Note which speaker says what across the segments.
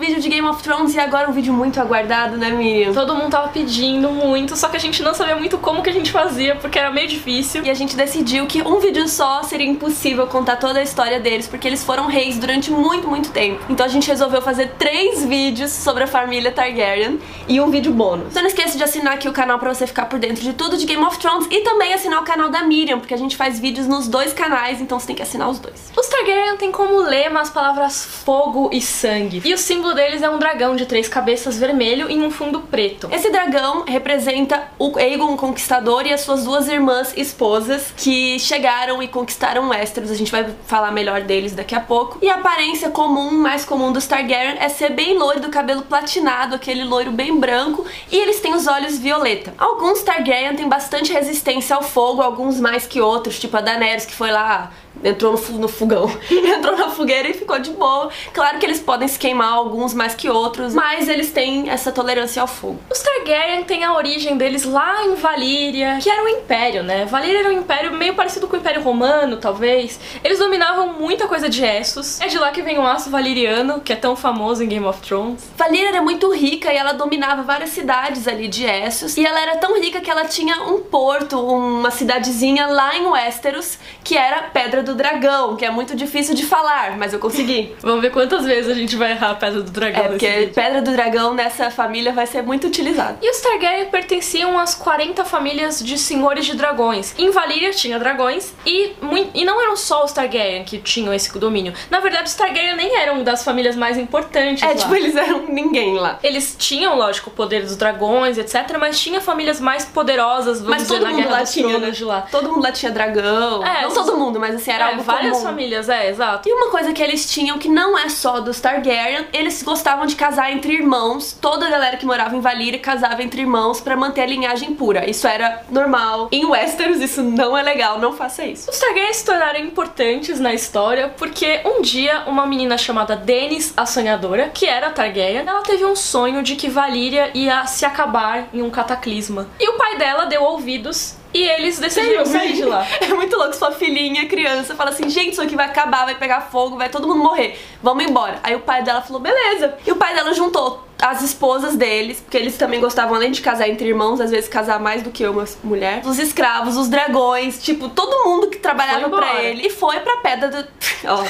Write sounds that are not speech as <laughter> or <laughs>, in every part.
Speaker 1: vídeo de Game of Thrones e agora um vídeo muito aguardado, né, Miriam?
Speaker 2: Todo mundo tava pedindo muito, só que a gente não sabia muito como que a gente fazia, porque era meio difícil.
Speaker 1: E a gente decidiu que um vídeo só seria impossível contar toda a história deles, porque eles foram reis durante muito, muito tempo. Então a gente resolveu fazer três vídeos sobre a família Targaryen e um vídeo bônus. Então não esqueça de assinar aqui o canal pra você ficar por dentro de tudo de Game of Thrones e também assinar o canal da Miriam, porque a gente faz vídeos nos dois canais, então você tem que assinar os dois.
Speaker 2: Os Targaryen têm como lema as palavras fogo e sangue. E o símbolo deles é um dragão de três cabeças vermelho em um fundo preto.
Speaker 1: Esse dragão representa o Aegon Conquistador e as suas duas irmãs esposas que chegaram e conquistaram Westeros. A gente vai falar melhor deles daqui a pouco. E a aparência comum, mais comum dos Targaryen é ser bem loiro, do cabelo platinado, aquele loiro bem branco, e eles têm os olhos violeta. Alguns Targaryen têm bastante resistência ao fogo, alguns mais que outros, tipo a Daenerys que foi lá entrou no, no fogão, <laughs> entrou na fogueira e ficou de boa. Claro que eles podem se queimar alguns mais que outros, mas eles têm essa tolerância ao fogo.
Speaker 2: Os Targaryen têm a origem deles lá em Valíria, que era um império, né? Valíria era um império meio parecido com o Império Romano, talvez. Eles dominavam muita coisa de Essos. É de lá que vem o aço valiriano, que é tão famoso em Game of Thrones.
Speaker 1: Valíria era muito rica e ela dominava várias cidades ali de Essos. E ela era tão rica que ela tinha um porto, uma cidadezinha lá em Westeros, que era Pedra do Dragão, que é muito difícil de falar, mas eu consegui. <laughs>
Speaker 2: Vamos ver quantas vezes a gente vai errar a Pedra do Dragão
Speaker 1: É,
Speaker 2: nesse
Speaker 1: porque
Speaker 2: vídeo.
Speaker 1: Pedra do Dragão nessa família vai ser muito utilizado.
Speaker 2: E os Targaryen pertenciam às 40 famílias de senhores de dragões. Em Valíria tinha dragões e, e não eram só os Targaryen que tinham esse domínio. Na verdade, os Targaryen nem eram das famílias mais importantes
Speaker 1: É,
Speaker 2: lá.
Speaker 1: tipo, eles eram ninguém lá.
Speaker 2: Eles tinham, lógico, o poder dos dragões, etc, mas tinha famílias mais poderosas, vamos
Speaker 1: Mas
Speaker 2: dizer,
Speaker 1: todo
Speaker 2: na
Speaker 1: mundo
Speaker 2: Guerra
Speaker 1: lá tinha, né?
Speaker 2: de lá.
Speaker 1: Todo mundo lá tinha dragão.
Speaker 2: É,
Speaker 1: não todo mundo, mas assim, era
Speaker 2: É,
Speaker 1: algo
Speaker 2: várias
Speaker 1: comum.
Speaker 2: famílias, é, exato.
Speaker 1: E uma coisa que eles tinham que não é só dos Targaryen, eles gostavam de casar entre irmãos. Toda a galera que morava em Valyria casava entre irmãos pra manter a linhagem pura. Isso era normal. Em Westeros isso não é legal, não faça isso.
Speaker 2: Os Targaryen se tornaram importantes na história porque um dia uma menina chamada Daenerys a Sonhadora, que era Targaryen, ela teve um sonho de que Valíria ia se acabar em um cataclisma. E o pai dela deu ouvidos e eles decidiram sair de lá. <laughs>
Speaker 1: É muito louco, sua filhinha, criança, fala assim, gente, isso aqui vai acabar, vai pegar fogo, vai todo mundo morrer, vamos embora. Aí o pai dela falou, beleza. E o pai dela juntou as esposas deles, porque eles também gostavam, além de casar entre irmãos, às vezes casar mais do que uma mulher, os escravos, os dragões, tipo, todo mundo que trabalhava pra ele. E foi pra Pedra do... <laughs> Ó,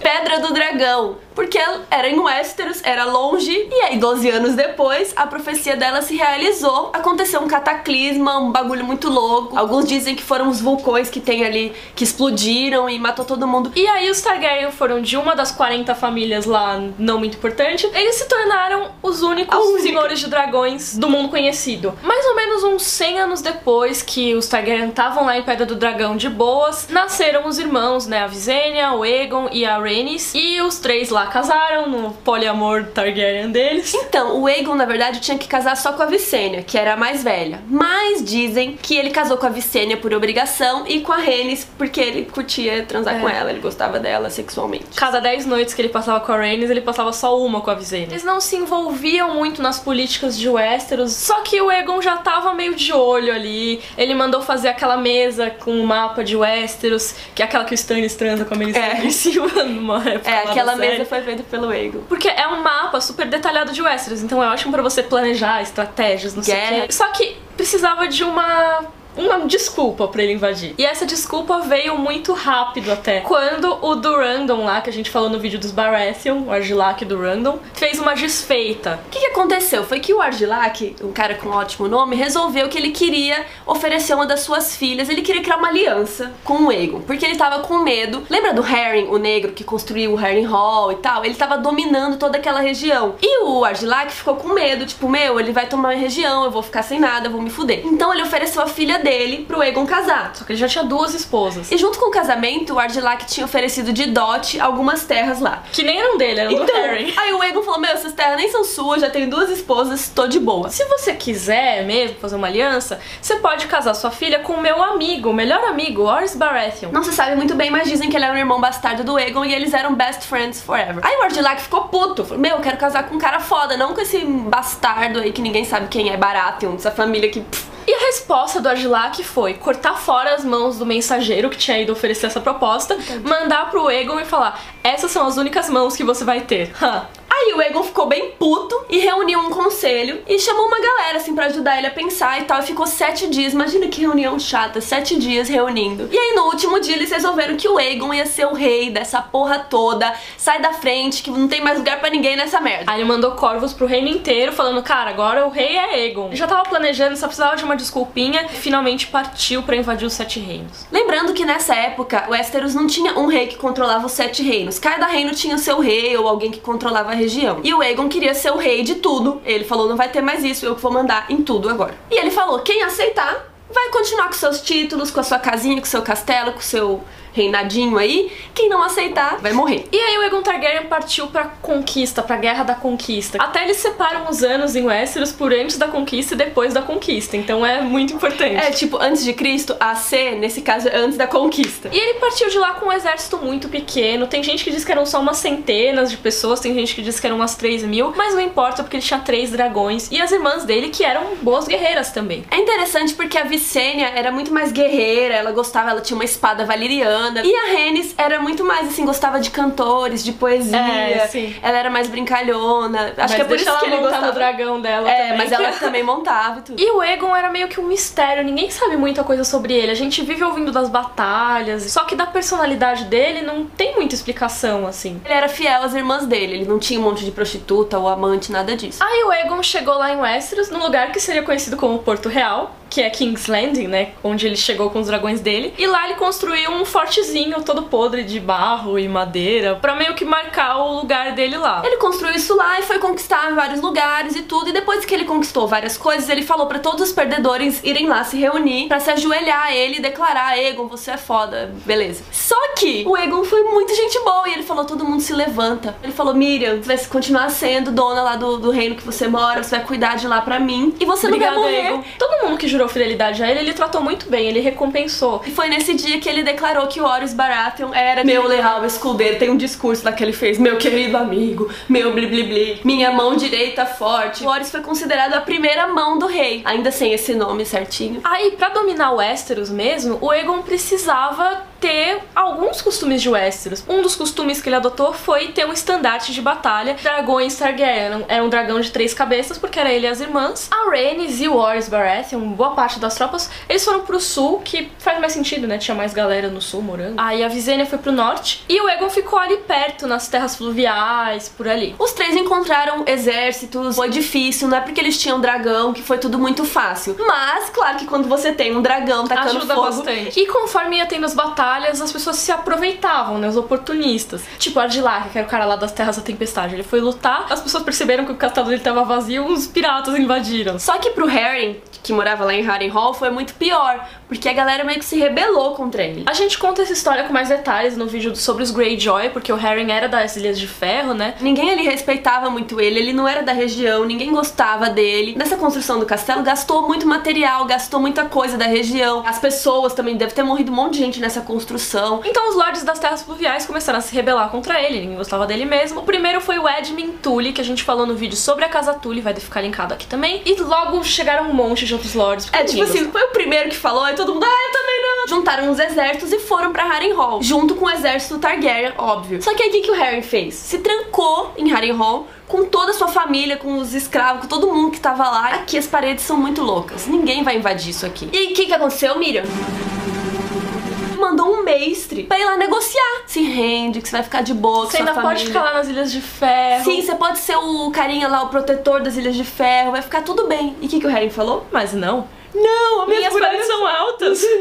Speaker 1: Pedra do Dragão. Porque era em Westeros, era longe, e aí 12 anos depois, a profecia dela se realizou. Aconteceu um cataclisma, um bagulho muito louco. Alguns dizem que foram os vulcões que tem ali, que explodiram e matou todo mundo.
Speaker 2: E aí os Targaryen foram de uma das 40 famílias lá não muito importante, eles se tornaram os únicos
Speaker 1: A única.
Speaker 2: senhores de dragões do mundo conhecido. Mais ou menos uns 100 anos depois que os Targaryen estavam lá em Pedra do Dragão de boas, nasceram os irmãos, né, a Visenya, o Aegon e a Rhaenys, e os três lá casaram no poliamor Targaryen deles.
Speaker 1: Então, o Aegon, na verdade, tinha que casar só com a Visenya, que era a mais velha. Mas dizem que ele casou com a Visenya por obrigação e com a Rhaenys porque ele curtia transar
Speaker 2: É.
Speaker 1: com ela, ele gostava dela sexualmente.
Speaker 2: Cada 10 noites que ele passava com a Rhaenys, ele passava só uma com a Visenya. Eles não se envolviam muito nas políticas de Westeros, só que o Aegon já tava meio de olho ali. Ele mandou fazer aquela mesa com o mapa de Westeros, que é aquela que o Stannis transa com a Melisandre
Speaker 1: É.
Speaker 2: em cima <laughs> numa época
Speaker 1: É, aquela mesa foi feita pelo Aegon.
Speaker 2: Porque é um mapa super detalhado de Westeros, então é ótimo pra você planejar estratégias, não sei o quê. Só que precisava de uma uma desculpa pra ele invadir. E essa desculpa veio muito rápido até. Quando o Durandon lá, que a gente falou no vídeo dos Baratheon, o Argilac Durandon, fez uma desfeita.
Speaker 1: O que, que aconteceu? Foi que o Argilac, um cara com um ótimo nome, resolveu que ele queria oferecer uma das suas filhas, ele queria criar uma aliança com o Aegon, porque ele tava com medo. Lembra do Harren, o negro que construiu o Harren Hall e tal? Ele tava dominando toda aquela região. E o Argilac ficou com medo, tipo, meu, ele vai tomar a região, eu vou ficar sem nada, eu vou me fuder. Então ele ofereceu a filha dele pro Aegon casar.
Speaker 2: Só que ele já tinha duas esposas.
Speaker 1: E junto com o casamento, o Argilac tinha oferecido de dote algumas terras lá.
Speaker 2: Que nem eram dele, eram do
Speaker 1: Então,
Speaker 2: Harry.
Speaker 1: aí o Aegon falou, meu, essas terras nem são suas, já tenho duas esposas, tô de boa.
Speaker 2: Se você quiser mesmo fazer uma aliança, você pode casar sua filha com o meu amigo, o melhor amigo, Oris Baratheon.
Speaker 1: Não se sabe muito bem, mas dizem que ele era um irmão bastardo do Aegon e eles eram best friends forever. Aí o Argilac ficou puto, falou, meu, eu quero casar com um cara foda, não com esse bastardo aí que ninguém sabe quem é, Baratheon, essa família que... pff,
Speaker 2: E a resposta do Argilac foi cortar fora as mãos do mensageiro que tinha ido oferecer essa proposta, mandar pro Aegon e falar: essas são as únicas mãos que você vai ter. <laughs> Hã. Aí
Speaker 1: o Aegon ficou bem puto e reuniu um conselho e chamou uma galera, assim, pra ajudar ele a pensar e tal. E ficou sete dias, imagina que reunião chata, sete dias reunindo. E aí no último dia eles resolveram que o Aegon ia ser o rei dessa porra toda, sai da frente, que não tem mais lugar pra ninguém nessa merda.
Speaker 2: Aí ele mandou corvos pro reino inteiro, falando, cara, agora o rei é Aegon. Ele já tava planejando, só precisava de uma desculpinha e finalmente partiu pra invadir os sete reinos.
Speaker 1: Lembrando que nessa época, Westeros não tinha um rei que controlava os sete reinos. Cada reino tinha o seu rei ou alguém que controlava a região. E o Aegon queria ser o rei de tudo. Ele falou, não vai ter mais isso, eu vou mandar em tudo agora. E ele falou, quem aceitar vai continuar com seus títulos, com a sua casinha, com seu castelo, com seu reinadinho aí. Quem não aceitar vai morrer.
Speaker 2: E aí o Aegon Targaryen partiu pra conquista, pra guerra da conquista. Até eles separam os anos em Westeros por antes da conquista e depois da conquista. Então é muito importante.
Speaker 1: É tipo, antes de Cristo, AC, nesse caso, é antes da conquista.
Speaker 2: E ele partiu de lá com um exército muito pequeno. Tem gente que diz que eram só umas centenas de pessoas, tem gente que diz que eram umas 3 mil, mas não importa porque ele tinha três dragões e as irmãs dele que eram boas guerreiras também.
Speaker 1: É interessante porque a Vicênia era muito mais guerreira, ela gostava, ela tinha uma espada valeriana. E a Rhaenys era muito mais assim, gostava de cantores, de poesia.
Speaker 2: É, sim.
Speaker 1: Ela era mais brincalhona. Acho
Speaker 2: Mas
Speaker 1: que é por isso que
Speaker 2: ela
Speaker 1: ele gostava.
Speaker 2: no dragão dela
Speaker 1: É,
Speaker 2: também.
Speaker 1: mas ela <laughs> também montava e tudo.
Speaker 2: E o Egon era meio que um mistério, ninguém sabe muita coisa sobre ele. A gente vive ouvindo das batalhas, só que da personalidade dele não tem muita explicação, assim.
Speaker 1: Ele era fiel às irmãs dele, ele não tinha um monte de prostituta ou amante, nada disso.
Speaker 2: Aí o Egon chegou lá em Westeros, num lugar que seria conhecido como Porto Real, que é King's Landing, né? Onde ele chegou com os dragões dele. E lá ele construiu um fortezinho todo podre de barro e madeira, pra meio que marcar o lugar dele lá.
Speaker 1: Ele construiu isso lá e foi conquistar vários lugares e tudo. E depois que ele conquistou várias coisas, ele falou pra todos os perdedores irem lá se reunir pra se ajoelhar a ele e declarar: Egon, você é foda, beleza. Só que o Egon foi muito gente boa e ele falou: todo mundo se levanta. Ele falou: Miriam, você vai continuar sendo dona lá do, do reino que você mora, você vai cuidar de lá pra mim e você
Speaker 2: Obrigada,
Speaker 1: não vai morrer.
Speaker 2: Egon. Todo mundo que jurou fidelidade a ele, ele tratou muito bem, ele recompensou.
Speaker 1: E foi nesse dia que ele declarou que o Horus Baratheon era meu leal escudeiro. Tem um discurso lá que ele fez: Meu querido amigo, meu bli bli bli, minha mão direita forte. O Horus foi considerado a primeira mão do rei, ainda sem esse nome certinho.
Speaker 2: Aí, pra dominar Westeros mesmo, o Egon precisava ter alguns costumes de Westeros. Um dos costumes que ele adotou foi ter um estandarte de batalha. Dragões Targaryen era um dragão de três cabeças, porque era ele e as irmãs. A Rhaenys e o Varys Baratheon, boa parte das tropas, eles foram pro sul, que faz mais sentido, né? Tinha mais galera no sul morando. Aí a Visenya foi pro norte e o Egon ficou ali perto, nas terras fluviais, por ali.
Speaker 1: Os três encontraram exércitos, foi difícil, não é porque eles tinham dragão que foi tudo muito fácil. Mas, claro que quando você tem um dragão tacando
Speaker 2: Ajuda
Speaker 1: fogo,
Speaker 2: bastante. E conforme ia tendo as batalhas, as pessoas se aproveitavam, né? Os oportunistas. Tipo, Ardilac, que era o cara lá das Terras da Tempestade. Ele foi lutar, as pessoas perceberam que o castelo dele tava vazio, uns piratas invadiram.
Speaker 1: Só que pro Harry, que morava lá em Harrenhal, foi muito pior, porque a galera meio que se rebelou contra ele.
Speaker 2: A gente conta essa história com mais detalhes no vídeo sobre os Greyjoy, porque o Harry era das Ilhas de Ferro, né?
Speaker 1: Ninguém ali respeitava muito ele, ele não era da região, ninguém gostava dele. Nessa construção do castelo gastou muito material, gastou muita coisa da região. As pessoas também, deve ter morrido um monte de gente nessa construção.
Speaker 2: Então os lords das terras fluviais começaram a se rebelar contra ele, ninguém gostava dele mesmo. O primeiro foi o Edmund Tully, que a gente falou no vídeo sobre a casa Tully, vai ficar linkado aqui também. E logo chegaram um monte de outros lords. porque
Speaker 1: É, tipo assim, foi o primeiro que falou e todo mundo, ah, eu também não. Juntaram os exércitos e foram pra Harrenhal, junto com o exército Targaryen, óbvio. Só que aí o que, o Harry fez? Se trancou em Harrenhal com toda a sua família, com os escravos, com todo mundo que tava lá. Aqui as paredes são muito loucas, ninguém vai invadir isso aqui. E o que, que aconteceu, Miriam? Mandou um mestre pra ir lá negociar. Se rende, que você vai ficar de boa
Speaker 2: Você ainda pode
Speaker 1: família.
Speaker 2: ficar lá nas Ilhas de Ferro.
Speaker 1: Sim, você pode ser o carinha lá, o protetor das Ilhas de Ferro, vai ficar tudo bem. E o que, que o Harry falou?
Speaker 2: Mas não.
Speaker 1: Não, a
Speaker 2: Minhas paredes são altas. <laughs>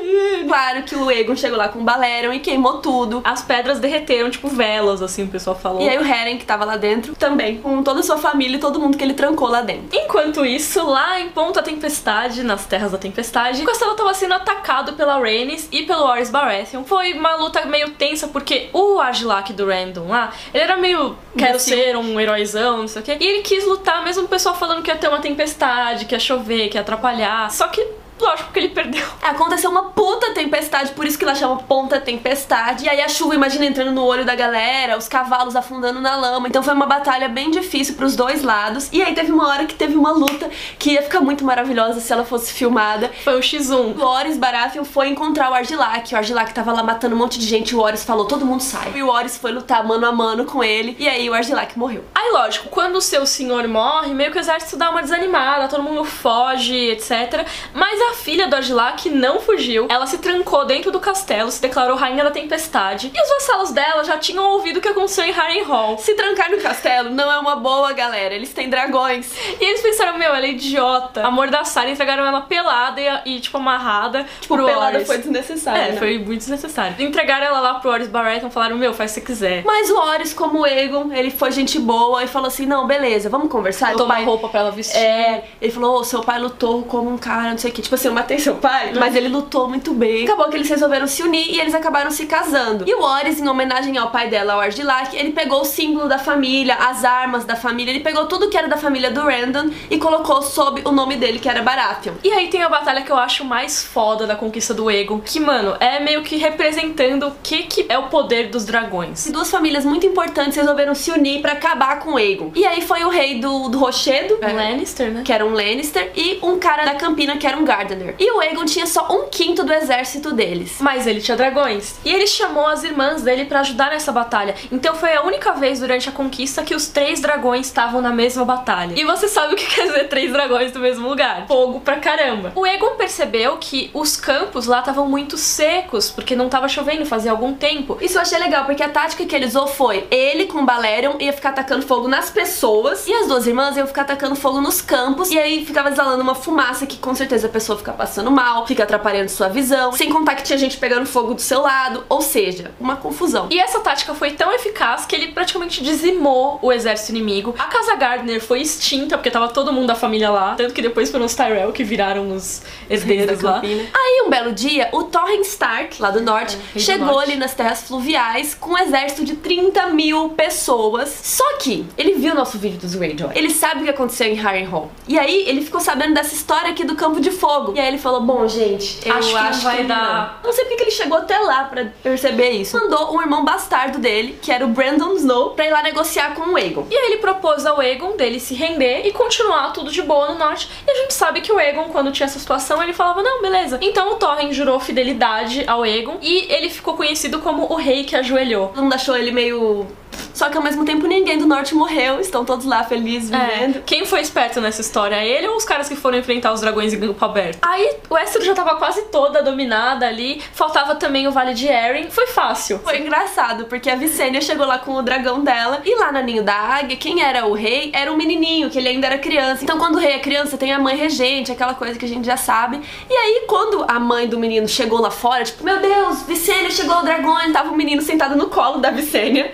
Speaker 1: Claro que o Egon chegou lá com o Balerion e queimou tudo.
Speaker 2: As pedras derreteram, tipo velas, assim, o pessoal falou.
Speaker 1: E aí o Heren, que tava lá dentro, também, com toda a sua família e todo mundo que ele trancou lá dentro.
Speaker 2: Enquanto isso, lá em Ponta Tempestade, nas Terras da Tempestade, o castelo tava sendo atacado pela Rhaenys e pelo Varys Baratheon. Foi uma luta meio tensa, porque o Argilac do Random lá, ele era meio, quero
Speaker 1: Imbecil.
Speaker 2: ser um heróizão, não sei o quê. E ele quis lutar, mesmo o pessoal falando que ia ter uma tempestade, que ia chover, que ia atrapalhar. Só que Lógico que ele perdeu.
Speaker 1: Aconteceu uma puta tempestade, por isso que ela chama Ponta Tempestade. E aí a chuva, imagina, entrando no olho da galera, os cavalos afundando na lama. Então foi uma batalha bem difícil pros dois lados. E aí teve uma hora que teve uma luta que ia ficar muito maravilhosa se ela fosse filmada.
Speaker 2: Foi o X1.
Speaker 1: O Horus Baratheon foi encontrar o Argilac. O Argilac tava lá matando um monte de gente. O Horus falou: todo mundo sai. E o Horus foi lutar mano a mano com ele. E aí o Argilac morreu.
Speaker 2: Aí, lógico, quando o seu senhor morre, meio que o exército dá uma desanimada, todo mundo foge, etc. Mas a filha do Argilac não fugiu. Ela se trancou dentro do castelo, se declarou rainha da tempestade. E os vassalos dela já tinham ouvido o que aconteceu em Harrenhal.
Speaker 1: Se trancar no castelo não é uma boa, galera. Eles têm dragões.
Speaker 2: E eles pensaram, meu, ela é idiota. Amordaçaram e entregaram ela pelada e, e, tipo, amarrada
Speaker 1: Tipo,
Speaker 2: pro
Speaker 1: pelada
Speaker 2: Horus.
Speaker 1: foi desnecessário.
Speaker 2: É,
Speaker 1: né?
Speaker 2: foi muito desnecessário. Entregaram ela lá pro Horus Baratheon, falaram, meu, faz o que você quiser.
Speaker 1: Mas o Horus, como o Egon, ele foi gente boa e falou assim: não, beleza, vamos conversar.
Speaker 2: Tomar
Speaker 1: pai-
Speaker 2: roupa pra ela vestir.
Speaker 1: É, ele falou, ô, seu pai lutou como um cara, não sei o que. Tipo assim, eu matei seu pai, mas ele lutou muito bem. Acabou que eles resolveram se unir e eles acabaram se casando. E o Horus, em homenagem ao pai dela, o Argilac, ele pegou o símbolo da família, as armas da família, ele pegou tudo que era da família do Randon e colocou sob o nome dele, que era Baratheon.
Speaker 2: E aí tem a batalha que eu acho mais foda da conquista do Egon, que, mano, é meio que representando o que, que é o poder dos dragões.
Speaker 1: E duas famílias muito importantes resolveram se unir pra acabar com o Aegon. E aí foi o rei do, do Rochedo,
Speaker 2: Um Lannister, né?
Speaker 1: que era um Lannister, e um cara da Campina, que era um Gardener. E o Aegon tinha só um quinto do exército deles.
Speaker 2: Mas ele tinha dragões. E ele chamou as irmãs dele pra ajudar nessa batalha. Então foi a única vez durante a conquista que os três dragões estavam na mesma batalha. E você sabe o que <laughs> quer dizer três dragões no mesmo lugar? Fogo pra caramba. O Egon percebeu que os campos lá estavam muito secos, porque não tava chovendo fazia algum tempo.
Speaker 1: Isso eu achei legal, porque a tática que ele usou foi ele com o Balerion ia ficar atacando fogo nas pessoas e as duas irmãs iam ficar atacando fogo nos campos e aí ficava exalando uma fumaça que com certeza a pessoa fica passando mal, fica atrapalhando sua visão, sem contar que tinha gente pegando fogo do seu lado, ou seja, uma confusão.
Speaker 2: E essa tática foi tão eficaz que ele praticamente dizimou o exército inimigo. A casa Gardner foi extinta, porque tava todo mundo da família lá. Tanto que depois foram os Tyrell que viraram os herdeiros lá.
Speaker 1: Aí, um belo dia, o Torren Stark, lá do norte,
Speaker 2: É, rei do
Speaker 1: chegou
Speaker 2: norte.
Speaker 1: ali nas terras fluviais com um exército de 30 mil pessoas. Só que ele viu nosso vídeo dos Greyjoy. Ele sabe o que aconteceu em Harrenhal. E aí, ele ficou sabendo dessa história aqui do Campo de Fogo. E aí ele falou, bom, gente, eu
Speaker 2: Acho
Speaker 1: acho,
Speaker 2: que não vai
Speaker 1: que
Speaker 2: dar.
Speaker 1: Não. não sei porque que ele chegou até lá pra perceber isso. Mandou um irmão bastardo dele, que era o Brandon Snow, pra ir lá negociar com o Aegon.
Speaker 2: E aí ele propôs ao Egon dele se render e continuar tudo de boa no norte. E a gente sabe que o Egon, quando tinha essa situação, ele falava, não, beleza. Então o Torren jurou fidelidade ao Egon e ele ficou conhecido como o rei que ajoelhou.
Speaker 1: Todo mundo achou ele meio... Só que ao mesmo tempo ninguém do norte morreu, estão todos lá felizes, vivendo.
Speaker 2: É, quem foi esperto nessa história? Ele ou os caras que foram enfrentar os dragões em campo aberto? Aí o Westeros já tava quase toda dominada ali, faltava também o Vale de Arryn, foi fácil.
Speaker 1: Foi engraçado, porque a Vicênia chegou lá com o dragão dela, e lá na Ninho da Águia, quem era o rei era um menininho, que ele ainda era criança. Então, quando o rei é criança, tem a mãe regente, aquela coisa que a gente já sabe. E aí, quando a mãe do menino chegou lá fora, tipo, meu Deus, Vicênia chegou o dragão, e tava o menino sentado no colo da Vicênia,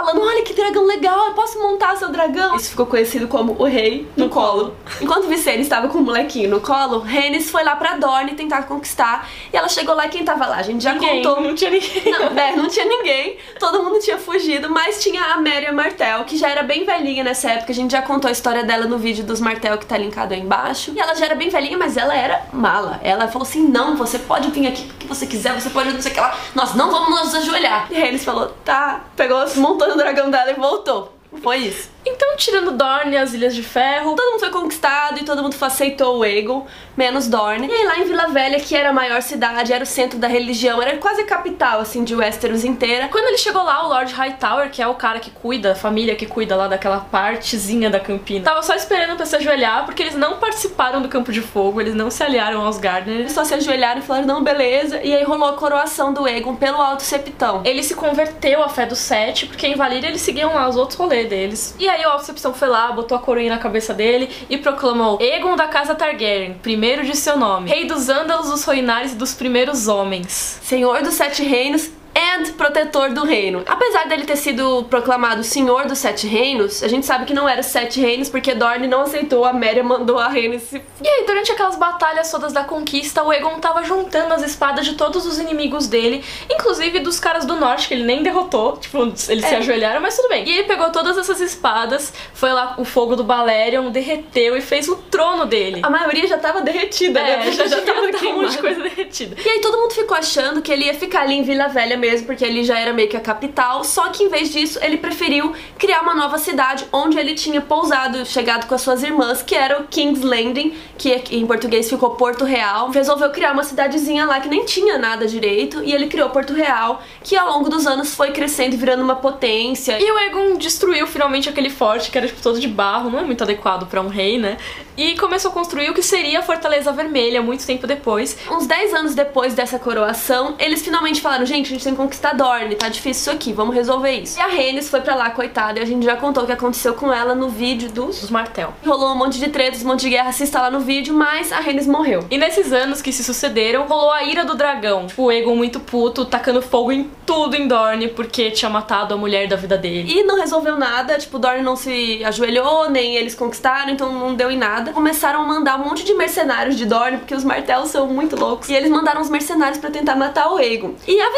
Speaker 1: falando: Olha que dragão legal, eu posso montar seu dragão. Isso ficou conhecido como o rei no colo. Enquanto Vicênia estava com o molequinho no colo, Rhaenys foi lá pra Dorne tentar conquistar, e ela chegou lá e quem tava lá? A gente já
Speaker 2: Ninguém,
Speaker 1: contou
Speaker 2: não tinha ninguém. <laughs>
Speaker 1: não, né, não tinha ninguém, todo mundo tinha fugido, mas tinha a Maria Martel, que já era bem velhinha nessa época, a gente já contou a história dela no vídeo dos Martel que tá linkado aí embaixo. E ela já era bem velhinha, mas ela era mala. Ela falou assim: não, você pode vir aqui o que você quiser, você pode não sei o que lá, nós não vamos nos ajoelhar. E aí eles falou, tá, pegou, montou o dragão dela e voltou. Foi isso.
Speaker 2: Então, tirando Dorne e as Ilhas de Ferro,
Speaker 1: Todo mundo foi conquistado e todo mundo aceitou o Aegon, menos Dorne. E aí lá em Vila Velha, que era a maior cidade, era o centro da religião, era quase a capital, assim, de Westeros inteira.
Speaker 2: Quando ele chegou lá, o Lord Hightower, que é o cara que cuida, a família que cuida lá daquela partezinha da Campina, tava só esperando pra se ajoelhar, porque eles não participaram do Campo de Fogo, eles não se aliaram aos Gardner.
Speaker 1: Eles só se ajoelharam e falaram, não, beleza. E aí rolou a coroação do Aegon pelo Alto Septão.
Speaker 2: Ele se converteu à fé dos sete, porque em Valíria eles seguiam lá os outros rolês deles. E aí o Alto Septão foi lá, botou a coroinha na cabeça dele e proclamou Egon da Casa Targaryen, primeiro de seu nome, rei dos Ândalos, dos Roinares e dos primeiros homens.
Speaker 1: Senhor dos Sete Reinos, and protetor do reino. Apesar dele ter sido proclamado senhor dos sete reinos, a gente sabe que não era sete reinos porque Dorne não aceitou, a Merya mandou a Rhaenys se...
Speaker 2: E aí, durante aquelas batalhas todas da conquista, o Egon tava juntando as espadas de todos os inimigos dele, inclusive dos caras do norte, que ele nem derrotou, tipo, eles é. se ajoelharam, mas tudo bem. E ele pegou todas essas espadas, foi lá o fogo do Balerion, derreteu e fez o trono dele.
Speaker 1: A maioria já tava derretida,
Speaker 2: é,
Speaker 1: né?
Speaker 2: Já, já tava um monte de coisa derretida.
Speaker 1: E aí todo mundo ficou achando que ele ia ficar ali em Vila Velha mesmo, porque ele já era meio que a capital, só que em vez disso ele preferiu criar uma nova cidade onde ele tinha pousado, chegado com as suas irmãs, que era o King's Landing, que em português ficou Porto Real. Resolveu criar uma cidadezinha lá que nem tinha nada direito, e ele criou Porto Real, que ao longo dos anos foi crescendo e virando uma potência.
Speaker 2: E o Egon destruiu finalmente aquele forte, que era tipo todo de barro, não é muito adequado para um rei, né? E começou a construir o que seria a Fortaleza Vermelha muito tempo depois.
Speaker 1: Uns 10 anos depois dessa coroação, eles finalmente falaram: gente, a gente conquistar Dorne, tá difícil isso aqui, vamos resolver isso. E a Rhaenys foi pra lá, coitada, e a gente já contou o que aconteceu com ela no vídeo dos,
Speaker 2: dos Martel.
Speaker 1: Rolou um monte de tretas, um monte de guerra, assista lá no vídeo, mas a Rhaenys morreu.
Speaker 2: E nesses anos que se sucederam, rolou a ira do dragão. O Egon muito puto, tacando fogo em tudo em Dorne, porque tinha matado a mulher da vida dele.
Speaker 1: E não resolveu nada, tipo, Dorne não se ajoelhou, nem eles conquistaram, então não deu em nada. Começaram a mandar um monte de mercenários de Dorne, porque os martelos são muito loucos. E eles mandaram os mercenários para tentar matar o Egon. E a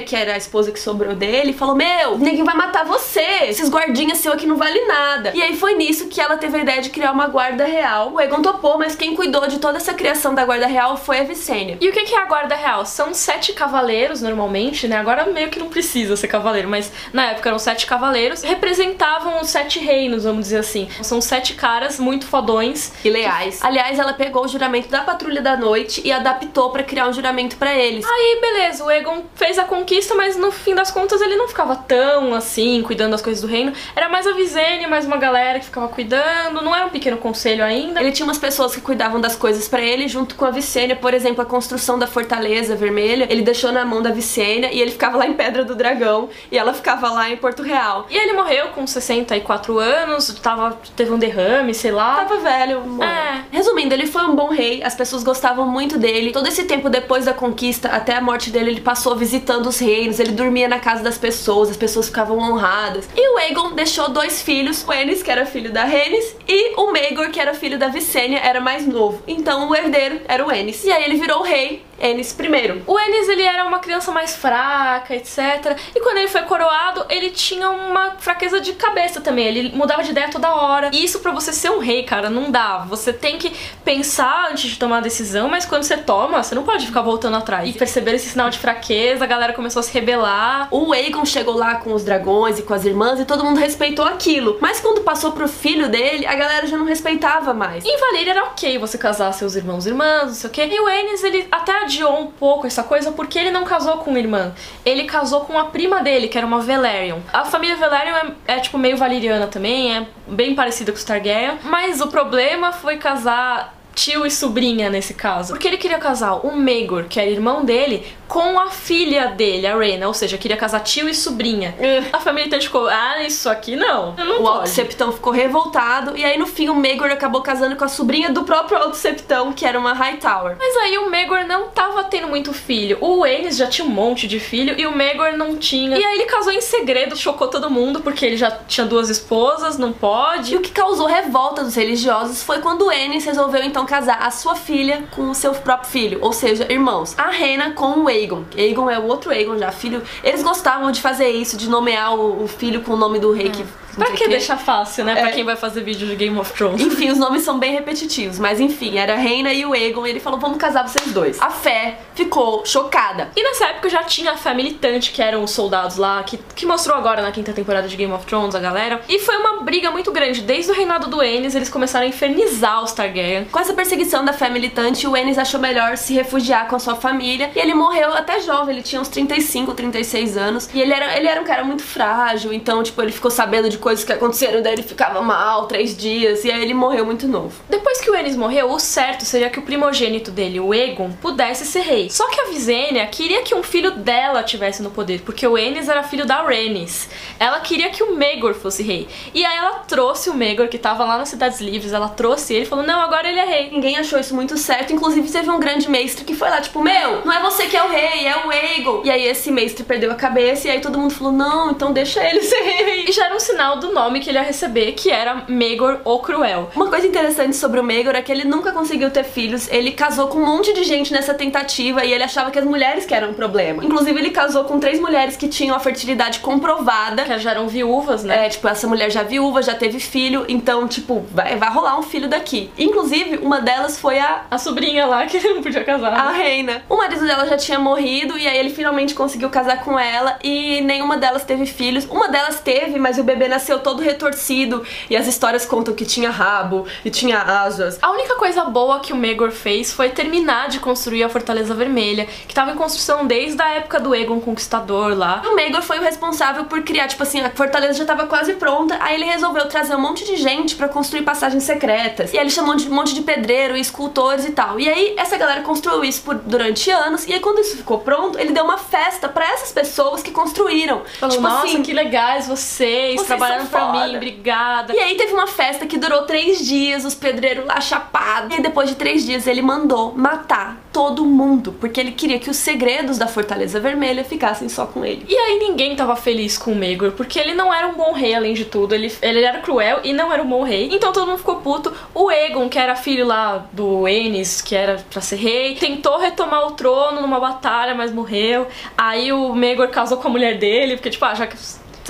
Speaker 1: Que era a esposa que sobrou dele, falou: Meu, ninguém vai matar você. Esses guardinhas seu aqui não vale nada. E aí foi nisso que ela teve a ideia de criar uma guarda real. O Egon topou, mas quem cuidou de toda essa criação da guarda real foi a Visenya.
Speaker 2: E o que é a guarda real? São sete cavaleiros normalmente, né? Agora meio que não precisa ser cavaleiro, mas na época eram sete cavaleiros. Representavam os sete reinos, vamos dizer assim. São sete caras muito fodões
Speaker 1: e leais. Aliás, ela pegou o juramento da Patrulha da Noite e adaptou para criar um juramento para eles.
Speaker 2: Aí, beleza, o Egon fez a conquista, mas no fim das contas ele não ficava tão assim, cuidando das coisas do reino. Era mais a Visenya, mais uma galera que ficava cuidando, não era um pequeno conselho ainda.
Speaker 1: Ele tinha umas pessoas que cuidavam das coisas para ele, junto com a Visenya, por exemplo, a construção da Fortaleza Vermelha, ele deixou na mão da Visenya e ele ficava lá em Pedra do Dragão e ela ficava lá em Porto Real.
Speaker 2: E ele morreu com 64 anos, tava, teve um derrame, sei lá.
Speaker 1: Tava velho. É. Resumindo, ele foi um bom rei, as pessoas gostavam muito dele. Todo esse tempo depois da conquista, até a morte dele, ele passou visitando os reinos, ele dormia na casa das pessoas, as pessoas ficavam honradas. E o Aegon deixou dois filhos, o Ennis, que era filho da Rhaenys, e o Maegor, que era filho da Visenya, era mais novo. Então o herdeiro era o Ennis. E aí ele virou rei Ennis primeiro.
Speaker 2: O Ennis ele era uma criança mais fraca, etc. E quando ele foi coroado, ele tinha uma fraqueza de cabeça também. Ele mudava de ideia toda hora. E isso para você ser um rei, cara, não dá. Você tem que pensar antes de tomar a decisão, mas quando você toma, você não pode ficar voltando atrás. E perceber esse sinal de fraqueza, a galera começou a se rebelar.
Speaker 1: O Aegon chegou lá com os dragões e com as irmãs e todo mundo respeitou aquilo. Mas quando passou pro filho dele, a galera já não respeitava mais.
Speaker 2: E em Valyria era ok você casar seus irmãos e irmãs, não sei o quê. E o Ennis, ele até adiou um pouco essa coisa porque ele não casou com uma irmã. Ele casou com a prima dele, que era uma Velaryon. A família Velaryon é, é tipo meio valeriana também, é bem parecida com os Targaryen. Mas o problema foi casar tio e sobrinha nesse caso. Porque ele queria casar o Maegor, que era irmão dele, com a filha dele, a Rhaena, ou seja, queria casar tio e sobrinha. Uh. A família então ficou, ah, isso aqui não. não
Speaker 1: o Alto Septão ficou revoltado e aí no fim o Maegor acabou casando com a sobrinha do próprio Alto Septão, que era uma Hightower.
Speaker 2: Mas aí o Maegor não tava tendo muito filho. O Aenys já tinha um monte de filho e o Maegor não tinha. E aí ele casou em segredo, chocou todo mundo porque ele já tinha duas esposas, não pode.
Speaker 1: E o que causou revolta dos religiosos foi quando o Aenys resolveu então casar a sua filha com o seu próprio filho, ou seja, irmãos. A Rena com o Aegon. Aegon é o outro Aegon já, filho. Eles gostavam de fazer isso, de nomear o, o filho com o nome do rei é. que
Speaker 2: Pra que, deixar fácil, né? É. Pra quem vai fazer vídeo de Game of Thrones.
Speaker 1: Enfim, os nomes são bem repetitivos, mas enfim, era a Reina e o Aegon, e ele falou: vamos casar vocês dois. A Fé ficou chocada.
Speaker 2: E nessa época já tinha a Fé militante, que eram os soldados lá, que, que mostrou agora na quinta temporada de Game of Thrones, a galera. E foi uma briga muito grande. Desde o reinado do Aenys, eles começaram a infernizar os Targaryen.
Speaker 1: Com essa perseguição da Fé militante, o Aenys achou melhor se refugiar com a sua família. E ele morreu até jovem, ele tinha uns 35, 36 anos. E ele era, ele era um cara muito frágil, então, tipo, ele ficou sabendo de coisas que aconteceram daí ele ficava mal três dias e aí ele morreu muito novo.
Speaker 2: Depois que o Enes morreu, o certo seria que o primogênito dele, o Egon, pudesse ser rei. Só que a Visenya queria que um filho dela tivesse no poder, porque o Aenys era filho da Rhaenys. Ela queria que o Maegor fosse rei. E aí ela trouxe o Maegor, que tava lá nas Cidades Livres, ela trouxe ele e falou, não, agora ele é rei.
Speaker 1: Ninguém achou isso muito certo, inclusive teve um grande mestre que foi lá, tipo, meu, não é você que é o rei, é o Aegon. E aí esse mestre perdeu a cabeça e aí todo mundo falou, não, então deixa ele <laughs> ser rei.
Speaker 2: E já era um sinal do nome que ele ia receber, que era Maegor o Cruel.
Speaker 1: Uma coisa interessante sobre o Maegor é que ele nunca conseguiu ter filhos, ele casou com um monte de gente nessa tentativa e ele achava que as mulheres que eram um problema. Inclusive ele casou com três mulheres que tinham a fertilidade comprovada.
Speaker 2: Que já eram viúvas, né?
Speaker 1: É, tipo, essa mulher já viúva, já teve filho, então, tipo, vai, vai rolar um filho daqui. Inclusive, uma delas foi a
Speaker 2: A sobrinha lá que ele não podia casar.
Speaker 1: a reina. O marido dela já tinha morrido e aí ele finalmente conseguiu casar com ela e nenhuma delas teve filhos. Uma delas teve, mas o bebê nasceu todo retorcido e as histórias contam que tinha rabo e tinha asas.
Speaker 2: A única coisa boa que o Maegor fez foi terminar de construir a Fortaleza Vermelha, que estava em construção desde a época do Egon Conquistador lá.
Speaker 1: O Maegor foi o responsável por criar, tipo assim, a fortaleza já tava quase pronta, aí ele resolveu trazer um monte de gente pra construir passagens secretas. E aí ele chamou de um monte de pedreiro e escultores e tal. E aí essa galera construiu isso por, durante anos, e aí quando isso ficou pronto, ele deu uma festa pra essas pessoas que construíram.
Speaker 2: Falou,
Speaker 1: tipo
Speaker 2: nossa,
Speaker 1: assim,
Speaker 2: que legais vocês,
Speaker 1: Vocês são
Speaker 2: pra
Speaker 1: foda."
Speaker 2: mim, obrigada.
Speaker 1: E aí teve uma festa que durou três dias, os pedreiros lá chapados. E depois de três dias ele mandou matar todo mundo, porque ele queria que os segredos da Fortaleza Vermelha ficassem só com ele.
Speaker 2: E aí ninguém tava feliz com o Maegor, porque ele não era um bom rei, além de tudo. Ele, ele era cruel e não era um bom rei. Então todo mundo ficou puto. O Egon, que era filho lá do Aenys, que era pra ser rei, tentou retomar o trono numa batalha, mas morreu. Aí o Maegor casou com a mulher dele, porque tipo, ah, já que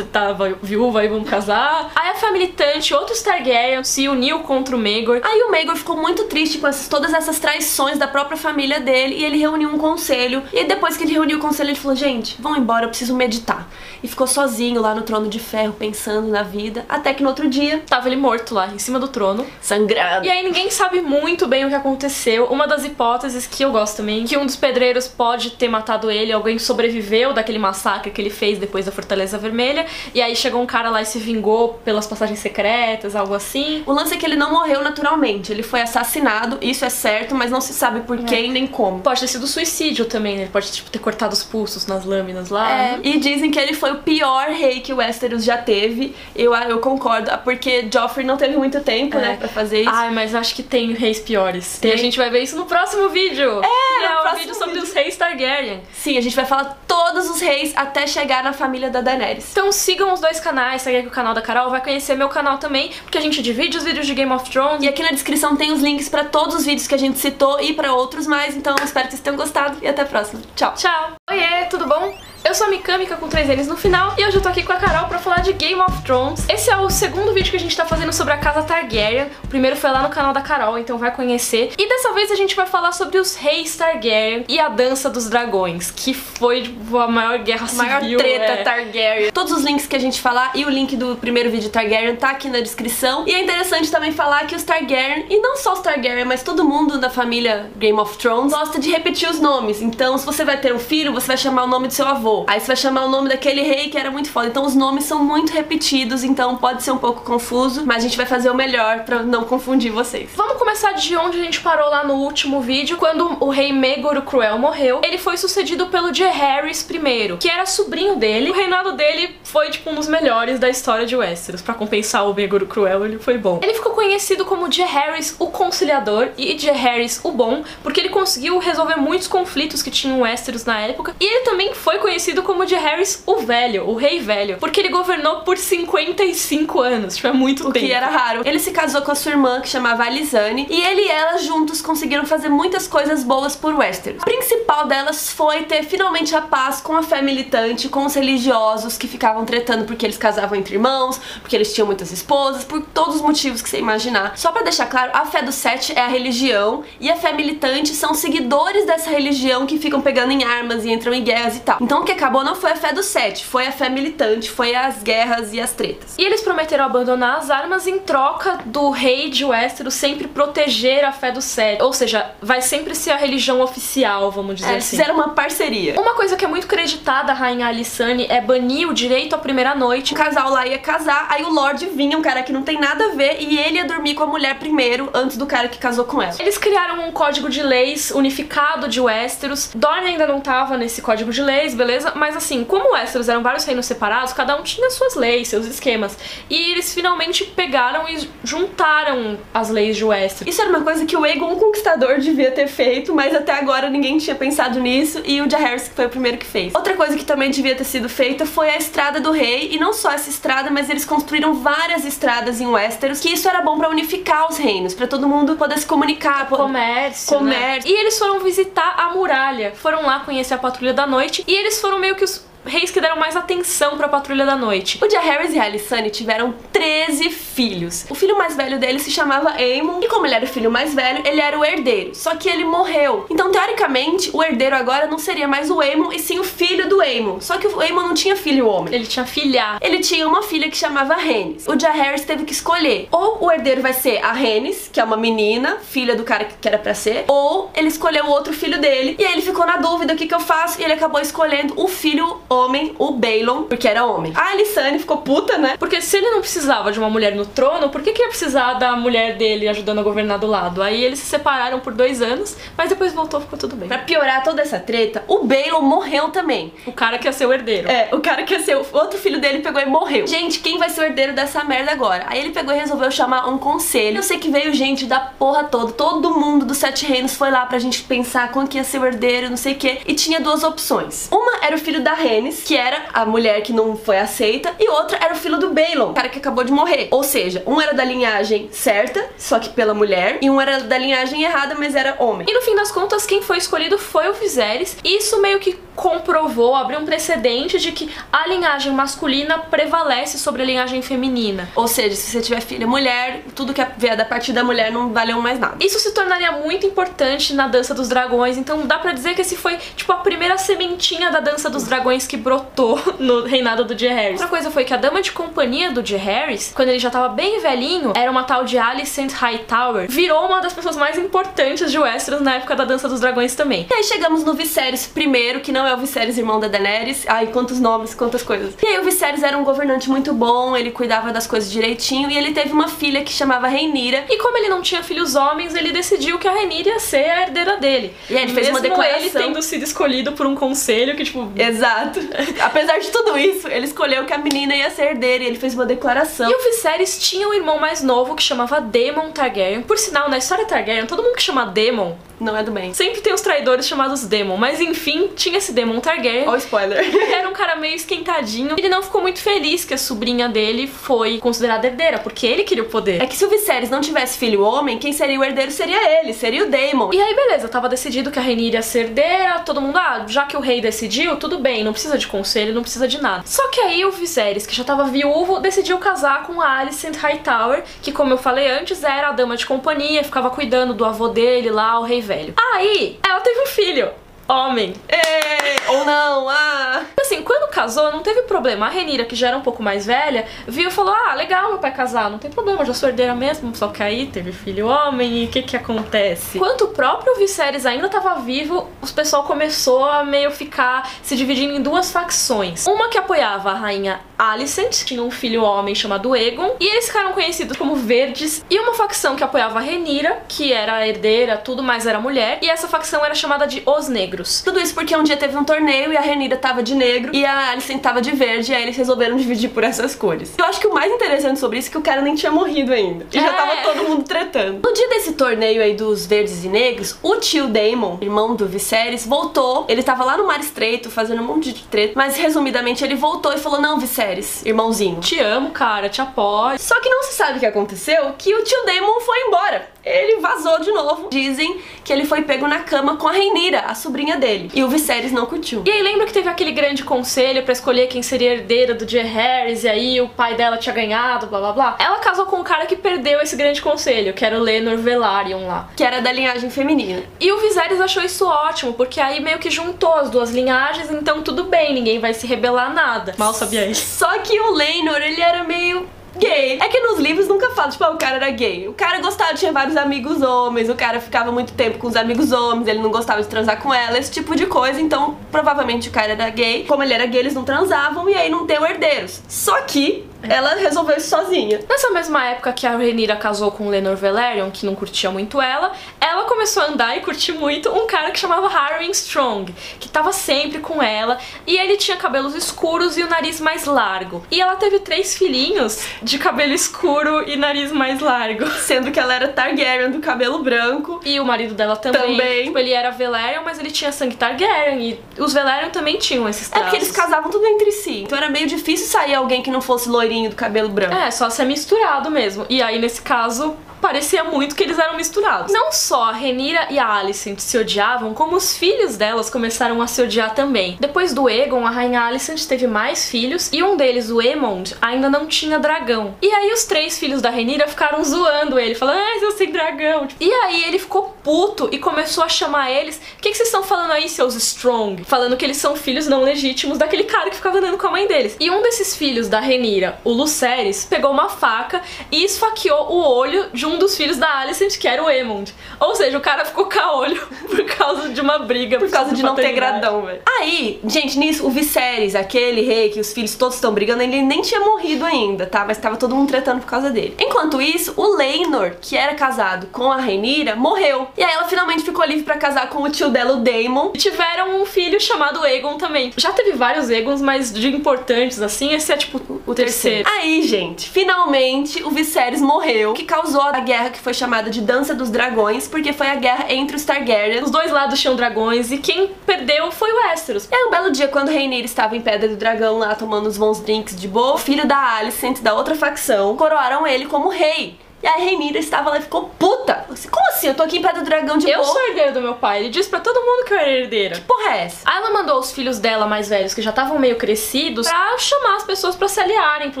Speaker 2: tava viúva aí vamos casar. Aí a família Tante, outros Targaryen, se uniu contra o Maegor.
Speaker 1: Aí o Maegor ficou muito triste com essas, todas essas traições da própria família dele e ele reuniu um conselho. E depois que ele reuniu o conselho, ele falou: Gente, vão embora, eu preciso meditar. E ficou sozinho lá no trono de ferro, pensando na vida. Até que no outro dia,
Speaker 2: Tava ele morto lá, em cima do trono.
Speaker 1: sangrando.
Speaker 2: E aí ninguém sabe muito bem o que aconteceu. Uma das hipóteses que eu gosto também, que um dos pedreiros pode ter matado ele, alguém sobreviveu daquele massacre que ele fez depois da Fortaleza Vermelha, e aí chegou um cara lá e se vingou pelas passagens secretas, algo assim.
Speaker 1: O lance é que ele não morreu naturalmente, ele foi assassinado, isso é certo, mas não se sabe por quem nem como.
Speaker 2: Pode ter sido suicídio também, né? Ele pode tipo, ter cortado os pulsos nas lâminas lá.
Speaker 1: É, e dizem que ele foi o pior rei que o Westeros já teve. Eu, eu concordo, porque Joffrey não teve muito tempo,
Speaker 2: É.
Speaker 1: né, pra fazer isso.
Speaker 2: Ai, mas acho que tem reis piores.
Speaker 1: Tem.
Speaker 2: E a gente vai ver isso no próximo vídeo. É,
Speaker 1: no
Speaker 2: é o
Speaker 1: próximo
Speaker 2: vídeo sobre
Speaker 1: vídeo.
Speaker 2: os reis Targaryen.
Speaker 1: Sim, a gente vai falar todos os reis até chegar na família da Daenerys.
Speaker 2: Então sigam os dois canais, segue aqui o canal da Carol, vai conhecer meu canal também, porque a gente divide os vídeos de Game of Thrones.
Speaker 1: E aqui na descrição tem os links pra todos os vídeos que a gente citou e pra outros mais. Então espero que vocês tenham gostado e até a próxima. Tchau.
Speaker 2: Tchau! Oiê, tudo bom? Eu sou a Mikamica com três N's no final e hoje eu tô aqui com a Carol pra falar de Game of Thrones. Esse é o segundo vídeo que a gente tá fazendo sobre a casa Targaryen. O primeiro foi lá no canal da Carol, então vai conhecer. E dessa vez a gente vai falar sobre os reis Targaryen e a dança dos dragões, que foi tipo, a maior guerra civil.
Speaker 1: Maior treta
Speaker 2: é.
Speaker 1: Targaryen. Todos os links que a gente falar e o link do primeiro vídeo Targaryen tá aqui na descrição. E é interessante também falar que os Targaryen, e não só os Targaryen, mas todo mundo da família Game of Thrones, gosta de repetir os nomes. Então, se você vai ter um filho, você vai chamar o nome do seu avô. Aí você vai chamar o nome daquele rei que era muito foda. Então, os nomes são muito repetidos, então pode ser um pouco confuso, mas a gente vai fazer o melhor pra não confundir vocês.
Speaker 2: Vamos começar de onde a gente parou lá no último vídeo, quando o rei Maegor o Cruel morreu. Ele foi sucedido pelo Jaehaerys I, que era sobrinho dele. O reinado dele foi tipo um dos melhores da história de Westeros. Pra compensar o Maegor o Cruel, ele foi bom. Ele ficou conhecido como Jaehaerys o Conciliador e Jaehaerys o Bom, porque ele conseguiu resolver muitos conflitos que tinham Westeros na época. E ele também foi conhecido como Jaehaerys o Velho, o Rei Velho, porque ele governou por 55 anos, tipo, é muito
Speaker 1: O
Speaker 2: tempo.
Speaker 1: que era raro. Ele se casou com a sua irmã, que chamava Alisane, e ele e ela juntos conseguiram fazer muitas coisas boas por Westeros. A principal delas foi ter finalmente a paz com a fé militante, com os religiosos que ficavam tretando porque eles casavam entre irmãos, porque eles tinham muitas esposas, por todos os motivos que você imaginar. Só pra deixar claro, a fé do Sete é a religião e a fé militante são seguidores dessa religião que ficam pegando em armas e entram em guerras e tal. Então o que acabou não foi a fé do Sete, foi a fé militante, foi as guerras e as tretas.
Speaker 2: E eles prometeram abandonar as armas em troca do rei de Westeros sempre proteger a fé do Sete. Ou seja, vai sempre ser a religião oficial, vamos dizer
Speaker 1: É, eles
Speaker 2: assim.
Speaker 1: fizeram uma parceria.
Speaker 2: Uma coisa que é muito creditada à rainha Alysanne é banir o direito a primeira noite.
Speaker 1: O casal lá ia casar, aí o Lorde vinha, um cara que não tem nada a ver, e ele ia dormir com a mulher primeiro, antes do cara que casou com ela.
Speaker 2: Eles criaram um código de leis unificado de Westeros. Dorne ainda não tava nesse código de leis, beleza? Mas assim, como Westeros eram vários reinos separados, cada um tinha suas leis, seus esquemas. E eles finalmente pegaram e juntaram as leis de Westeros.
Speaker 1: Isso era uma coisa que o Aegon o Conquistador devia ter feito, mas até agora ninguém tinha pensado nisso, e o Jaehaerys que foi o primeiro que fez. Outra coisa que também devia ter sido feita foi a Estrada do Rei, e não só essa estrada, mas eles construíram várias estradas em Westeros, que isso era bom para unificar os reinos, para todo mundo poder se comunicar, poder...
Speaker 2: Comércio,
Speaker 1: Comércio.
Speaker 2: Né? E eles foram visitar a muralha, foram lá conhecer a Patrulha da Noite, e eles foram meio que os reis que deram mais atenção pra Patrulha da Noite.
Speaker 1: O Jaehaerys e a Alysanne tiveram 13 filhos. O filho mais velho dele se chamava Aemon, e como ele era o filho mais velho, ele era o herdeiro. Só que ele morreu. Então, teoricamente, o herdeiro agora não seria mais o Aemon, e sim o filho do Aemon. Só que o Aemon não tinha filho homem.
Speaker 2: Ele tinha filha.
Speaker 1: Ele tinha uma filha que chamava Rhaenys. O Jaehaerys teve que escolher. Ou o herdeiro vai ser a Rhaenys, que é uma menina, filha do cara que era pra ser, ou ele escolheu o outro filho dele. E aí ele ficou na dúvida, o que que eu faço? E ele acabou escolhendo o filho homem, o Balon, porque era homem. A Alysanne ficou puta, né?
Speaker 2: Porque se ele não precisava de uma mulher no trono, por que, que ia precisar da mulher dele ajudando a governar do lado? Aí eles se separaram por dois anos, mas depois voltou, ficou tudo bem.
Speaker 1: Pra piorar toda essa treta, o Balon morreu também.
Speaker 2: O cara que ia ser o herdeiro.
Speaker 1: É, o cara que ia ser o outro filho dele pegou e morreu. Gente, quem vai ser o herdeiro dessa merda agora? Aí ele pegou e resolveu chamar um conselho. Eu sei que veio gente da porra toda, todo mundo dos Sete Reinos foi lá pra gente pensar quando que ia ser o herdeiro, não sei o que. E tinha duas opções. Uma era o filho da Que era a mulher que não foi aceita, e outra era o filho do Balon, o cara que acabou de morrer. Ou seja, um era da linhagem certa, só que pela mulher, e um era da linhagem errada, mas era homem.
Speaker 2: E no fim das contas, quem foi escolhido foi o Viserys. E isso meio que comprovou, abriu um precedente de que a linhagem masculina prevalece sobre a linhagem feminina.
Speaker 1: Ou seja, se você tiver filha mulher, tudo que vier da parte da mulher não valeu mais nada.
Speaker 2: Isso se tornaria muito importante na Dança dos Dragões, então dá pra dizer que esse foi, tipo, a primeira sementinha da Dança dos Dragões que brotou <laughs> no reinado do Jaehaerys. Outra coisa foi que a dama de companhia do Jaehaerys, quando ele já tava bem velhinho, era uma tal de Alicent Hightower, virou uma das pessoas mais importantes de Westeros na época da Dança dos Dragões também.
Speaker 1: E aí chegamos no Viserys primeiro, que não é o Viserys irmão da Daenerys. Ai, quantos nomes, quantas coisas. E aí o Viserys era um governante muito bom, ele cuidava das coisas direitinho e ele teve uma filha que chamava Rhaenyra.
Speaker 2: E como ele não tinha filhos homens, ele decidiu que a Rhaenyra ia ser a herdeira dele.
Speaker 1: E aí ele fez
Speaker 2: Mesmo
Speaker 1: uma declaração.
Speaker 2: ele tendo sido escolhido por um conselho que, tipo...
Speaker 1: Exato. <laughs> Apesar de tudo isso, ele escolheu que a menina ia ser herdeira e ele fez uma declaração.
Speaker 2: E o Viserys tinha um irmão mais novo que chamava Daemon Targaryen. Por sinal, na história Targaryen, todo mundo que chama Daemon
Speaker 1: Não é do bem.
Speaker 2: sempre tem os traidores chamados Daemon. Mas enfim, tinha esse Daemon Targaryen.
Speaker 1: Ó o spoiler. <laughs>
Speaker 2: Era um cara meio esquentadinho. Ele não ficou muito feliz que a sobrinha dele foi considerada herdeira, porque ele queria o poder.
Speaker 1: É que se o Viserys não tivesse filho homem, quem seria o herdeiro seria ele, seria o Daemon.
Speaker 2: E aí, beleza, tava decidido que a Rhaenyra ia ser herdeira, todo mundo, ah, já que o rei decidiu, tudo bem, não precisa de conselho, não precisa de nada. Só que aí o Viserys, que já tava viúvo, decidiu casar com a Alicent Hightower, que como eu falei antes, era a dama de companhia, ficava cuidando do avô dele lá, o rei velho. Aí, ela teve um filho. Homem.
Speaker 1: Ei, ou não, ah.
Speaker 2: Assim, quando casou, não teve problema. A Renira, que já era um pouco mais velha, viu e falou: Ah, legal meu pai casar, não tem problema, eu já sou herdeira mesmo. Só que aí teve filho homem e o que que acontece? Enquanto o próprio Viserys ainda tava vivo, os pessoal começou a meio ficar se dividindo em duas facções. Uma que apoiava a rainha Alicent, tinha um filho homem chamado Egon, e eles ficaram conhecidos como Verdes. E uma facção que apoiava a Renira, que era a herdeira, tudo mais era mulher, e essa facção era chamada de Os Negros.
Speaker 1: Tudo isso porque um dia teve um torneio e a Renira tava de negro e a Alicent tava de verde, e aí eles resolveram dividir por essas cores. Eu acho que o mais interessante sobre isso é que o cara nem tinha morrido ainda. E já
Speaker 2: É.
Speaker 1: tava todo mundo tretando. No dia desse torneio aí dos verdes e negros, o tio Daemon, irmão do Viserys, voltou. Ele tava lá no Mar Estreito fazendo um monte de treta, mas resumidamente ele voltou e falou: Não, Viserys, irmãozinho.
Speaker 2: Te amo, cara, te apoio.
Speaker 1: Só que não se sabe o que aconteceu, que o tio Daemon foi embora. Ele vazou de novo. Dizem que ele foi pego na cama com a Rhaenyra, a sobrinha dele. E o Viserys não curtiu.
Speaker 2: E aí lembra que teve aquele grande conselho pra escolher quem seria herdeira do Jaehaerys e aí o pai dela tinha ganhado, blá blá blá. Ela casou com um cara que perdeu esse grande conselho, que era o Lenor Velaryon lá.
Speaker 1: Que era da linhagem feminina.
Speaker 2: E o Viserys achou isso ótimo, porque aí meio que juntou as duas linhagens, então tudo bem, ninguém vai se rebelar nada. Mal sabia isso.
Speaker 1: Só que o Lenor, ele era meio gay. É que nos livros nunca fala, tipo, ah, o cara era gay. O cara gostava, tinha vários amigos homens, o cara ficava muito tempo com os amigos homens, ele não gostava de transar com ela, esse tipo de coisa. Então, provavelmente o cara era gay. Como ele era gay, eles não transavam e aí não deu herdeiros. Só que ela resolveu isso sozinha.
Speaker 2: Nessa mesma época que a Rhaenyra casou com o Lenor Velaryon, que não curtia muito ela, ela começou a andar e curtir muito um cara que chamava Harwin Strong, que tava sempre com ela, e ele tinha cabelos escuros e o nariz mais largo. E ela teve três filhinhos de cabelo escuro e nariz mais largo. <laughs>
Speaker 1: Sendo que ela era Targaryen do cabelo branco.
Speaker 2: E o marido dela também.
Speaker 1: Também.
Speaker 2: Tipo, ele era Velaryon, mas ele tinha sangue Targaryen. E os Velaryon também tinham esses
Speaker 1: É
Speaker 2: traços.
Speaker 1: porque eles casavam tudo entre si. Então era meio difícil sair alguém que não fosse loirinho do cabelo branco.
Speaker 2: É, só ser misturado mesmo. E aí, nesse caso, parecia muito que eles eram misturados. Não só a Renira e a Alicent se odiavam, como os filhos delas começaram a se odiar também. Depois do Egon, a rainha Alicent teve mais filhos e um deles, o Aemond, ainda não tinha dragão. E aí os três filhos da Renira ficaram zoando ele, falando, ah, eu sem dragão. E aí ele ficou puto e começou a chamar eles, o que, que vocês estão falando aí, seus Strong? Falando que eles são filhos não legítimos daquele cara que ficava andando com a mãe deles. E um desses filhos da Renira, o Lucerys, pegou uma faca e esfaqueou o olho de um dos filhos da Alicent, que era o Aemond. Ou seja, o cara ficou caolho <laughs> por causa de uma briga.
Speaker 1: Por causa de não ter gradão, velho. Aí, gente, nisso, o Viserys, aquele rei que os filhos todos estão brigando, ele nem tinha morrido ainda, tá? Mas tava todo mundo tretando por causa dele. Enquanto isso, o Leinor, que era casado com a Rhaenyra, morreu. E aí ela finalmente ficou livre pra casar com o tio dela, o Daemon.
Speaker 2: E tiveram um filho chamado Egon também. Já teve vários Egons, mas de importantes assim, esse é tipo o terceiro.
Speaker 1: Aí, gente, finalmente o Viserys morreu, que causou a guerra que foi chamada de Dança dos Dragões, porque foi a guerra entre os Targaryens.
Speaker 2: Os dois lados tinham dragões e quem perdeu foi o Westeros.
Speaker 1: E aí, um belo dia, quando Rhaenyra estava em Pedra do Dragão lá tomando os bons drinks de boa, o filho da Alicent da outra facção coroaram ele como rei. E a Rhaenyra estava lá e ficou puta. Assim, Como assim? Eu tô aqui em Pedra do Dragão de
Speaker 2: Eu
Speaker 1: boa.
Speaker 2: sou herdeiro do meu pai, ele disse pra todo mundo que eu era herdeira.
Speaker 1: Porra é essa?
Speaker 2: Aí ela mandou os filhos dela mais velhos, que já estavam meio crescidos, pra chamar as pessoas pra se aliarem pro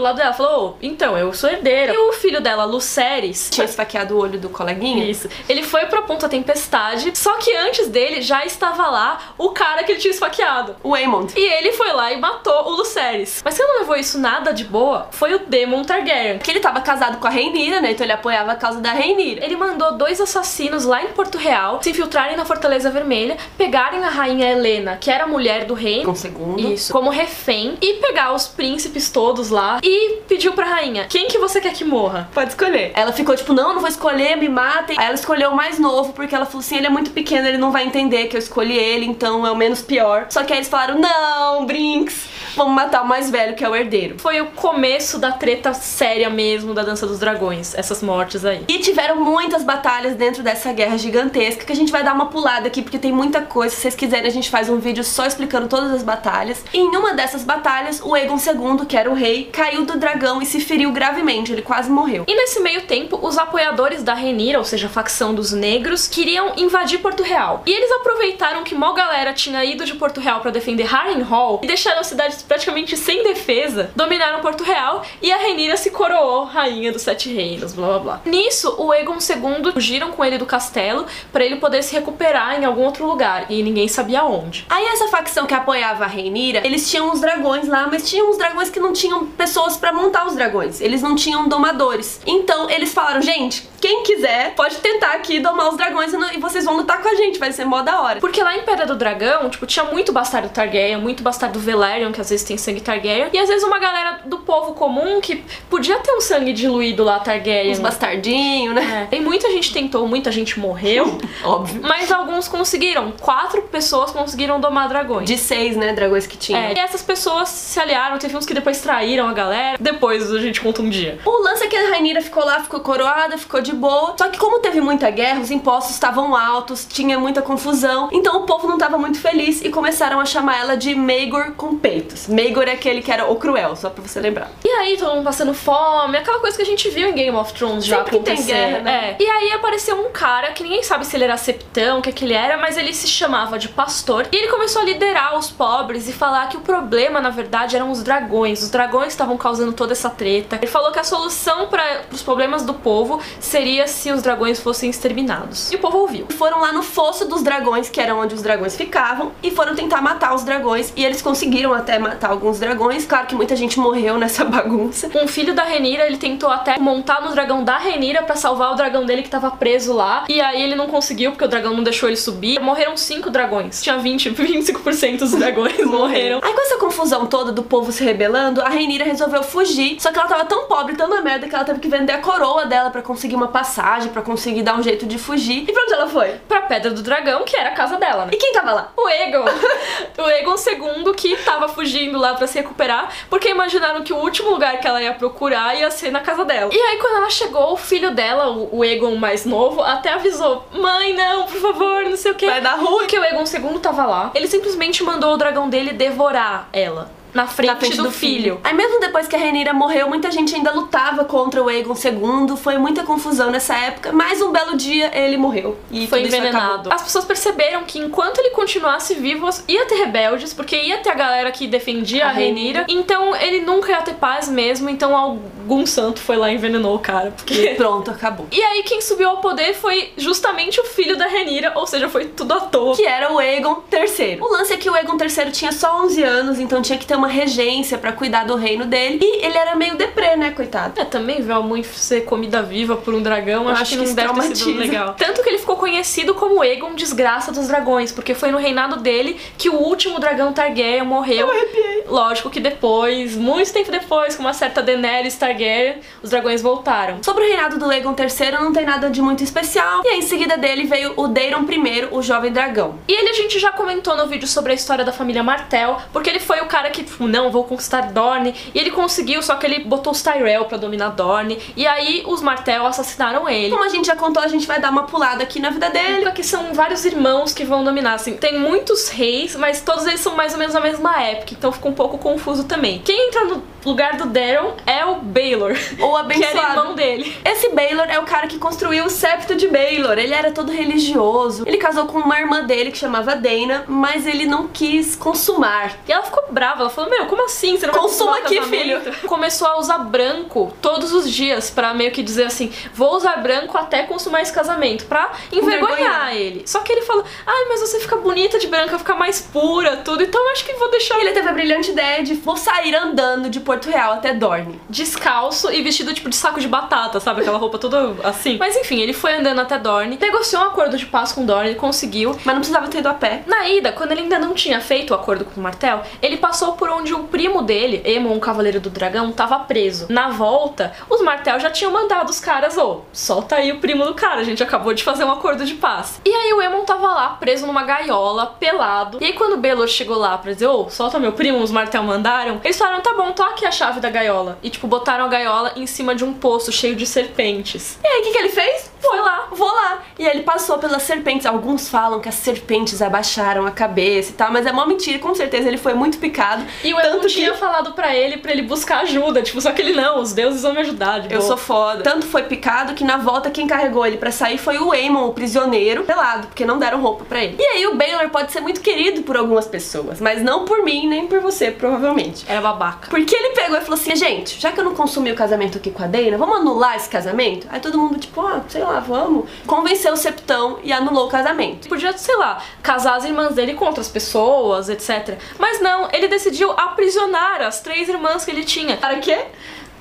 Speaker 2: lado dela. Falou, "Ô, então, eu sou herdeira. E o filho dela, Lucerys,
Speaker 1: Tinha esfaqueado o olho do coleguinha?
Speaker 2: Isso. Ele foi pra Ponta Tempestade, só que antes dele já estava lá o cara que ele tinha esfaqueado.
Speaker 1: O Aemond.
Speaker 2: E ele foi lá e matou o Lucerys. Mas quem não levou isso nada de boa foi o Demon Targaryen.
Speaker 1: Porque ele tava casado com a Rhaenyra, né? Então ele apoiava a causa da Rhaenyra.
Speaker 2: Ele mandou dois assassinos lá em Porto Real se infiltrarem na Fortaleza Vermelha, pegarem a rainha Helena, que era a mulher do rei,
Speaker 1: Com o segundo.
Speaker 2: isso, como refém, e pegar os príncipes todos lá e pediu pra rainha: quem que você quer que morra?
Speaker 1: Pode escolher. Ela ficou tipo, não, não vou escolher, me matem. Aí ela escolheu o mais novo, porque ela falou assim: ele é muito pequeno, ele não vai entender que eu escolhi ele, então é o menos pior. Só que aí eles falaram: não, Brinks, vamos matar o mais velho, que é o herdeiro.
Speaker 2: Foi o começo da treta séria mesmo da Dança dos Dragões, essas mortes aí.
Speaker 1: E tiveram muitas batalhas dentro dessa guerra gigantesca, que a gente vai dar uma pulada aqui, porque tem muita coisa. Se vocês quiserem, a gente faz um vídeo só explicando todas as batalhas. E em uma dessas batalhas, o Aegon II, que era o rei, caiu do dragão e se feriu gravemente. Ele quase morreu.
Speaker 2: E nesse meio tempo, os apoiadores da Renira, ou seja, a facção dos negros, queriam invadir Porto Real. E eles aproveitaram que mó galera tinha ido de Porto Real pra defender Harrenhal e deixaram a cidade praticamente sem defesa, dominaram Porto Real e a Renira se coroou rainha dos sete reinos, blá blá blá. Nisso, o Egon II fugiram com ele do castelo pra ele poder se recuperar em algum outro lugar e ninguém sabia onde.
Speaker 1: Aí essa facção que apoiava a Rhaenyra, eles tinham os dragões lá, mas tinham uns dragões que não tinham pessoas pra montar os dragões. Eles não tinham domadores. Então eles falaram, gente, quem quiser pode tentar aqui domar os dragões e e vocês vão lutar com a gente, vai ser mó da hora.
Speaker 2: Porque lá em Pedra do Dragão, tipo, tinha muito bastardo Targaryen, muito bastardo Velaryon, que às vezes tem sangue Targaryen, e às vezes uma galera do povo comum que podia ter um sangue diluído lá Targaryen.
Speaker 1: Os bastardinhos, né?
Speaker 2: É. E muita gente tentou, muita gente morreu, <laughs>
Speaker 1: Óbvio.
Speaker 2: mas alguns conseguiram. Quatro pessoas conseguiram domar dragões.
Speaker 1: De seis, né, dragões que tinham.
Speaker 2: É, e essas pessoas se aliaram, teve uns que depois traíram a galera. Depois a gente conta um dia.
Speaker 1: O lance a Rainira ficou lá, ficou coroada, ficou de boa. Só que como teve muita guerra, os impostos estavam altos, tinha muita confusão. Então o povo não tava muito feliz e começaram a chamar ela de Maegor com peitos. Maegor é aquele que era o cruel, só pra você lembrar.
Speaker 2: E aí, todo mundo passando fome, aquela coisa que a gente viu em Game of Thrones já
Speaker 1: Sempre que tem
Speaker 2: acontecer.
Speaker 1: guerra, né?
Speaker 2: É. E aí apareceu um cara que ninguém sabe se ele era septão, o que, que ele era, mas ele se chamava de pastor. E ele começou a liderar os pobres e falar que o problema, na verdade, eram os dragões. Os dragões estavam causando toda essa treta. Ele falou que a solução para os problemas do povo seria se os dragões fossem exterminados. E o povo ouviu.
Speaker 1: Foram lá no fosso dos dragões, que era onde os dragões ficavam, e foram tentar matar os dragões. E eles conseguiram até matar alguns dragões. Claro que muita gente morreu nessa <laughs> bagunça.
Speaker 2: Um filho da Renira, ele tentou até montar no dragão da Renira para salvar o dragão dele que tava preso lá. E aí ele não conseguiu, porque o dragão não deixou ele subir. Morreram cinco dragões. Tinha 20, 25% <laughs> dos dragões morreram.
Speaker 1: Aí com essa confusão toda do povo se rebelando, a Renira resolveu fugir. Só que ela tava tão pobre, tão na merda, que ela teve que vender a coroa dela para conseguir uma passagem, para conseguir dar um jeito de fugir. E pra onde ela foi?
Speaker 2: Pra Pedra do Dragão, que era a casa dela, né?
Speaker 1: E quem tava lá?
Speaker 2: O Egon. <laughs> o Egon II que tava fugindo lá para se recuperar, porque imaginaram que o último lugar que ela ia procurar ia ser na casa dela. E aí quando ela chegou, o filho dela, o Egon mais novo, até avisou: "Mãe, não, por favor, não sei o que".
Speaker 1: Vai dar ruim.
Speaker 2: Porque o Egon II tava lá. Ele simplesmente mandou o dragão dele devorar ela na frente,
Speaker 1: na frente
Speaker 2: do,
Speaker 1: do,
Speaker 2: filho.
Speaker 1: Aí mesmo depois que a Renira morreu, muita gente ainda lutava contra o Aegon II, foi muita confusão nessa época, mas um belo dia ele morreu e
Speaker 2: Foi envenenado. As pessoas perceberam que enquanto ele continuasse vivo, ia ter rebeldes, porque ia ter a galera que defendia a,
Speaker 1: A
Speaker 2: Renira. Então ele nunca ia ter paz mesmo, então algum santo foi lá e envenenou o cara. Porque...
Speaker 1: E pronto, acabou. <laughs>
Speaker 2: E aí quem subiu ao poder foi justamente o filho da Renira, ou seja, foi tudo à toa.
Speaker 1: Que era o Aegon III. O lance é que o Aegon III tinha só 11 anos, então tinha que ter uma regência pra cuidar do reino dele. E ele era meio deprê, né, coitado?
Speaker 2: É, também ver a mãe ser comida viva por um dragão, acho,
Speaker 1: acho
Speaker 2: que
Speaker 1: que
Speaker 2: não deve ter sido legal. Tanto que ele ficou conhecido como Aegon Desgraça dos Dragões, porque foi no reinado dele que o último dragão Targaryen morreu.
Speaker 1: Eu arrepiei.
Speaker 2: Lógico que depois, muito tempo depois, com uma certa Daenerys Targaryen, os dragões voltaram.
Speaker 1: Sobre o reinado do Aegon III não tem nada de muito especial. E aí, em seguida dele veio o Daeron I, o jovem dragão.
Speaker 2: E ele a gente já comentou no vídeo sobre a história da família Martell, porque ele foi o cara que, não, vou conquistar Dorne, e ele conseguiu, só que ele botou os Tyrell pra dominar Dorne, e aí os Martell assassinaram ele.
Speaker 1: Como a gente já contou, a gente vai dar uma pulada aqui na vida dele.
Speaker 2: Porque são vários irmãos que vão dominar, assim, tem muitos reis, mas todos eles são mais ou menos na mesma época, então fica um pouco confuso também. Quem entra no lugar do Daron é o Baelor,
Speaker 1: Ou <laughs>
Speaker 2: que era
Speaker 1: abençoado.
Speaker 2: irmão dele.
Speaker 1: Esse Baelor é o cara que construiu o septo de Baelor. Ele era todo religioso. Ele casou com uma irmã dele que chamava Dana, mas ele não quis consumar.
Speaker 2: E ela ficou brava, ela falou: Meu, como assim? Você não
Speaker 1: Consuma aqui,
Speaker 2: casamento?" Começou a usar branco todos os dias pra meio que dizer assim: Vou usar branco até consumar esse casamento, pra envergonhar ele. Só que ele falou: Ai, mas você fica bonita de branco, fica mais pura, tudo, então eu acho que vou deixar
Speaker 1: Ele teve a brilhante ideia de vou sair andando de Porto Real até Dorne.
Speaker 2: descalço e vestido tipo de saco de batata, sabe? Aquela roupa toda assim. Mas enfim, ele foi andando até Dorne, negociou um acordo de paz com Dorne, conseguiu.
Speaker 1: Mas não precisava ter ido a pé.
Speaker 2: Na ida, quando ele ainda não tinha feito o acordo com o Martel, ele passou por onde o primo dele, Aemon, o Cavaleiro do Dragão, tava preso. Na volta, os Martel já tinham mandado os caras, ô, solta aí o primo do cara, a gente acabou de fazer um acordo de paz. E aí o Aemon tava lá, preso numa gaiola, pelado. E aí quando o Belor chegou lá pra dizer, ô, solta meu primo, os Martel mandaram, eles falaram, tá bom, tô aqui a chave da gaiola. E tipo, botaram a gaiola em cima de um poço cheio de serpentes.
Speaker 1: E aí, o que, que ele fez?
Speaker 2: Foi lá.
Speaker 1: Vou lá. E ele passou pelas serpentes. Alguns falam que as serpentes abaixaram a cabeça e tal, mas é mó mentira. Com certeza ele foi muito picado.
Speaker 2: E o Aemon
Speaker 1: Tanto que-
Speaker 2: tinha falado pra ele, pra ele buscar ajuda, tipo, só que ele não, os deuses vão me ajudar, de
Speaker 1: Eu
Speaker 2: boa.
Speaker 1: sou foda. Tanto foi picado que na volta quem carregou ele pra sair foi o Aemon, o prisioneiro, pelado, porque não deram roupa pra ele. E aí o Baelor pode ser muito querido por algumas pessoas, mas não por mim nem por você, provavelmente.
Speaker 2: Era babaca.
Speaker 1: Porque ele pegou e falou assim: gente, já que eu não consumi o casamento aqui com a Dana, vamos anular esse casamento? Aí todo mundo, tipo, ah, sei lá, vamos. Convenceu o Septão e anulou o casamento.
Speaker 2: Podia, sei lá, casar as irmãs dele com outras pessoas, etc. Mas não, ele decidiu aprisionar as três irmãs que ele tinha.
Speaker 1: Para quê?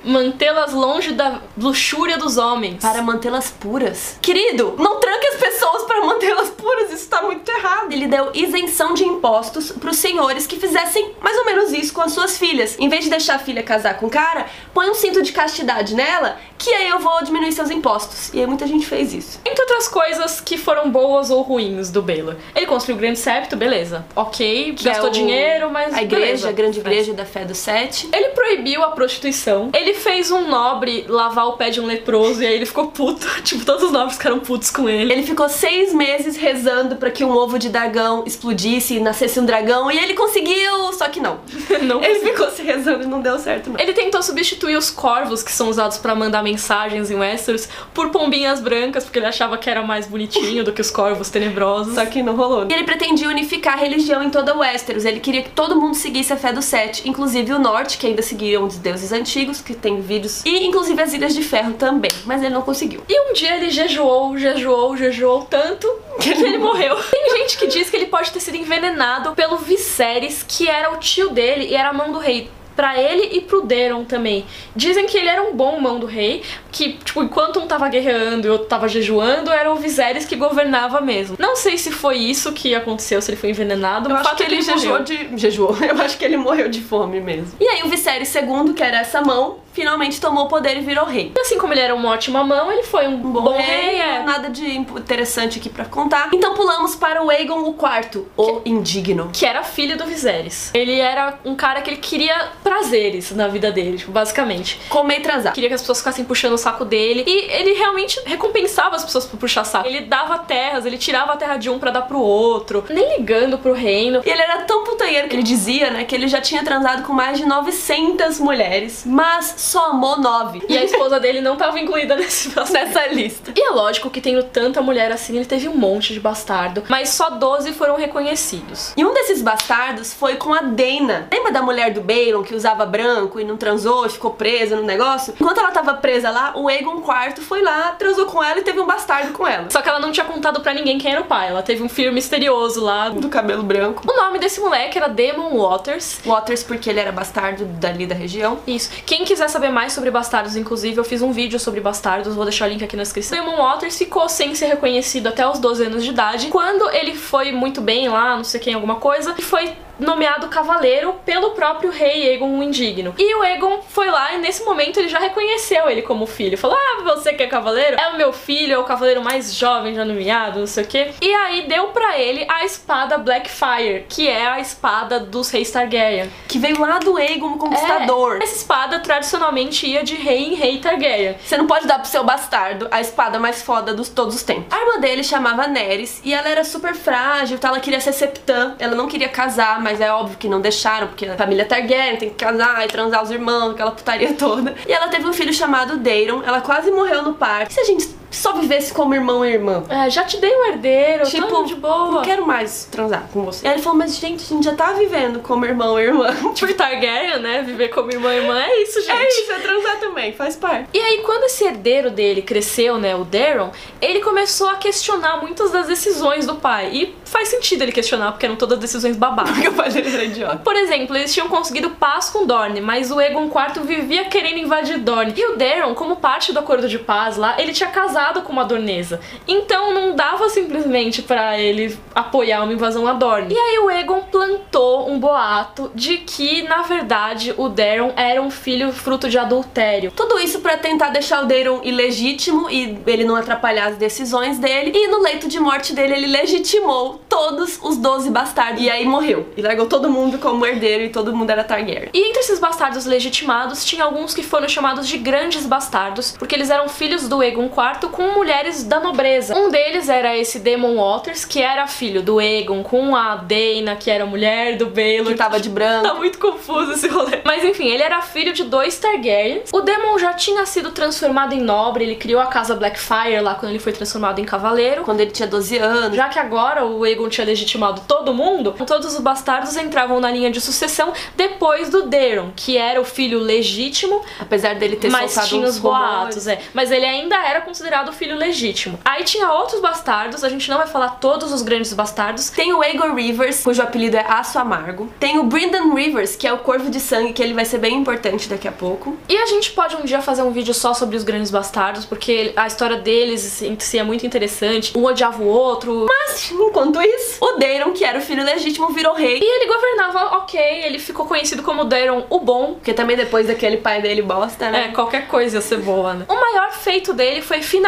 Speaker 2: Mantê-las longe da luxúria dos homens.
Speaker 1: Para mantê-las puras. Querido, não tranque as pessoas para mantê-las puras, isso tá muito errado. Ele deu isenção de impostos pros senhores que fizessem mais ou menos isso com as suas filhas. Em vez de deixar a filha casar com o cara, põe um cinto de castidade nela, que aí eu vou diminuir seus impostos. E aí muita gente fez isso.
Speaker 2: Entre outras coisas que foram boas ou ruins do Baylor. Ele construiu o Grande Septo, beleza. Ok,
Speaker 1: Que
Speaker 2: gastou
Speaker 1: é o-
Speaker 2: dinheiro, mas.
Speaker 1: A igreja,
Speaker 2: beleza.
Speaker 1: a grande igreja da fé do sete.
Speaker 2: Ele proibiu a prostituição. Ele fez um nobre lavar o pé de um leproso e aí ele ficou puto. <laughs> tipo, todos os nobres ficaram putos com ele.
Speaker 1: Ele ficou seis meses rezando para que um ovo de dragão explodisse e nascesse um dragão, e ele conseguiu, só que não. <laughs>
Speaker 2: Não
Speaker 1: Ele ficou se rezando e não deu certo, não.
Speaker 2: Ele tentou substituir os corvos que são usados pra mandar mensagens em Westeros por pombinhas brancas, porque ele achava que era mais bonitinho do que os corvos tenebrosos.
Speaker 1: Só que não rolou. E ele pretendia unificar a religião em toda Westeros. Ele queria que todo mundo seguisse a fé do Sete, inclusive o Norte, que ainda seguiam os deuses antigos, que tem vídeos, e inclusive as Ilhas de Ferro também, mas ele não conseguiu.
Speaker 2: E um dia ele jejuou, jejuou, jejuou tanto <laughs> que ele morreu. Tem gente que diz que ele pode ter sido envenenado pelo Viserys, que era o tio dele e era a mão do rei para ele e pro Deron também. Dizem que ele era um bom mão do rei, que, tipo, enquanto um tava guerreando e outro tava jejuando, era o Viserys que governava mesmo. Não sei se foi isso que aconteceu, se ele foi envenenado,
Speaker 1: Eu
Speaker 2: o
Speaker 1: acho
Speaker 2: fato
Speaker 1: que
Speaker 2: é
Speaker 1: ele
Speaker 2: ele
Speaker 1: jejuou de. Jejuou. <laughs> Eu acho que ele morreu de fome mesmo. E aí o Viserys II, que era essa mão, finalmente tomou o poder e virou rei.
Speaker 2: Assim como ele era uma ótima mão, ele foi um,
Speaker 1: Bom, rei,
Speaker 2: é.
Speaker 1: nada de interessante aqui pra contar. Então pulamos para o Aegon o IV, o indigno.
Speaker 2: Que era filho do Viserys. Ele era um cara que ele queria prazeres na vida dele, tipo, basicamente.
Speaker 1: Comer e transar.
Speaker 2: Queria que as pessoas ficassem puxando o saco dele. E ele realmente recompensava as pessoas por puxar saco. Ele dava terras, ele tirava a terra de um pra dar pro outro, nem ligando pro reino.
Speaker 1: E ele era tão putanheiro que ele dizia, né, que ele já tinha transado com mais de 900 mulheres, mas só amou nove.
Speaker 2: E a <laughs> esposa dele não tava incluída nesse processo.
Speaker 1: nessa lista.
Speaker 2: E é lógico que tendo tanta mulher assim, ele teve um monte de bastardo, mas só 12 foram reconhecidos.
Speaker 1: E um desses bastardos foi com a Dana. Lembra da mulher do Balon que usava branco e não transou, e ficou presa no negócio? Enquanto ela tava presa lá, o Aegon IV foi lá, transou com ela e teve um bastardo com ela.
Speaker 2: Só que ela não tinha contado pra ninguém quem era o pai. Ela teve um filho misterioso lá.
Speaker 1: Do cabelo branco.
Speaker 2: O nome desse moleque era Demon Waters.
Speaker 1: Waters porque ele era bastardo dali da região.
Speaker 2: Isso. Quem quiser saber mais sobre bastardos, inclusive, eu fiz um vídeo sobre bastardos, vou deixar o link aqui na descrição. Demon Waters ficou sem ser reconhecido até os 12 anos de idade. Quando ele foi muito bem lá, não sei quem, alguma coisa, e foi nomeado cavaleiro pelo próprio rei Aegon o Indigno. E o Aegon foi lá e nesse momento ele já reconheceu ele como filho. Falou: "Ah, você que é cavaleiro? É o meu filho, é o cavaleiro mais jovem já nomeado, não sei o quê". E aí deu pra ele a espada Blackfire, que é a espada dos reis Targaryen.
Speaker 1: Que veio lá do Aegon o Conquistador.
Speaker 2: É, essa espada tradicionalmente ia de rei em rei Targaryen.
Speaker 1: Você não pode dar pro seu bastardo a espada mais foda dos todos os tempos. A irmã dele chamava Neres e ela era super frágil, tá? Ela queria ser septã, ela não queria casar, mas é óbvio que não deixaram, porque a família Targaryen tem que casar e transar os irmãos, aquela putaria <laughs> toda. E ela teve um filho chamado Daeron, ela quase morreu no parto. E se a gente só vivesse como irmão e irmã?
Speaker 2: É, já te dei um herdeiro,
Speaker 1: Tipo,
Speaker 2: tipo, de boa.
Speaker 1: não quero mais transar com você. E aí ele falou, mas gente, a gente já tá vivendo como irmão e irmã. <laughs>
Speaker 2: Tipo Targaryen, né? Viver como irmã e irmã é isso, gente.
Speaker 1: É isso, é transar também, faz parte.
Speaker 2: E aí, quando esse herdeiro dele cresceu, né, o Daron, ele começou a questionar muitas das decisões do pai. E faz sentido ele questionar, porque eram todas decisões babacas.
Speaker 1: Porque o pai dele era idiota.
Speaker 2: Por exemplo, eles tinham conseguido paz com Dorne, mas o Aegon IV vivia querendo invadir Dorne. E o Daron, como parte do acordo de paz lá, ele tinha casado com uma dornesa. Então não dava simplesmente pra ele apoiar uma invasão a Dorne. E aí o Aegon plantou um boato de que, na verdade, o Daron era um filho fruto de adultério.
Speaker 1: Tudo isso pra tentar deixar o Daeron ilegítimo e ele não atrapalhar as decisões dele. E no leito de morte dele, ele legitimou todos os 12 bastardos. E aí morreu. E largou todo mundo como herdeiro e todo mundo era Targaryen.
Speaker 2: E entre esses bastardos legitimados, tinha alguns que foram chamados de grandes bastardos, porque eles eram filhos do Aegon IV com mulheres da nobreza. Um deles era esse Demon Waters, que era filho do Aegon com a Dana, que era mulher do Baelor.
Speaker 1: Que tava de branco. <laughs>
Speaker 2: Tá muito confuso esse rolê. Mas enfim, ele era filho de dois Targaryens. O Demon já tinha sido transformado em nobre, ele criou a casa Blackfire lá quando ele foi transformado em cavaleiro.
Speaker 1: Quando ele tinha 12 anos.
Speaker 2: Já que agora o Aegon tinha legitimado todo mundo, todos os bastardos entravam na linha de sucessão depois do Daeron, que era o filho legítimo,
Speaker 1: Apesar dele ter
Speaker 2: mas
Speaker 1: soltado
Speaker 2: tinha os boatos, é. Mas ele ainda era considerado o filho legítimo. Aí tinha outros bastardos, a gente não vai falar todos os grandes bastardos.
Speaker 1: Tem o Aegor Rivers, cujo apelido é Aço Amargo. Tem o Brendan Rivers, que é o Corvo de Sangue, que ele vai ser bem importante daqui a pouco.
Speaker 2: E a gente pode um dia fazer um vídeo só sobre os grandes bastardos, porque a história deles em si é muito interessante. Um odiava o outro,
Speaker 1: Mas, enquanto isso, o Daeron, que era o filho legítimo, virou rei.
Speaker 2: E ele governava ok, ele ficou conhecido como Daeron o Bom.
Speaker 1: Porque também depois daquele pai dele bosta,
Speaker 2: É,
Speaker 1: né?
Speaker 2: qualquer coisa ia ser boa, né? O maior feito dele foi finalmente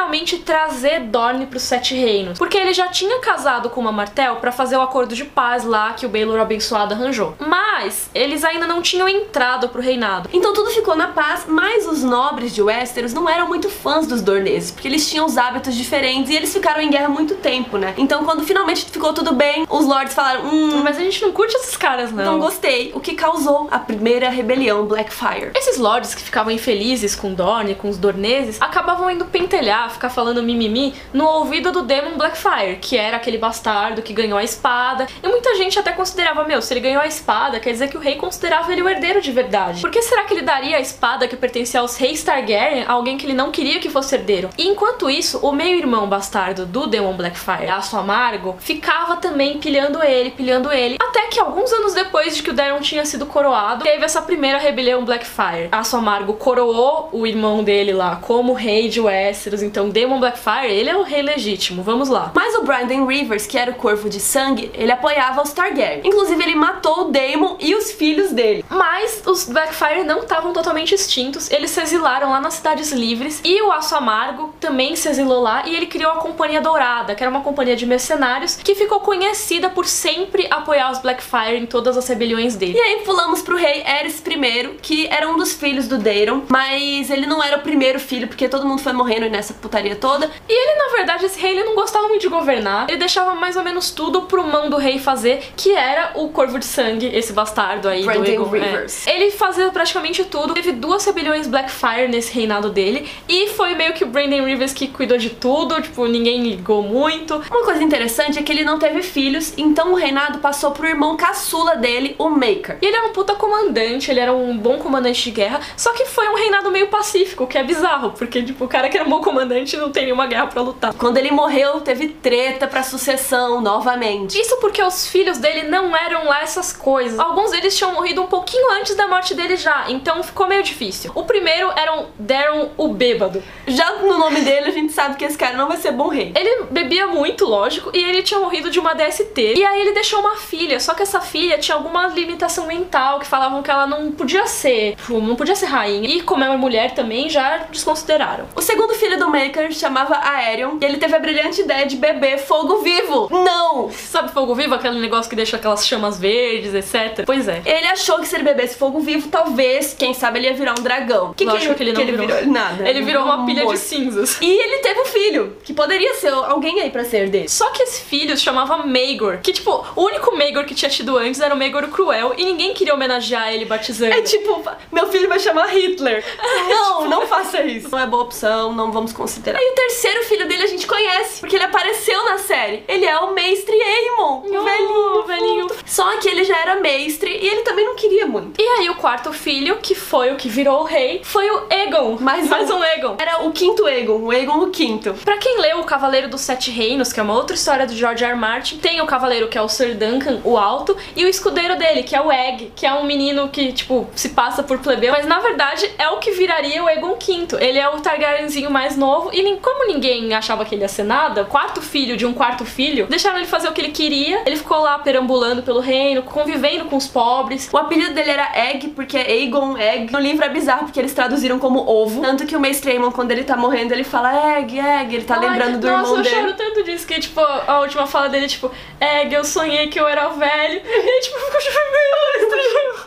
Speaker 2: trazer Dorne pros Sete Reinos. Porque ele já tinha casado com uma Martel pra fazer o acordo de paz lá que o Baelor abençoado arranjou. Mas eles ainda não tinham entrado pro reinado.
Speaker 1: Então tudo ficou na paz, mas os nobres de Westeros não eram muito fãs dos dorneses, porque eles tinham os hábitos diferentes e eles ficaram em guerra muito tempo, né? Então quando finalmente ficou tudo bem. Os lords falaram, hum,
Speaker 2: Mas a gente não curte esses caras, não.
Speaker 1: não gostei. O que causou a primeira rebelião Blackfire.
Speaker 2: Esses lords que ficavam infelizes com Dorne, com os dorneses, acabavam indo pentelhar, ficar falando mimimi no ouvido do Demon Blackfire, que era aquele bastardo que ganhou a espada. E muita gente até considerava, meu, se ele ganhou a espada, quer dizer que o rei considerava ele o herdeiro de verdade. Por que será que ele daria a espada que pertencia aos reis Targaryen a alguém que ele não queria que fosse herdeiro? E enquanto isso, o meio-irmão bastardo do Demon Blackfire, Aço Amargo, ficava também pilhando ele, pilhando ele, até que alguns anos depois de que o Daemon tinha sido coroado, teve essa primeira rebelião Blackfire. Aço Amargo coroou o irmão dele lá como rei de Westeros, então Demon Blackfire, ele é o rei legítimo, vamos lá.
Speaker 1: Mas o Brandon Rivers, que era o corvo de sangue, ele apoiava os Targaryen. Inclusive, ele matou o Daemon e os filhos dele.
Speaker 2: Mas os Blackfire não estavam totalmente extintos, eles se exilaram lá nas Cidades Livres e o Aço Amargo também se exilou lá e ele criou a Companhia Dourada, que era uma companhia de mercenários que ficou conhecida por sempre apoiar os Blackfire em todas as rebeliões dele.
Speaker 1: E aí pulamos pro rei Eris I, que era um dos filhos do Daeron, mas ele não era o primeiro filho, porque todo mundo foi morrendo nessa putaria toda.
Speaker 2: E ele, na verdade, esse rei, ele não gostava muito de governar. Ele deixava mais ou menos tudo pro mão do rei fazer, que era o Corvo de Sangue, esse bastardo aí
Speaker 1: Brandon
Speaker 2: do Aegon.
Speaker 1: Rivers.
Speaker 2: É. Ele fazia praticamente tudo. Teve duas rebeliões Blackfire nesse reinado dele. E foi meio que o Brandon Rivers que cuidou de tudo. Tipo, ninguém ligou muito.
Speaker 1: Uma coisa interessante é que ele não teve filhos, então o reinado passou pro irmão caçula dele, o Maker.
Speaker 2: E ele era um puta comandante, ele era um bom comandante de guerra, só que foi um reinado meio pacífico, o que é bizarro, porque, tipo, o cara que era um bom comandante não tem nenhuma guerra pra lutar.
Speaker 1: Quando ele morreu, teve treta pra sucessão novamente.
Speaker 2: Isso porque os filhos dele não eram lá essas coisas. Alguns deles tinham morrido um pouquinho antes da morte dele já, então ficou meio difícil. O primeiro era o Daron o Bêbado.
Speaker 1: Já no nome dele, a gente sabe que esse cara não vai ser bom rei.
Speaker 2: Ele bebia muito, lógico, e ele tinha morrido de uma DST. E aí ele deixou uma filha, só que essa filha tinha alguma limitação mental, que falavam que ela não podia ser, tipo, não podia ser rainha. E como é uma mulher também, já desconsideraram.
Speaker 1: O segundo filho do Maker chamava Aerion e ele teve a brilhante ideia de beber fogo vivo. Não!
Speaker 2: Sabe fogo vivo, aquele negócio que deixa aquelas chamas verdes, etc. Pois é.
Speaker 1: Ele achou que se ele bebesse fogo vivo, talvez, quem sabe, ele ia virar um dragão. Que
Speaker 2: Lógico que ele não virou.
Speaker 1: Nada.
Speaker 2: Ele virou uma pilha de cinzas.
Speaker 1: E ele teve um filho, que poderia ser alguém aí pra ser dele.
Speaker 2: Só que esse filho se chamava Maegor, que tipo, o único Maegor que tinha tido antes era o Maegor Cruel e ninguém queria homenagear ele batizando.
Speaker 1: É tipo, meu filho vai chamar Hitler. <laughs> Não, não faça isso. Não é boa opção, não vamos considerar. E o terceiro filho dele a gente conhece, porque ele apareceu na série. Ele é o Mestre Aemon, o
Speaker 2: Oh,
Speaker 1: velhinho.
Speaker 2: velhinho.
Speaker 1: Só que ele já era mestre e ele também não queria muito.
Speaker 2: E aí o quarto filho, que foi o que virou o rei, foi o Egon.
Speaker 1: Mais
Speaker 2: Mais
Speaker 1: um.
Speaker 2: um Egon.
Speaker 1: Era o quinto Egon, o Egon o quinto.
Speaker 2: Pra quem leu O Cavaleiro dos Sete Reinos, que é uma outra história do George R. R. Martin, tem o cavaleiro que é o Sir Duncan, o Alto, e o escudeiro dele, que é o Egg, que é um menino que, tipo, se passa por plebeu, mas na verdade é o que viraria o Egon V. Ele é o Targaryenzinho mais novo, e nin- como ninguém achava que ele ia ser nada, quarto filho de um quarto filho, deixaram ele fazer o que ele queria, ele ficou lá perambulando pelo reino, convivendo com os pobres.
Speaker 1: O apelido dele era Egg, porque é Aegon Egg. No livro é bizarro, porque eles traduziram como ovo. Tanto que o Mestre Aemon, quando ele tá morrendo, ele fala Egg, Egg. Ele tá
Speaker 2: Ai,
Speaker 1: lembrando do
Speaker 2: nossa,
Speaker 1: irmão
Speaker 2: eu
Speaker 1: dele.
Speaker 2: choro tanto disso que, tipo, a última fala dele, tipo, Egg, eu sonhei que eu era velho. <laughs> E, tipo, ficou tipo, meu Deus.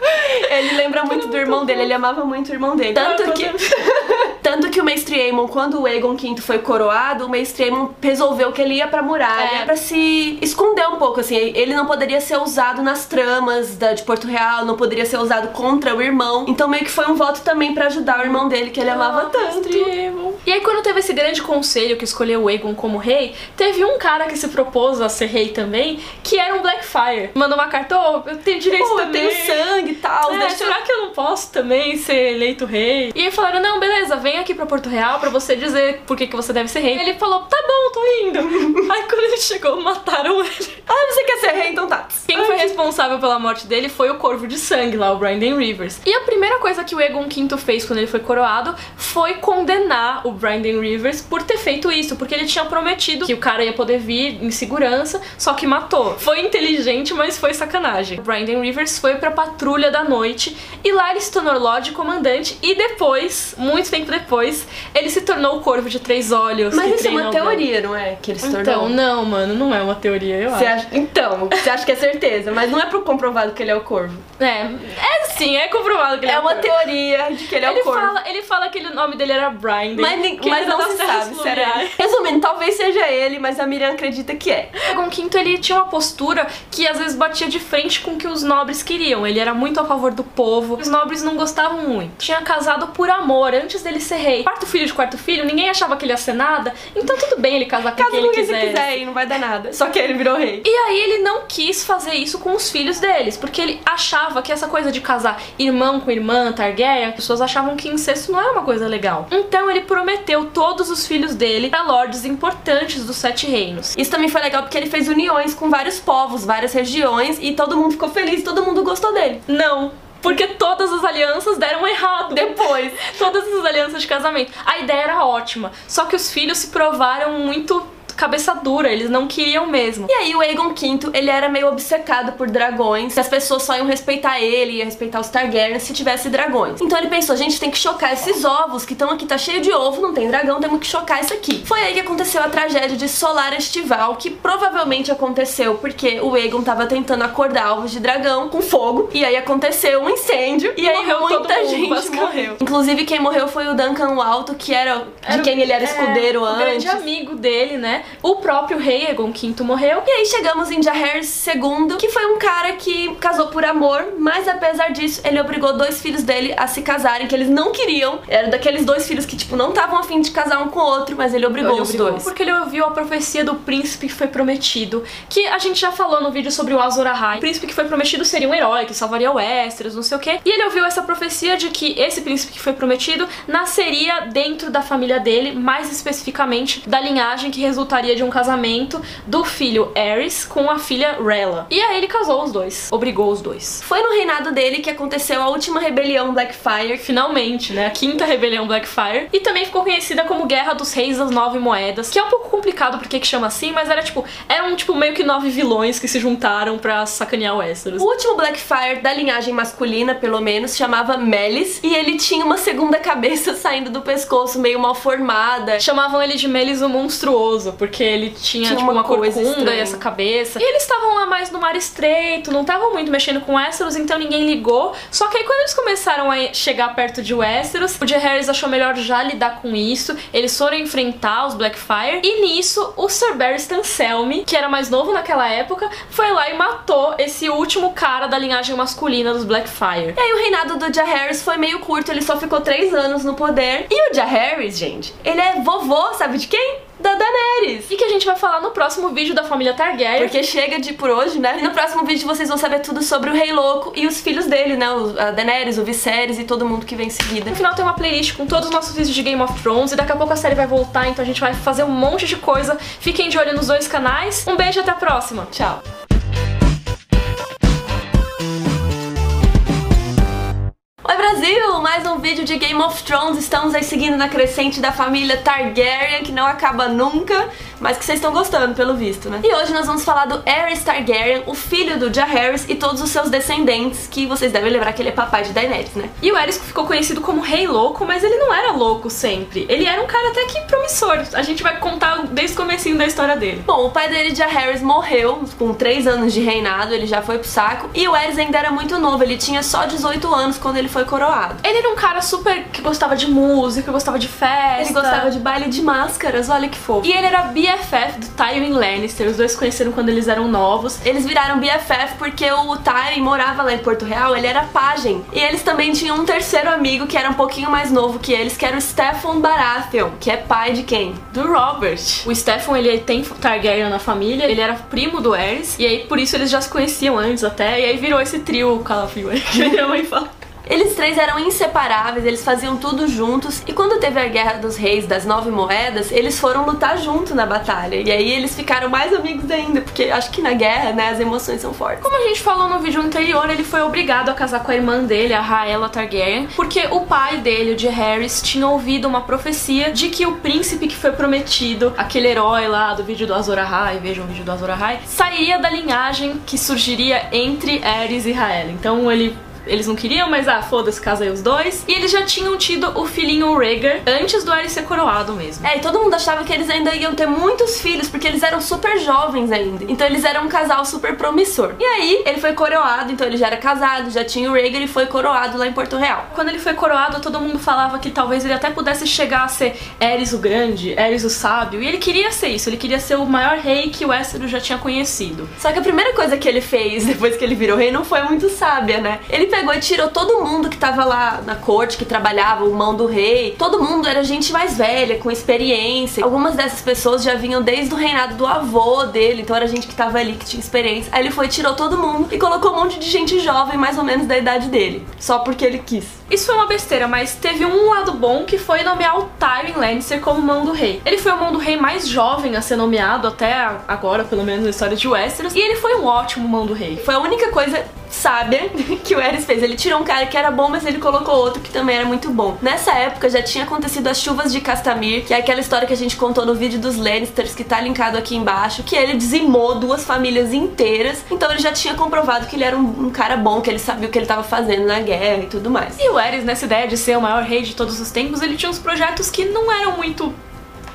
Speaker 1: Ele lembra muito do irmão dele, ele amava muito o irmão dele. Tanto que, <laughs> tanto que o Mestre Aemon, quando o Aegon V foi coroado, o Aemon resolveu que ele ia pra muralha
Speaker 2: É.
Speaker 1: pra se esconder um pouco, assim. Ele não poderia ser usado nas tramas da, de Porto Real, não poderia ser usado contra o irmão. Então meio que foi um voto também pra ajudar o irmão dele, que ele amava
Speaker 2: Ah,
Speaker 1: tanto.
Speaker 2: E aí, quando teve esse grande conselho que escolheu o Aegon como rei, teve um cara que se propôs a ser rei também, que era um Blackfire. Mandou uma carta, ô, eu tenho direito
Speaker 1: Pô, eu
Speaker 2: também.
Speaker 1: tenho sangue e tal,
Speaker 2: É,
Speaker 1: deixa
Speaker 2: será que eu não posso também ser eleito rei? E aí falaram, não, beleza, vem aqui pra Porto Real pra você dizer por que, que você deve ser rei. Ele falou, tá bom, tô indo. <laughs> aí quando ele chegou, mataram ele.
Speaker 1: Ah, você quer ser rei? Então tá.
Speaker 2: Quem foi responsável pela morte dele foi o Corvo de Sangue lá, o Brandon Rivers. E a primeira coisa que o Egon V fez quando ele foi coroado foi condenar o Brandon Rivers por ter feito isso, porque ele tinha prometido que o cara ia poder vir em segurança, só que matou. Foi inteligente, mas foi sacanagem. O Brandon Rivers foi pra patrulha da noite e lá ele se tornou Lorde Comandante e depois, muito tempo depois, ele se tornou o Corvo de Três Olhos.
Speaker 1: Mas isso é uma
Speaker 2: o
Speaker 1: teoria, não é? Que ele se tornou.
Speaker 2: Então, não, mano, não é uma teoria, eu
Speaker 1: Você
Speaker 2: acho.
Speaker 1: acha... Então, você acha que é certeza, mas não é pro comprovado que ele é o corvo.
Speaker 2: É, é Sim, é comprovado que ele é,
Speaker 1: É uma
Speaker 2: corvo.
Speaker 1: teoria de que ele é
Speaker 2: Ele
Speaker 1: o corvo.
Speaker 2: fala, ele fala que ele- o nome dele era Brian.
Speaker 1: Mas, mas não
Speaker 2: das
Speaker 1: se sabe se era ele.
Speaker 2: fluviais.
Speaker 1: Resumindo, talvez seja ele, mas a Miriam acredita que é.
Speaker 2: Egon V, ele tinha uma postura que às vezes batia de frente com o que os nobres queriam. Ele era muito a favor do povo. Os nobres não gostavam muito. Tinha casado por amor, antes dele ser rei. Quarto filho de quarto filho, ninguém achava que ele ia ser nada. Então tudo bem ele casar com quem ele quiser.
Speaker 1: quiser e não vai dar nada. Só que ele virou rei.
Speaker 2: E aí ele não quis fazer isso com os filhos deles, porque ele achava que essa coisa de casar irmão com irmã, Targaryen, as pessoas achavam que incesto não era uma coisa legal. Então ele prometeu todos os filhos dele pra lordes importantes dos Sete Reinos.
Speaker 1: Isso também foi legal porque ele fez uniões com vários povos, várias regiões e todo mundo ficou feliz, todo mundo gostou dele.
Speaker 2: Não, porque todas as alianças deram errado.
Speaker 1: Depois. <laughs>
Speaker 2: Todas as alianças de casamento. A ideia era ótima, só que os filhos se provaram muito cabeça dura, eles não queriam mesmo.
Speaker 1: E aí o Aegon V, ele era meio obcecado por dragões, que as pessoas só iam respeitar ele, ia respeitar os Targaryen se tivesse dragões. Então ele pensou, gente, tem que chocar esses ovos que estão aqui, tá cheio de ovo, não tem dragão, temos que chocar isso aqui. Foi aí que aconteceu a tragédia de Solar Estival, que provavelmente aconteceu porque o Aegon tava tentando acordar ovos de dragão com fogo, e aí aconteceu um incêndio, e, aí
Speaker 2: morreu
Speaker 1: muita
Speaker 2: mundo,
Speaker 1: gente morreu. Inclusive quem morreu foi o Duncan Alto, que era de
Speaker 2: o-
Speaker 1: quem ele era escudeiro
Speaker 2: é,
Speaker 1: antes.
Speaker 2: grande amigo dele, né? O próprio rei Egon V morreu.
Speaker 1: E aí chegamos em Jaehaerys II, que foi um cara que casou por amor, mas apesar disso, ele obrigou dois filhos dele a se casarem, que eles não queriam. Era daqueles dois filhos que, tipo, não estavam afim de casar um com o outro, mas ele obrigou
Speaker 2: Ele
Speaker 1: os
Speaker 2: obrigou.
Speaker 1: dois.
Speaker 2: Porque ele ouviu a profecia do príncipe que foi prometido. Que a gente já falou no vídeo sobre o Azor Ahai. O príncipe que foi prometido seria um herói, que salvaria Westeros, não sei o quê. E ele ouviu essa profecia de que esse príncipe que foi prometido nasceria dentro da família dele, mais especificamente da linhagem que resultaria de um casamento do filho Aerys com a filha Rella. E aí ele casou os dois. Obrigou os dois.
Speaker 1: Foi no reinado dele que aconteceu a última rebelião Blackfyre.
Speaker 2: Finalmente, né? A quinta rebelião Blackfyre. E também ficou conhecida como Guerra dos Reis das Nove Moedas. Que é um pouco complicado porque que chama assim, mas era tipo. Eram tipo meio que nove vilões que se juntaram pra sacanear o Westeros.
Speaker 1: O último Blackfyre da linhagem masculina, pelo menos, chamava Melis, e ele tinha uma segunda <laughs> cabeça saindo do pescoço, meio mal formada.
Speaker 2: Chamavam ele de Melis o Monstruoso, porque ele tinha,
Speaker 1: Tinha
Speaker 2: tipo,
Speaker 1: uma
Speaker 2: uma,
Speaker 1: coisa
Speaker 2: corcunda e essa cabeça. E eles estavam lá mais no mar estreito, não estavam muito mexendo com Westeros, então ninguém ligou. Só que aí quando eles começaram a chegar perto de Westeros, o Jaehaerys achou melhor já lidar com isso. Eles foram enfrentar os Blackfyre. E nisso, o Sir Barristan Selmy, que era mais novo naquela época, foi lá e matou esse último cara da linhagem masculina dos Blackfyre.
Speaker 1: E aí o reinado do Jaehaerys foi meio curto, ele só ficou três anos no poder. E o Jaehaerys, gente, ele é vovô, sabe de quem? Da Daenerys.
Speaker 2: E que a gente vai falar no próximo vídeo da família Targaryen.
Speaker 1: Porque chega de por hoje, né? E no próximo vídeo vocês vão saber tudo sobre o Rei Louco e os filhos dele, né? O- A Daenerys, o Viserys e todo mundo que vem em seguida.
Speaker 2: No final tem uma playlist com todos os nossos vídeos de Game of Thrones e daqui a pouco a série vai voltar, então a gente vai fazer um monte de coisa. Fiquem de olho nos dois canais. Um beijo e até a próxima.
Speaker 1: Tchau. Brasil! Mais um vídeo de Game of Thrones. Estamos aí seguindo na crescente da família Targaryen, que não acaba nunca, mas que vocês estão gostando, pelo visto, né? E hoje nós vamos falar do Aerys Targaryen, o filho do Jaehaerys e todos os seus descendentes, que vocês devem lembrar que ele é papai de Daenerys, né?
Speaker 2: E o Aerys ficou conhecido como Rei Louco, mas ele não era louco sempre. Ele era um cara até que promissor. A gente vai contar desde o comecinho da história dele.
Speaker 1: Bom, o pai dele, Jaehaerys, morreu com 3 anos de reinado, ele já foi pro saco, e o Aerys ainda era muito novo, ele tinha só 18 anos quando ele foi coroado.
Speaker 2: Ele era um cara super que gostava de música, gostava de festa.
Speaker 1: Ele gostava de baile de máscaras, olha que fofo.
Speaker 2: E ele era BFF do Tywin Lannister. Os dois se conheceram quando eles eram novos.
Speaker 1: Eles viraram BFF porque o Tywin morava lá em Porto Real, ele era pajem. E eles também tinham um terceiro amigo que era um pouquinho mais novo que eles, que era o Stefan Baratheon, que é pai de quem?
Speaker 2: do Robert. O Stefan, ele tem Targaryen na família, ele era primo do Aerys, e aí por isso eles já se conheciam antes até, e aí virou esse trio Calafrio que minha mãe fala.
Speaker 1: Eles três eram inseparáveis, eles faziam tudo juntos. E quando teve a Guerra dos Reis das Nove Moedas, eles foram lutar junto na batalha. E aí eles ficaram mais amigos ainda, porque acho que na guerra, né, as emoções são fortes.
Speaker 2: Como a gente falou no vídeo anterior, ele foi obrigado a casar com a irmã dele, a Raela Targaryen, porque o pai dele, o Jaehaerys, tinha ouvido uma profecia de que o príncipe que foi prometido, aquele herói lá do vídeo do Azor Ahai, vejam o vídeo do Azor Ahai, sairia da linhagem que surgiria entre Aerys e Raela. Então ele eles não queriam, mas ah, foda-se, casa aí os dois. E eles já tinham tido o filhinho Rhaegar antes do Aerys ser coroado mesmo.
Speaker 1: É, e todo mundo achava que eles ainda iam ter muitos filhos, porque eles eram super jovens ainda. Então eles eram um casal super promissor. E aí, ele foi coroado, então ele já era casado, já tinha o Rhaegar e foi coroado lá em Porto Real.
Speaker 2: Quando ele foi coroado, todo mundo falava que talvez ele até pudesse chegar a ser Aerys o Grande, Aerys o Sábio. E ele queria ser isso, ele queria ser o maior rei que o Westeros já tinha conhecido.
Speaker 1: Só que a primeira coisa que ele fez <laughs> depois que ele virou rei não foi muito sábia, né? Ele pegou e tirou todo mundo que tava lá na corte, que trabalhava, o mão do rei. Todo mundo era gente mais velha, com experiência. Algumas dessas pessoas já vinham desde o reinado do avô dele, então era gente que tava ali, que tinha experiência. Aí ele foi, tirou todo mundo e colocou um monte de gente jovem, mais ou menos da idade dele. Só porque ele quis.
Speaker 2: Isso foi uma besteira, mas teve um lado bom que foi nomear o Tywin Lannister como mão do rei. Ele foi o mão do rei mais jovem a ser nomeado até agora, pelo menos na história de Westeros, e ele foi um ótimo mão do rei.
Speaker 1: Foi a única coisa sábia <laughs> que o Ares fez. Ele tirou um cara que era bom, mas ele colocou outro que também era muito bom. Nessa época já tinha acontecido as chuvas de Castamir, que é aquela história que a gente contou no vídeo dos Lannisters, que tá linkado aqui embaixo, que ele dizimou duas famílias inteiras. Então ele já tinha comprovado que ele era um, um cara bom, que ele sabia o que ele tava fazendo na guerra e tudo mais.
Speaker 2: E o Ares, nessa ideia de ser o maior rei de todos os tempos, ele tinha uns projetos que não eram muito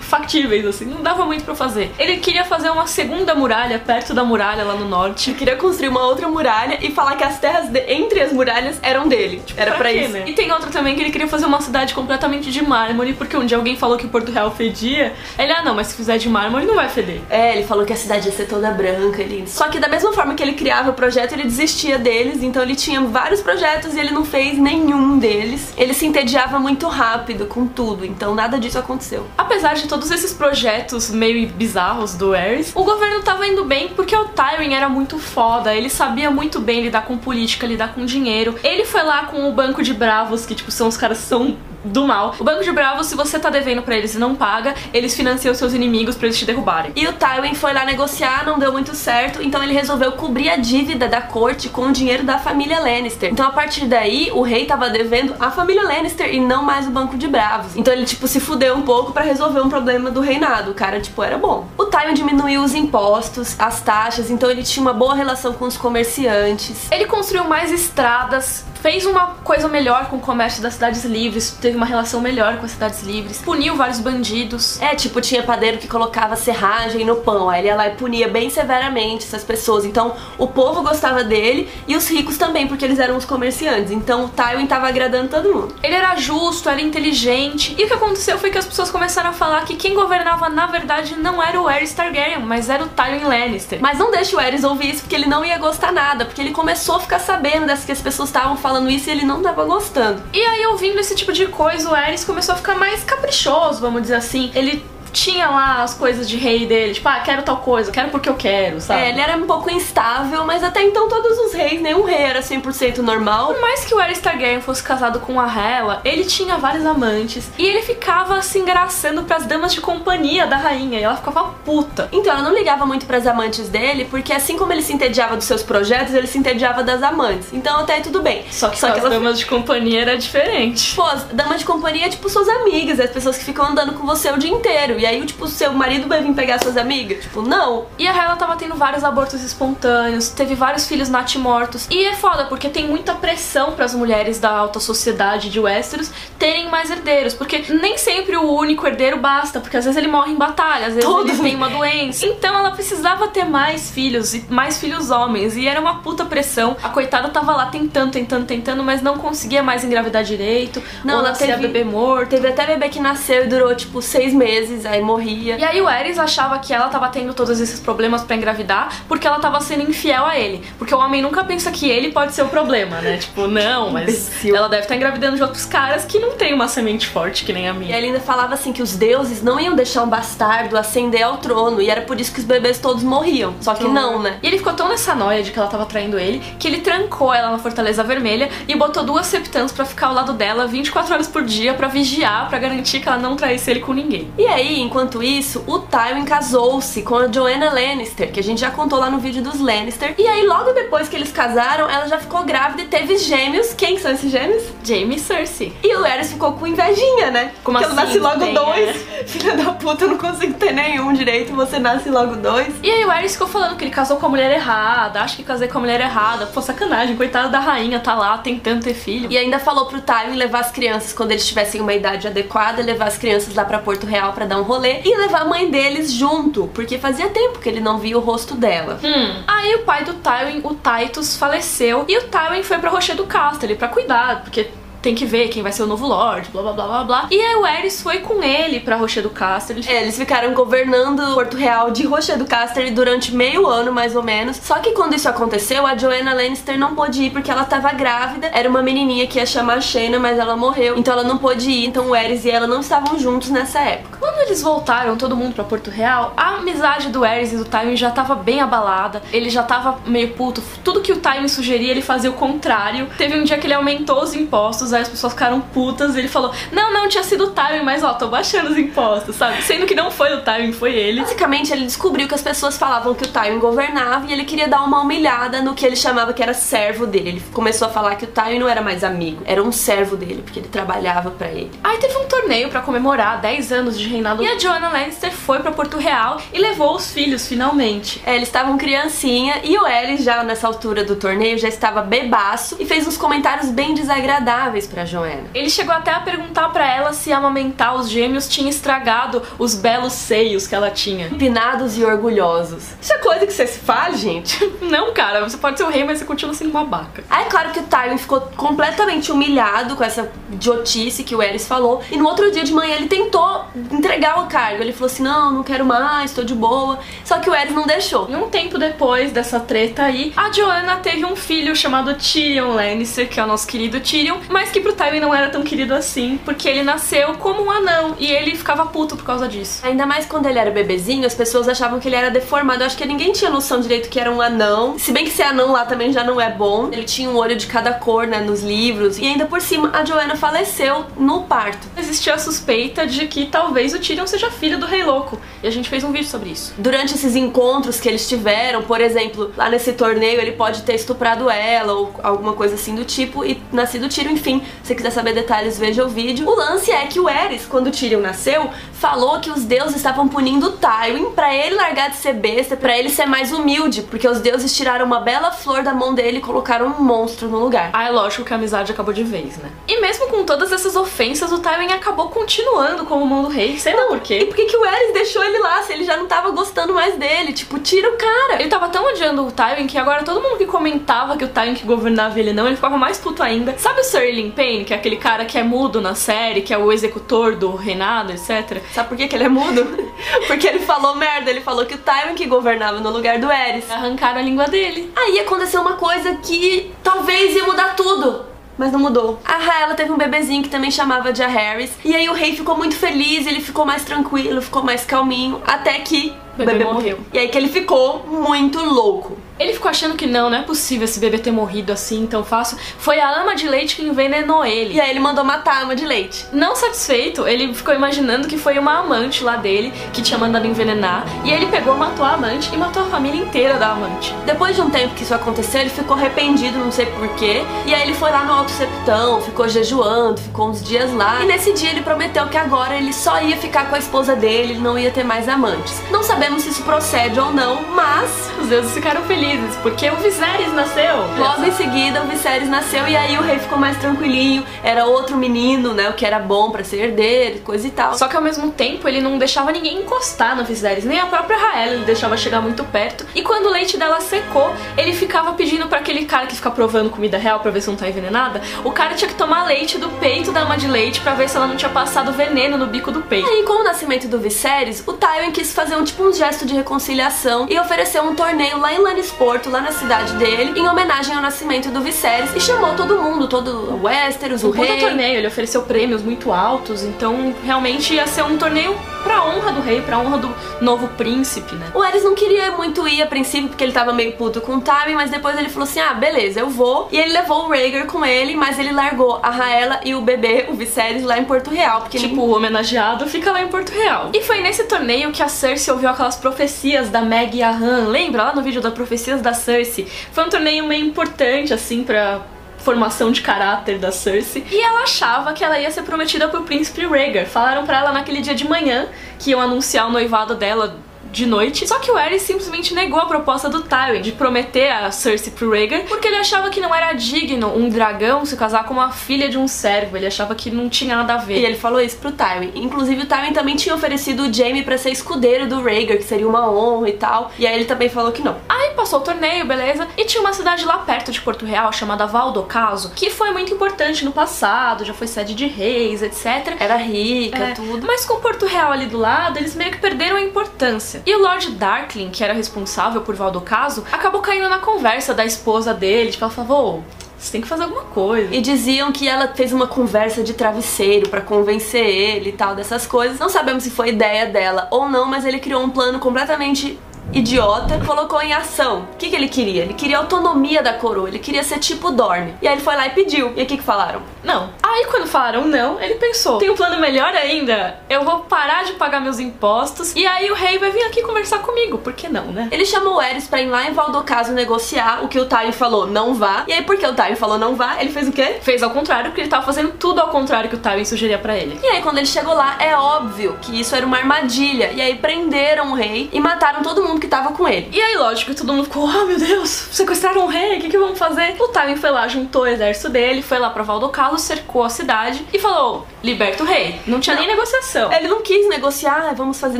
Speaker 2: factíveis, assim, não dava muito pra fazer. Ele queria fazer uma segunda muralha perto da muralha lá no norte.
Speaker 1: Ele queria construir uma outra muralha e falar que as terras de, entre as muralhas eram dele. Tipo, era
Speaker 2: quê,
Speaker 1: isso.
Speaker 2: Né? E tem outra também que ele queria fazer uma cidade completamente de mármore, porque um dia alguém falou que Porto Real fedia. Ele, ah não, mas se fizer de mármore não vai feder.
Speaker 1: É, ele falou que a cidade ia ser toda branca ali. Só que da mesma forma que ele criava o projeto, ele desistia deles, então ele tinha vários projetos e ele não fez nenhum deles. Ele se entediava muito rápido com tudo, então nada disso aconteceu.
Speaker 2: Apesar de todos esses projetos meio bizarros do Ares, o governo tava indo bem porque o Tywin era muito foda, ele sabia muito bem lidar com política, lidar com dinheiro. Ele foi lá com o banco de bravos, que tipo são os caras que são do mal. O Banco de Bravos, se você tá devendo pra eles e não paga, eles financiam seus inimigos pra eles te derrubarem.
Speaker 1: E o Tywin foi lá negociar, não deu muito certo, então ele resolveu cobrir a dívida da corte com o dinheiro da família Lannister. Então a partir daí, o rei tava devendo a família Lannister e não mais o Banco de Bravos. Então ele, tipo, se fudeu um pouco pra resolver um problema do reinado. O cara, tipo, era bom. O Tywin diminuiu os impostos, as taxas, então ele tinha uma boa relação com os comerciantes.
Speaker 2: Ele construiu mais estradas, fez uma coisa melhor com o comércio das cidades livres, teve uma relação melhor com as cidades livres, puniu vários bandidos.
Speaker 1: É, tipo, tinha padeiro que colocava serragem no pão, aí ele ia lá e punia bem severamente essas pessoas. Então, o povo gostava dele e os ricos também, porque eles eram os comerciantes. Então, o Tywin tava agradando todo mundo.
Speaker 2: Ele era justo, era inteligente. E o que aconteceu foi que as pessoas começaram a falar que quem governava na verdade não era o Aerys Targaryen, mas era o Tywin Lannister.
Speaker 1: Mas não deixa o Aerys ouvir isso, porque ele não ia gostar nada, porque ele começou a ficar sabendo das que as pessoas estavam falando falando isso e ele não tava gostando.
Speaker 2: E aí, ouvindo esse tipo de coisa, o Ares começou a ficar mais caprichoso, vamos dizer assim. Ele tinha lá as coisas de rei dele, tipo, ah, quero tal coisa, quero porque eu quero, sabe?
Speaker 1: É, ele era um pouco instável, mas até então todos os reis, nenhum rei era 100% normal.
Speaker 2: Por mais que o Aerys Targaryen fosse casado com a Hela, ele tinha vários amantes e ele ficava se engraçando pras damas de companhia da rainha e ela ficava puta.
Speaker 1: Então, ela não ligava muito pras amantes dele, porque assim como ele se entediava dos seus projetos, ele se entediava das amantes. Então, até aí tudo bem.
Speaker 2: Só que, Só que as ela... damas de companhia era diferente.
Speaker 1: Pô, as damas de companhia é tipo suas amigas, as pessoas que ficam andando com você o dia inteiro. E aí, tipo, seu marido vai vir pegar suas amigas? Tipo, não.
Speaker 2: E a Hela tava tendo vários abortos espontâneos, teve vários filhos natimortos. E é foda, porque tem muita pressão para as mulheres da alta sociedade de Westeros terem mais herdeiros. Porque nem sempre o único herdeiro basta, porque às vezes ele morre em batalha, às vezes Todo ele tem uma <laughs> doença. Então ela precisava ter mais filhos, e mais filhos homens. E era uma puta pressão. A coitada tava lá tentando, tentando, tentando, mas não conseguia mais engravidar direito. Não, ela teve bebê morto.
Speaker 1: Teve até bebê que nasceu e durou tipo seis meses, aí morria
Speaker 2: e aí o Ares achava que ela tava tendo todos esses problemas para engravidar porque ela tava sendo infiel a ele. Porque o homem nunca pensa que ele pode ser o problema, né? Tipo, não, mas ela deve estar tá engravidando de outros caras que não tem uma semente forte que nem a minha.
Speaker 1: E ele ainda falava assim que os deuses não iam deixar um bastardo ascender ao trono e era por isso que os bebês todos morriam. Só que não, né?
Speaker 2: E ele ficou tão nessa noia de que ela tava traindo ele que ele trancou ela na Fortaleza Vermelha e botou duas septãs para ficar ao lado dela 24 horas por dia para vigiar, para garantir que ela não traísse ele com ninguém.
Speaker 1: E aí, enquanto isso, o Tywin casou-se com a Joanna Lannister, que a gente já contou lá no vídeo dos Lannister. E aí, logo depois que eles casaram, ela já ficou grávida e teve gêmeos. Quem são esses gêmeos?
Speaker 2: Jaime e Cersei.
Speaker 1: E o Eris ficou com invejinha, né?
Speaker 2: Como
Speaker 1: Porque
Speaker 2: assim?
Speaker 1: eu nasci logo
Speaker 2: Tem,
Speaker 1: dois.
Speaker 2: é. <laughs>
Speaker 1: Filha da puta, eu não consigo ter nenhum direito, você nasce logo dois.
Speaker 2: E aí o Ares ficou falando que ele casou com a mulher errada, acho que casei com a mulher errada. Pô, sacanagem, coitada da rainha, tá lá tentando ter filho.
Speaker 1: E ainda falou pro Tywin levar as crianças quando eles tivessem uma idade adequada, levar as crianças lá pra Porto Real pra dar um rolê e levar a mãe deles junto, porque fazia tempo que ele não via o rosto dela.
Speaker 2: Hum. Aí o pai do Tywin, o Titus, faleceu e o Tywin foi pra Rocher do Casterly pra cuidar, porque tem que ver quem vai ser o novo Lorde, blá blá blá blá blá. E aí o Aerys foi com ele pra Rocher do Casterly.
Speaker 1: É, eles ficaram governando Porto Real de Rocher do Casterly durante meio ano, mais ou menos. Só que quando isso aconteceu, a Joanna Lannister não pôde ir porque ela tava grávida. Era uma menininha que ia chamar Shayna, mas ela morreu. Então ela não pôde ir. Então o Aerys e ela não estavam juntos nessa época.
Speaker 2: Quando eles voltaram, todo mundo pra Porto Real, a amizade do Aerys e do Tywin já tava bem abalada. Ele já tava meio puto. Tudo que o Tywin sugeria, ele fazia o contrário. Teve um dia que ele aumentou os impostos, aí as pessoas ficaram putas. Ele falou: Não, não, tinha sido o Tywin, mas ó, tô baixando os impostos, sabe? Sendo que não foi o Tywin, foi ele.
Speaker 1: Basicamente, ele descobriu que as pessoas falavam que o Tywin governava e ele queria dar uma humilhada no que ele chamava que era servo dele. Ele começou a falar que o Tywin não era mais amigo, era um servo dele, porque ele trabalhava pra ele.
Speaker 2: Aí teve um torneio pra comemorar 10 anos de reinado. E a Joanna Lannister foi pra Porto Real e levou os filhos, finalmente.
Speaker 1: É, eles estavam criancinha e o Aerys já nessa altura do torneio já estava bebaço e fez uns comentários bem desagradáveis pra Joanna.
Speaker 2: Ele chegou até a perguntar pra ela se amamentar os gêmeos tinha estragado os belos seios que ela tinha.
Speaker 1: Empinados e orgulhosos. Isso é coisa que você se faz, gente? <laughs>
Speaker 2: Não, cara, você pode ser o rei, mas você continua sendo uma babaca.
Speaker 1: Aí, claro que o Tywin ficou completamente humilhado com essa idiotice que o Aerys falou. E no outro dia de manhã ele tentou entregar o cargo. Ele falou assim: não, não quero mais, tô de boa. Só que o Aerys não deixou.
Speaker 2: E um tempo depois dessa treta aí, a Joanna teve um filho chamado Tyrion Lannister, que é o nosso querido Tyrion, mas que pro Tywin não era tão querido assim, porque ele nasceu como um anão e ele ficava puto por causa disso.
Speaker 1: Ainda mais quando ele era bebezinho, as pessoas achavam que ele era deformado. Eu acho que ninguém tinha noção direito que era um anão. Se bem que ser anão lá também já não é bom. Ele tinha um olho de cada cor, né, nos livros. E ainda por cima, a Joanna faleceu no parto.
Speaker 2: Existia a suspeita de que talvez o Tyrion seja filho do Rei Louco, e a gente fez um vídeo sobre isso.
Speaker 1: Durante esses encontros que eles tiveram, por exemplo, lá nesse torneio ele pode ter estuprado ela ou alguma coisa assim do tipo e nascido Tyrion, enfim. Se quiser saber detalhes, veja o vídeo. O lance é que o Aerys, quando o Tyrion nasceu, falou que os deuses estavam punindo o Tywin pra ele largar de ser besta, pra ele ser mais humilde, porque os deuses tiraram uma bela flor da mão dele e colocaram um monstro no lugar.
Speaker 2: Ah, é lógico que a amizade acabou de vez, né? E mesmo com todas essas ofensas, o Tywin acabou continuando como mão do rei, sei lá por
Speaker 1: E
Speaker 2: quê.
Speaker 1: por que, que o Aerys deixou ele lá se ele já não tava gostando mais dele? Tipo, tira o cara.
Speaker 2: Ele tava tão odiando o Tywin que agora todo mundo que comentava que o Tywin que governava ele não, ele ficava mais puto ainda. Sabe o Sir Payne, que é aquele cara que é mudo na série, que é o executor do reinado, etc.
Speaker 1: Sabe por que, que ele é mudo? <laughs> Porque ele falou merda, ele falou que o Tywin que governava no lugar do Aerys.
Speaker 2: Arrancaram a língua dele.
Speaker 1: Aí aconteceu uma coisa que talvez ia mudar tudo. Mas não mudou. A Raela teve um bebezinho que também chamava de a Harris. E aí o rei ficou muito feliz, ele ficou mais tranquilo, ficou mais calminho. Até que
Speaker 2: O bebê morreu.
Speaker 1: E aí que ele ficou muito louco.
Speaker 2: Ele ficou achando que não, não é possível esse bebê ter morrido assim tão fácil. Foi a ama de leite que envenenou ele.
Speaker 1: E aí ele mandou matar a ama de leite.
Speaker 2: Não satisfeito, ele ficou imaginando que foi uma amante lá dele que tinha mandado envenenar. E ele pegou, matou a amante e matou a família inteira da amante.
Speaker 1: Depois de um tempo que isso aconteceu, ele ficou arrependido, não sei porquê. E aí ele foi lá no Alto Septão, ficou jejuando, ficou uns dias lá. E nesse dia ele prometeu que agora ele só ia ficar com a esposa dele, ele não ia ter mais amantes. Não sabemos se isso procede ou não, mas
Speaker 2: Os deuses ficaram felizes, porque o Viserys nasceu.
Speaker 1: logo em seguida o Viserys nasceu e aí o rei ficou mais tranquilinho. Era outro menino, né, o que era bom pra ser herdeiro, coisa e tal.
Speaker 2: Só que ao mesmo tempo ele não deixava ninguém encostar no Viserys, nem a própria Raela ele deixava chegar muito perto. E quando o leite dela secou, ele ficava pedindo pra aquele cara que fica provando comida real pra ver se não tá envenenada, o cara tinha que tomar leite do peito da ama de leite pra ver se ela não tinha passado veneno no bico do peito.
Speaker 1: E aí, com o nascimento do Viserys, o Tywin quis fazer um tipo um gesto de reconciliação e ofereceu um torneio lá em Lannisporto, lá na cidade dele, em homenagem ao nascimento do Viserys e chamou todo mundo, todo o Westeros, o
Speaker 2: Um
Speaker 1: rei.
Speaker 2: torneio, ele ofereceu prêmios muito altos, então realmente ia ser um torneio pra honra do rei, pra honra do novo príncipe, né?
Speaker 1: O Ares não queria muito ir a princípio, porque ele tava meio puto com o Tywin, mas depois ele falou assim: ah, beleza, eu vou. E ele levou o Rhaegar com ele, mas ele largou a Raela e o bebê, o Viserys, lá em Porto Real, porque
Speaker 2: Tipo, o homenageado fica lá em Porto Real. E foi nesse torneio que a Cersei ouviu aquelas profecias da Meg e a Han. Lembra lá no vídeo da profecias da Cersei? Foi um torneio meio importante, assim, pra formação de caráter da Cersei. E ela achava que ela ia ser prometida pro príncipe Rhaegar. Falaram pra ela naquele dia de manhã que iam anunciar o noivado dela de noite. Só que o Aerys simplesmente negou a proposta do Tywin de prometer a Cersei pro Rhaegar, porque ele achava que não era digno um dragão se casar com uma filha de um servo. Ele achava que não tinha nada a ver.
Speaker 1: E ele falou isso pro Tywin. Inclusive, o Tywin também tinha oferecido o Jaime pra ser escudeiro do Rhaegar, que seria uma honra e tal. E aí ele também falou que não.
Speaker 2: Aí passou o torneio, beleza? E tinha uma cidade lá perto de Porto Real chamada Valdocaso, que foi muito importante no passado, já foi sede de reis, etc.
Speaker 1: Era rica,
Speaker 2: É,
Speaker 1: tudo.
Speaker 2: Mas com Porto Real ali do lado, eles meio que perderam a importância. E o Lord Darkling, que era responsável por Valdocaso, acabou caindo na conversa da esposa dele. Tipo, ela falou, você tem que fazer alguma coisa.
Speaker 1: E diziam que ela fez uma conversa de travesseiro pra convencer ele e tal dessas coisas. Não sabemos se foi ideia dela ou não, mas ele criou um plano completamente idiota, colocou em ação. O que, que ele queria? Ele queria autonomia da coroa, ele queria ser tipo Dorne. E aí ele foi lá e pediu. E o que, que falaram?
Speaker 2: Não. Aí quando falaram não, ele pensou: tem um plano melhor ainda? Eu vou parar de pagar meus impostos e aí o rei vai vir aqui conversar comigo. Por que não, né?
Speaker 1: Ele chamou o Eris pra ir lá em Valdocaso negociar o que o Tywin falou, não vá. E aí, porque o Tywin falou não vá, ele fez o quê?
Speaker 2: Fez ao contrário, porque ele tava fazendo tudo ao contrário que o Tywin sugeria pra ele.
Speaker 1: E aí, quando ele chegou lá, é óbvio que isso era uma armadilha. E aí prenderam o rei e mataram todo mundo que tava com ele.
Speaker 2: E aí, lógico, que todo mundo ficou, oh meu Deus, sequestraram o rei, o que, que vamos fazer? O Tywin foi lá, juntou o exército dele, foi lá pra Valdocaso, cercou a cidade e falou, liberta o rei. Não tinha nem negociação.
Speaker 1: Ele não quis negociar, "Ah, vamos fazer.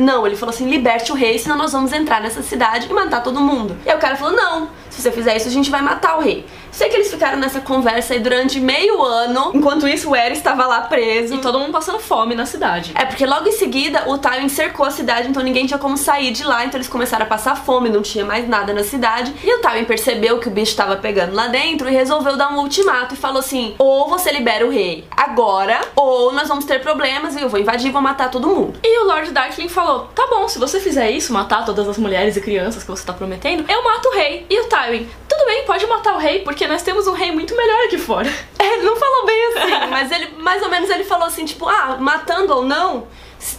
Speaker 1: Não, ele falou assim: liberte o rei, senão nós vamos entrar nessa cidade e matar todo mundo. E aí o cara falou: não, se você fizer isso, a gente vai matar o rei. Sei que eles ficaram nessa conversa aí durante meio ano, enquanto isso o Eris estava lá preso.
Speaker 2: E todo mundo passando fome na cidade.
Speaker 1: É porque logo em seguida o Tywin cercou a cidade, então ninguém tinha como sair de lá, então eles começaram a passar fome, não tinha mais nada na cidade. E o Tywin percebeu que o bicho tava pegando lá dentro e resolveu dar um ultimato e falou assim: ou você libera o rei agora, ou nós vamos ter problemas e eu vou invadir e vou matar todo mundo.
Speaker 2: E o Lord Darkling falou: tá bom, se você fizer isso, matar todas as mulheres e crianças que você tá prometendo, eu mato o rei. E o Tywin, tudo bem, pode matar o rei, porque nós temos um rei muito melhor aqui fora.
Speaker 1: É, Ele não falou bem assim, mas ele mais ou menos ele falou assim, tipo, ah, matando ou não,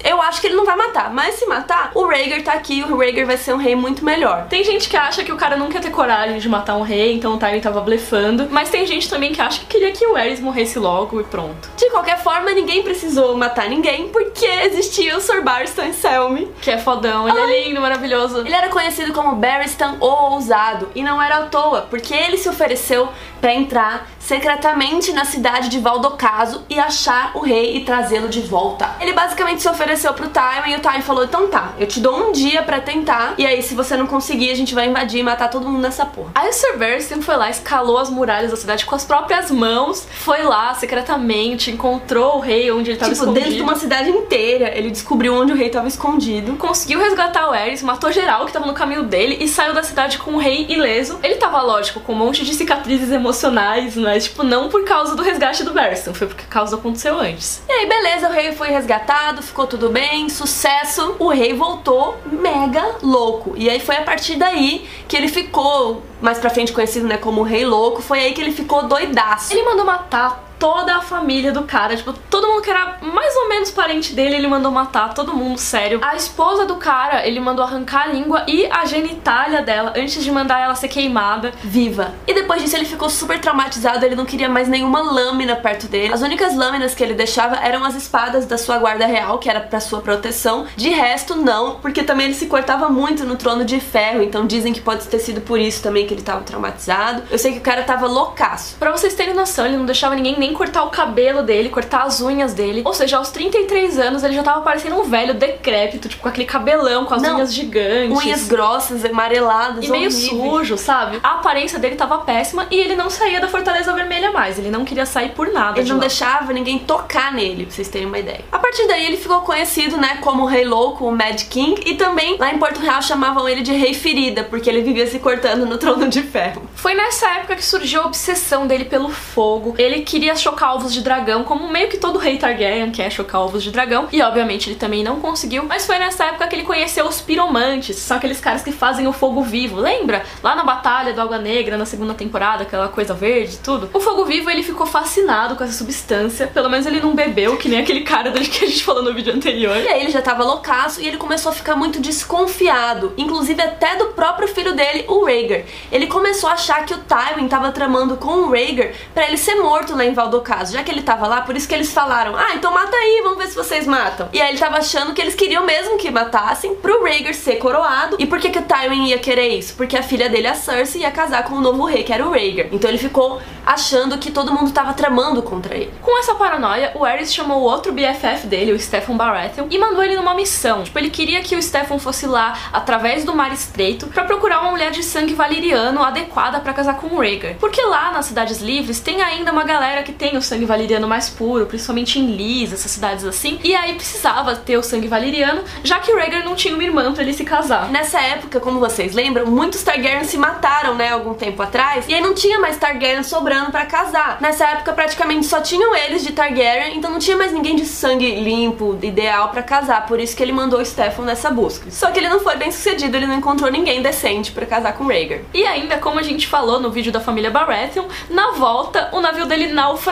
Speaker 1: eu acho que ele não vai matar. Mas se matar, o Rhaegar tá aqui, o Rhaegar vai ser um rei muito melhor.
Speaker 2: Tem gente que acha que o cara nunca ia ter coragem de matar um rei, então o Tywin tava blefando. Mas tem gente também que acha que queria que o Aerys morresse logo e pronto.
Speaker 1: De qualquer forma, ninguém precisou matar ninguém, porque existia o Sir Barristan Selmy.
Speaker 2: Que é fodão, ele é lindo, maravilhoso.
Speaker 1: Ele era conhecido como Barristan o Ousado, e não era à toa, porque ele se ofereceu pra entrar secretamente na cidade de Valdocaso e achar o rei e trazê-lo de volta. Ele basicamente se ofereceu pro Tywin e o Tywin falou: "Então tá, eu te dou um dia pra tentar, e aí se você não conseguir, a gente vai invadir e matar todo mundo nessa porra".
Speaker 2: Aí o Sir Barristan foi lá, escalou as muralhas da cidade com as próprias mãos, foi lá secretamente, encontrou o rei onde ele tava
Speaker 1: Tipo,
Speaker 2: escondido.
Speaker 1: dentro de uma cidade inteira, ele descobriu onde o rei tava escondido.
Speaker 2: Conseguiu resgatar o Aerys, matou geral que tava no caminho dele e saiu da cidade com o rei ileso. Ele tava, lógico, com um monte de cicatrizes emocionais, tipo, não por causa do resgate do Barristan, foi por causa do que aconteceu antes.
Speaker 1: E aí, beleza, o rei foi resgatado, ficou tudo bem, sucesso. O rei voltou mega louco. E aí foi a partir daí que ele ficou, mais pra frente conhecido, né, como o Rei Louco, foi aí que ele ficou doidaço.
Speaker 2: Ele mandou matar toda a família do cara, tipo, todo mundo que era mais ou menos parente dele, ele mandou matar, todo mundo, sério. A esposa do cara, ele mandou arrancar a língua e a genitália dela antes de mandar ela ser queimada.
Speaker 1: viva. E depois disso ele ficou super traumatizado, ele não queria mais nenhuma lâmina perto dele. As únicas lâminas que ele deixava eram as espadas da sua guarda real, que era pra sua proteção. De resto, não, porque também ele se cortava muito no trono de ferro, então dizem que pode ter sido por isso também que ele tava traumatizado. Eu sei que o cara tava loucaço.
Speaker 2: Pra vocês terem noção, ele não deixava ninguém nem nem cortar o cabelo dele, cortar as unhas dele. Ou seja, aos 33 anos ele já tava parecendo um velho decrépito, tipo com aquele cabelão, com as
Speaker 1: Não,
Speaker 2: unhas gigantes.
Speaker 1: Unhas grossas, amareladas,
Speaker 2: E meio sujo, sabe? A aparência dele tava péssima e ele não saía da Fortaleza Vermelha mais. Ele não queria sair por nada.
Speaker 1: Ele
Speaker 2: de
Speaker 1: não
Speaker 2: lá.
Speaker 1: deixava ninguém tocar nele, pra vocês terem uma ideia. A partir daí ele ficou conhecido, né, como o Rei Louco, o Mad King, e também lá em Porto Real chamavam ele de Rei Ferida, porque ele vivia se cortando no trono de ferro.
Speaker 2: Foi nessa época que surgiu a obsessão dele pelo fogo. Ele queria chocar ovos de dragão, como meio que todo rei Targaryen quer chocar ovos de dragão. E obviamente ele também não conseguiu. Mas foi nessa época que ele conheceu os piromantes. São aqueles caras que fazem o fogo vivo. Lembra? Lá na Batalha do Água Negra, na segunda temporada, aquela coisa verde e tudo. O fogo vivo, ele ficou fascinado com essa substância. Pelo menos ele não bebeu, que nem aquele cara do que a gente falou no vídeo anterior.
Speaker 1: E aí ele já tava loucaço e ele começou a ficar muito desconfiado, inclusive até do próprio filho dele, o Rhaegar. Ele começou a achar que o Tywin tava tramando com o Rhaegar pra ele ser morto lá em Valdocaso, já que ele tava lá, por isso que eles falaram: "Ah, então mata aí, vamos ver se vocês matam". E aí ele tava achando que eles queriam mesmo que matassem pro Rhaegar ser coroado. E por que que o Tywin ia querer isso? Porque a filha dele, a Cersei, ia casar com o novo rei, que era o Rhaegar. Então ele ficou achando que todo mundo tava tramando contra ele.
Speaker 2: Com essa paranoia, o Aerys chamou o outro BFF dele, o Stefan Baratheon, e mandou ele numa missão. Tipo, ele queria que o Stefan fosse lá através do Mar Estreito pra procurar uma mulher de sangue valeriano adequada pra casar com o Rhaegar. Porque lá nas cidades livres tem ainda uma galera que tem o sangue valeriano mais puro, principalmente em Lys, essas cidades assim. E aí precisava ter o sangue valeriano, já que Rhaegar não tinha uma irmã pra ele se casar.
Speaker 1: Nessa época, como vocês lembram, muitos Targaryen se mataram, né, algum tempo atrás, e aí não tinha mais Targaryen sobrando pra casar. Nessa época, praticamente só tinham eles de Targaryen, então não tinha mais ninguém de sangue limpo, ideal pra casar, por isso que ele mandou o Stefan nessa busca. Só que ele não foi bem sucedido, ele não encontrou ninguém decente pra casar com Rhaegar.
Speaker 2: E ainda, como a gente falou no vídeo da família Baratheon, na volta o navio dele naufragou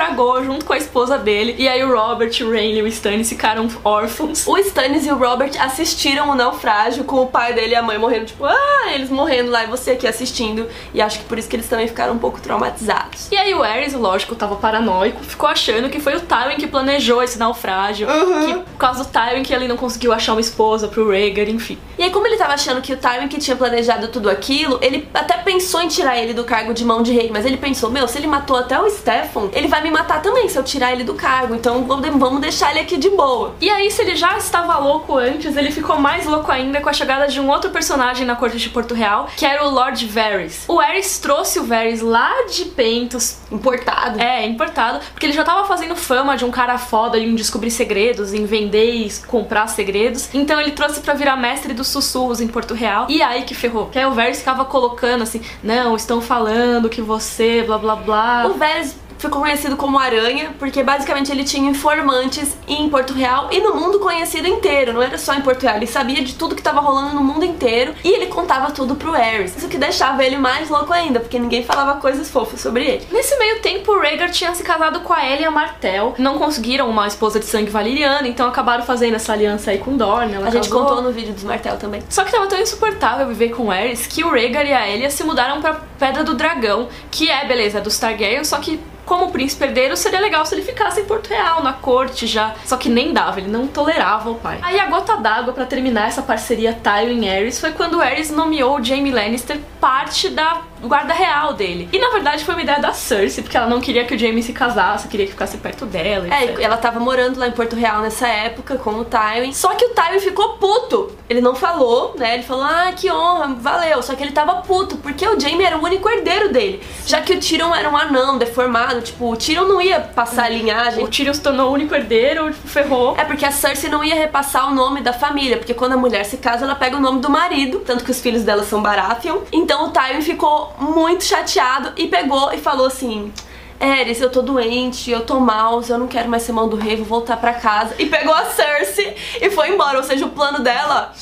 Speaker 2: junto com a esposa dele. E aí o Robert, o Rhaenys e o Stannis ficaram órfãos.
Speaker 1: O Stannis e o Robert assistiram o naufrágio com o pai dele e a mãe morrendo, tipo, ah, eles morrendo lá e você aqui assistindo. E acho que por isso que eles também ficaram um pouco traumatizados.
Speaker 2: E aí o Aerys, lógico, tava paranoico, ficou achando que foi o Tywin que planejou esse naufrágio, que por causa do Tywin que ele não conseguiu achar uma esposa pro Rhaegar, enfim.
Speaker 1: E aí, como ele tava achando que o Tywin que tinha planejado tudo aquilo, ele até pensou em tirar ele do cargo de mão de rei, mas ele pensou, meu, se ele matou até o Stefan, ele vai me matar também se eu tirar ele do cargo, então vamos deixar ele aqui de boa.
Speaker 2: E aí, se ele já estava louco antes, ele ficou mais louco ainda com a chegada de um outro personagem na corte de Porto Real, que era o Lord Varys. O Aerys trouxe o Varys lá de Pentos,
Speaker 1: Importado.
Speaker 2: é, importado, porque ele já tava fazendo fama de um cara foda em descobrir segredos, em vender e comprar segredos. Então ele trouxe pra virar mestre dos sussurros em Porto Real. E aí que ferrou. Que aí o Varys ficava colocando assim: "Não, estão falando que você, blá blá blá".
Speaker 1: O Varys ficou conhecido como Aranha, porque basicamente ele tinha informantes em Porto Real e no mundo conhecido inteiro, não era só em Porto Real, ele sabia de tudo que tava rolando no mundo inteiro e ele contava tudo pro Aerys. Isso que deixava ele mais louco ainda, porque ninguém falava coisas fofas sobre ele.
Speaker 2: Nesse meio tempo, o Rhaegar tinha se casado com a Elia Martell. Não conseguiram uma esposa de sangue valeriana, então acabaram fazendo essa aliança aí com Dorne. Ela
Speaker 1: A gente
Speaker 2: casou.
Speaker 1: contou no vídeo dos Martel também.
Speaker 2: Só que tava tão insuportável viver com o Aerys que o Rhaegar e a Elia se mudaram pra Pedra do Dragão, que é, beleza, dos Targaryen, só que como príncipe herdeiro, seria legal se ele ficasse em Porto Real, na corte já. Só que nem dava, ele não tolerava o pai. Aí a gota d'água pra terminar essa parceria Tywin-Aerys foi quando Aerys nomeou Jaime Lannister parte da guarda real dele. E na verdade foi uma ideia da Cersei, porque ela não queria que o Jaime se casasse, queria que ficasse perto dela.
Speaker 1: É,
Speaker 2: etc.
Speaker 1: e ela tava morando lá em Porto Real nessa época com o Tywin. Só que o Tywin ficou puto. Ele não falou, né? Ele falou, ah, que honra, valeu. Só que ele tava puto, porque o Jaime era o único herdeiro dele. Já que o Tyrion era um anão, deformado. Tipo, o Tyrion não ia passar a linhagem.
Speaker 2: O Tyrion se tornou o único herdeiro, ferrou.
Speaker 1: É porque a Cersei não ia repassar o nome da família, porque quando a mulher se casa, ela pega o nome do marido, tanto que os filhos dela são Baratheon. Então o Tywin ficou muito chateado e pegou e falou assim: Eris, eu tô doente, eu tô mal, eu não quero mais ser mão do rei, vou voltar pra casa. E pegou a Cersei e foi embora, ou seja, o plano dela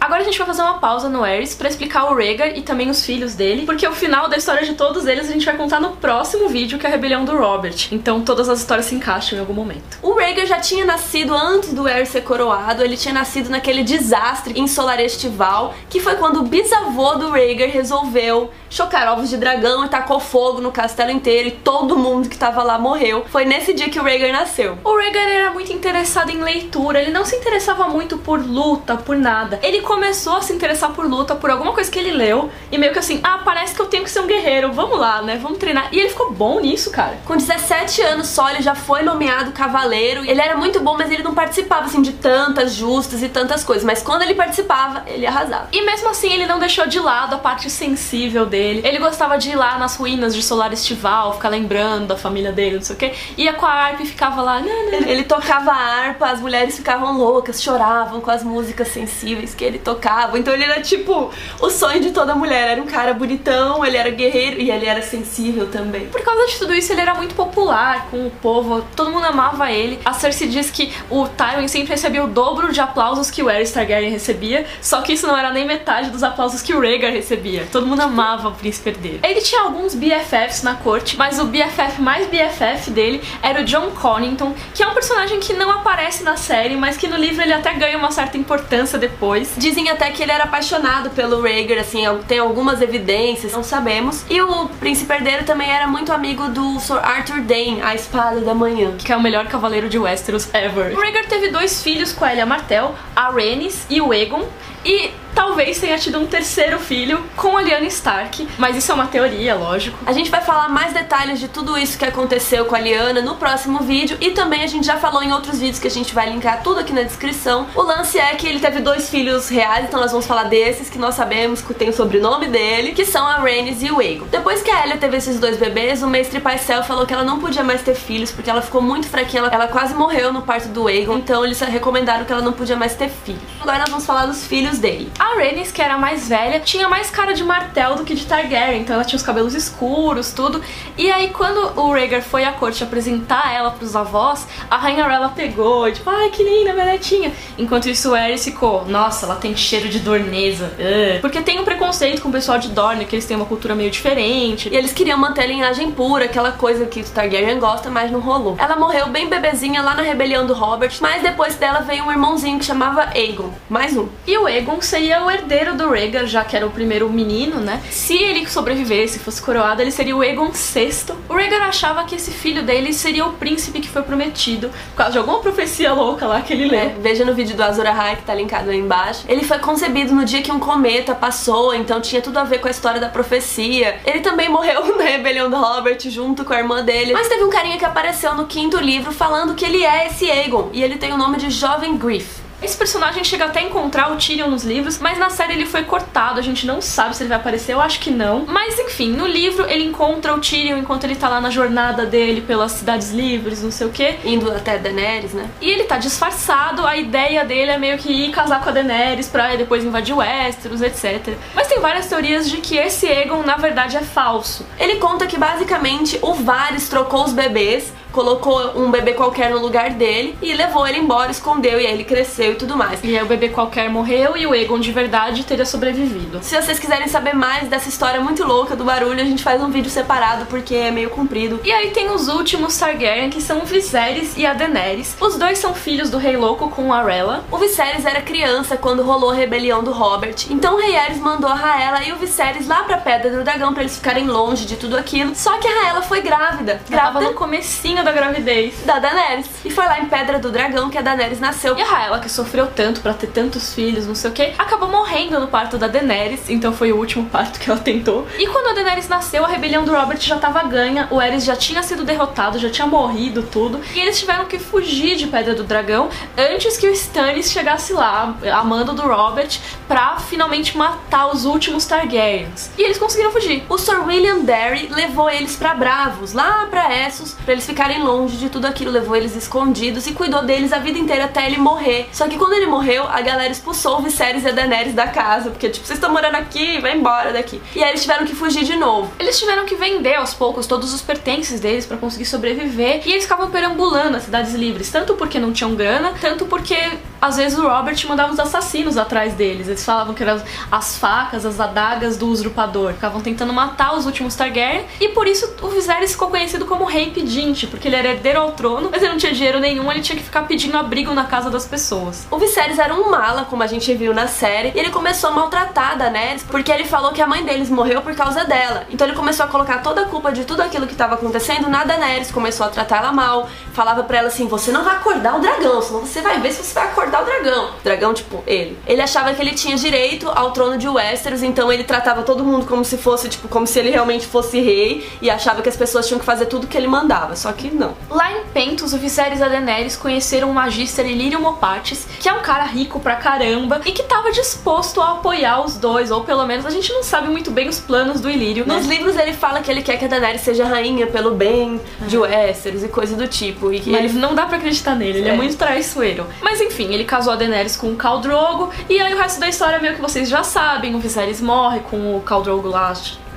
Speaker 2: Agora a gente vai fazer uma pausa no Aerys pra explicar o Rhaegar e também os filhos dele, porque o final da história de todos eles a gente vai contar no próximo vídeo, que é a rebelião do Robert. Então todas as histórias se encaixam em algum momento.
Speaker 1: O Rhaegar já tinha nascido antes do Aerys ser coroado, ele tinha nascido naquele desastre em Solar Estival, que foi quando o bisavô do Rhaegar resolveu chocar ovos de dragão e tacou fogo no castelo inteiro e todo mundo que tava lá morreu. Foi nesse dia que o Rhaegar nasceu.
Speaker 2: O Rhaegar era muito interessado em leitura, ele não se interessava muito por luta, por nada. Ele começou a se interessar por luta, por alguma coisa que ele leu, e meio que assim, ah, parece que eu tenho que ser um guerreiro, vamos lá, né? Vamos treinar. E ele ficou bom nisso, cara.
Speaker 1: Com 17 anos só, ele já foi nomeado cavaleiro. Ele era muito bom, mas ele não participava assim de tantas justas e tantas coisas. Mas quando ele participava, ele arrasava.
Speaker 2: E mesmo assim, ele não deixou de lado a parte sensível dele. Ele gostava de ir lá nas ruínas de Solar Estival, ficar lembrando da família dele, não sei o quê. Ia com a harpa e ficava lá.
Speaker 1: Ele, ele tocava a harpa, as mulheres ficavam loucas, choravam com as músicas sensíveis que ele tocava. Então ele era tipo o sonho de toda mulher. Era um cara bonitão, ele era guerreiro e ele era sensível também.
Speaker 2: Por causa de tudo isso, ele era muito popular com o povo, todo mundo amava ele. A Cersei diz que o Tywin sempre recebia o dobro de aplausos que o Aerys Targaryen recebia, só que isso não era nem metade dos aplausos que o Rhaegar recebia. Todo mundo amava o príncipe herdeiro. Ele tinha alguns BFFs na corte, mas o BFF mais BFF dele era o John Connington, que é um personagem que não aparece na série, mas que no livro ele até ganha uma certa importância depois.
Speaker 1: Dizem até que ele era apaixonado pelo Rhaegar, assim, tem algumas evidências, não sabemos. E o príncipe herdeiro também era muito amigo do Sir Arthur Dane, a espada da manhã,
Speaker 2: que é o melhor cavaleiro de Westeros ever. O Rhaegar teve dois filhos com a Elia Martell, a Rhaenys e o Aegon, e talvez tenha tido um terceiro filho com a Lyanna Stark, mas isso é uma teoria, lógico.
Speaker 1: A gente vai falar mais detalhes de tudo isso que aconteceu com a Lyanna no próximo vídeo e também a gente já falou em outros vídeos que a gente vai linkar tudo aqui na descrição. O lance é que ele teve dois filhos reais, então nós vamos falar desses que nós sabemos que tem o sobrenome dele, que são a Rhaenys e o Aegon. Depois que a Elia teve esses dois bebês, o mestre Paisel falou que ela não podia mais ter filhos porque ela ficou muito fraquinha, ela, ela quase morreu no parto do Aegon, então eles recomendaram que ela não podia mais ter filhos. Agora nós vamos falar dos filhos dele.
Speaker 2: A Rhaenys, que era a mais velha, tinha mais cara de martel do que de Targaryen, então ela tinha os cabelos escuros, tudo. E aí quando o Rhaegar foi à corte apresentar ela pros avós, a Rainha Rella pegou, tipo, ai que linda, minha netinha. Enquanto isso o Aerys ficou, nossa, ela tem cheiro de dorneza. Uh. Porque tem um preconceito com o pessoal de Dorne, que eles têm uma cultura meio diferente.
Speaker 1: E eles queriam manter a linhagem pura, aquela coisa que o Targaryen gosta, mas não rolou. Ela morreu bem bebezinha lá na rebelião do Robert, mas depois dela veio um irmãozinho que chamava Aegon. Mais um.
Speaker 2: E o Aegon seria o herdeiro do Rhaegar, já que era o primeiro menino, né? Se ele sobrevivesse, fosse coroado, ele seria o Aegon VI. O Rhaegar achava que esse filho dele seria o príncipe que foi prometido, por causa de alguma profecia louca lá que ele lê. É,
Speaker 1: veja no vídeo do Azor Ahai, que tá linkado aí embaixo. Ele foi concebido no dia que um cometa passou, então tinha tudo a ver com a história da profecia. Ele também morreu <laughs> na rebelião do Robert, junto com a irmã dele. Mas teve um carinha que apareceu no quinto livro falando que ele é esse Aegon, e ele tem o nome de Jovem Griff.
Speaker 2: Esse personagem chega até a encontrar o Tyrion nos livros, mas na série ele foi cortado, a gente não sabe se ele vai aparecer, eu acho que não. Mas enfim, no livro ele encontra o Tyrion enquanto ele tá lá na jornada dele pelas cidades livres, não sei o que.
Speaker 1: Indo até Daenerys, né?
Speaker 2: E ele tá disfarçado, a ideia dele é meio que ir casar com a Daenerys pra depois invadir Westeros, etc. Mas tem várias teorias de que esse Aegon na verdade é falso.
Speaker 1: Ele conta que basicamente o Varys trocou os bebês colocou um bebê qualquer no lugar dele e levou ele embora, escondeu e aí ele cresceu e tudo mais.
Speaker 2: E aí o bebê qualquer morreu e o Egon de verdade teria sobrevivido.
Speaker 1: Se vocês quiserem saber mais dessa história muito louca do barulho, a gente faz um vídeo separado porque é meio comprido.
Speaker 2: E aí tem os últimos Targaryen que são o Viserys e a Daenerys. Os dois são filhos do Rei Louco com a Rella.
Speaker 1: O Viserys era criança quando rolou a rebelião do Robert. Então o Rei Aerys mandou a Raela e o Viserys lá pra Pedra do Dragão para eles ficarem longe de tudo aquilo. Só que a Raela foi grávida.
Speaker 2: Grávida no comecinho da gravidez
Speaker 1: da Daenerys. E foi lá em Pedra do Dragão que a Daenerys nasceu.
Speaker 2: E a Raela, que sofreu tanto para ter tantos filhos, não sei o que, acabou morrendo no parto da Daenerys, então foi o último parto que ela tentou. E quando a Daenerys nasceu, a rebelião do Robert já tava ganha, o Aerys já tinha sido derrotado, já tinha morrido tudo, e eles tiveram que fugir de Pedra do Dragão antes que o Stannis chegasse lá, amando do Robert, pra finalmente matar os últimos Targaryens. E eles conseguiram fugir.
Speaker 1: O Sir William Derry levou eles para Bravos, lá para Essos, para eles ficarem longe de tudo aquilo, levou eles escondidos e cuidou deles a vida inteira até ele morrer. Só que quando ele morreu, a galera expulsou o Viserys e a Daenerys da casa, porque tipo, vocês estão morando aqui, vai embora daqui. E aí eles tiveram que fugir de novo.
Speaker 2: Eles tiveram que vender aos poucos todos os pertences deles para conseguir sobreviver e eles ficavam perambulando as cidades livres, tanto porque não tinham grana, tanto porque às vezes o Robert mandava os assassinos atrás deles. Eles falavam que eram as facas facas, as adagas do usurpador. Ficavam tentando matar os últimos Targaryen. E por isso o Viserys ficou conhecido como Rei Pedinte, porque ele era herdeiro ao trono, mas ele não tinha dinheiro nenhum, ele tinha que ficar pedindo abrigo na casa das pessoas.
Speaker 1: O Viserys era um mala, como a gente viu na série, e ele começou a maltratar a Daenerys porque ele falou que a mãe deles morreu por causa dela. Então ele começou a colocar toda a culpa de tudo aquilo que estava acontecendo na Daenerys, começou a tratar ela mal, falava pra ela assim: "Você não vai acordar o dragão, senão você vai ver se você vai acordar o dragão". Dragão tipo ele. Ele achava que ele tinha direito ao trono de Westeros, então ele tratava todo mundo como se fosse, tipo, como se ele realmente fosse rei e achava que as pessoas tinham que fazer tudo que ele mandava, só que não.
Speaker 2: Lá em Pentos, o Viserys e a Daenerys conheceram o Magister Illyrio Mopatis, que é um cara rico pra caramba e que tava disposto a apoiar os dois, ou pelo menos a gente não sabe muito bem os planos do Illyrio, né?
Speaker 1: Nos livros ele fala que ele quer que a Daenerys seja rainha pelo bem de Westeros e coisa do tipo. E que
Speaker 2: Mas
Speaker 1: ele
Speaker 2: não dá pra acreditar nele, ele é.
Speaker 1: É.
Speaker 2: muito traiçoeiro. Mas enfim, ele casou a Daenerys com o Khal Drogo, e aí o resto da história meio que vocês já sabem, o Viserys morre com o Khal Drogo lá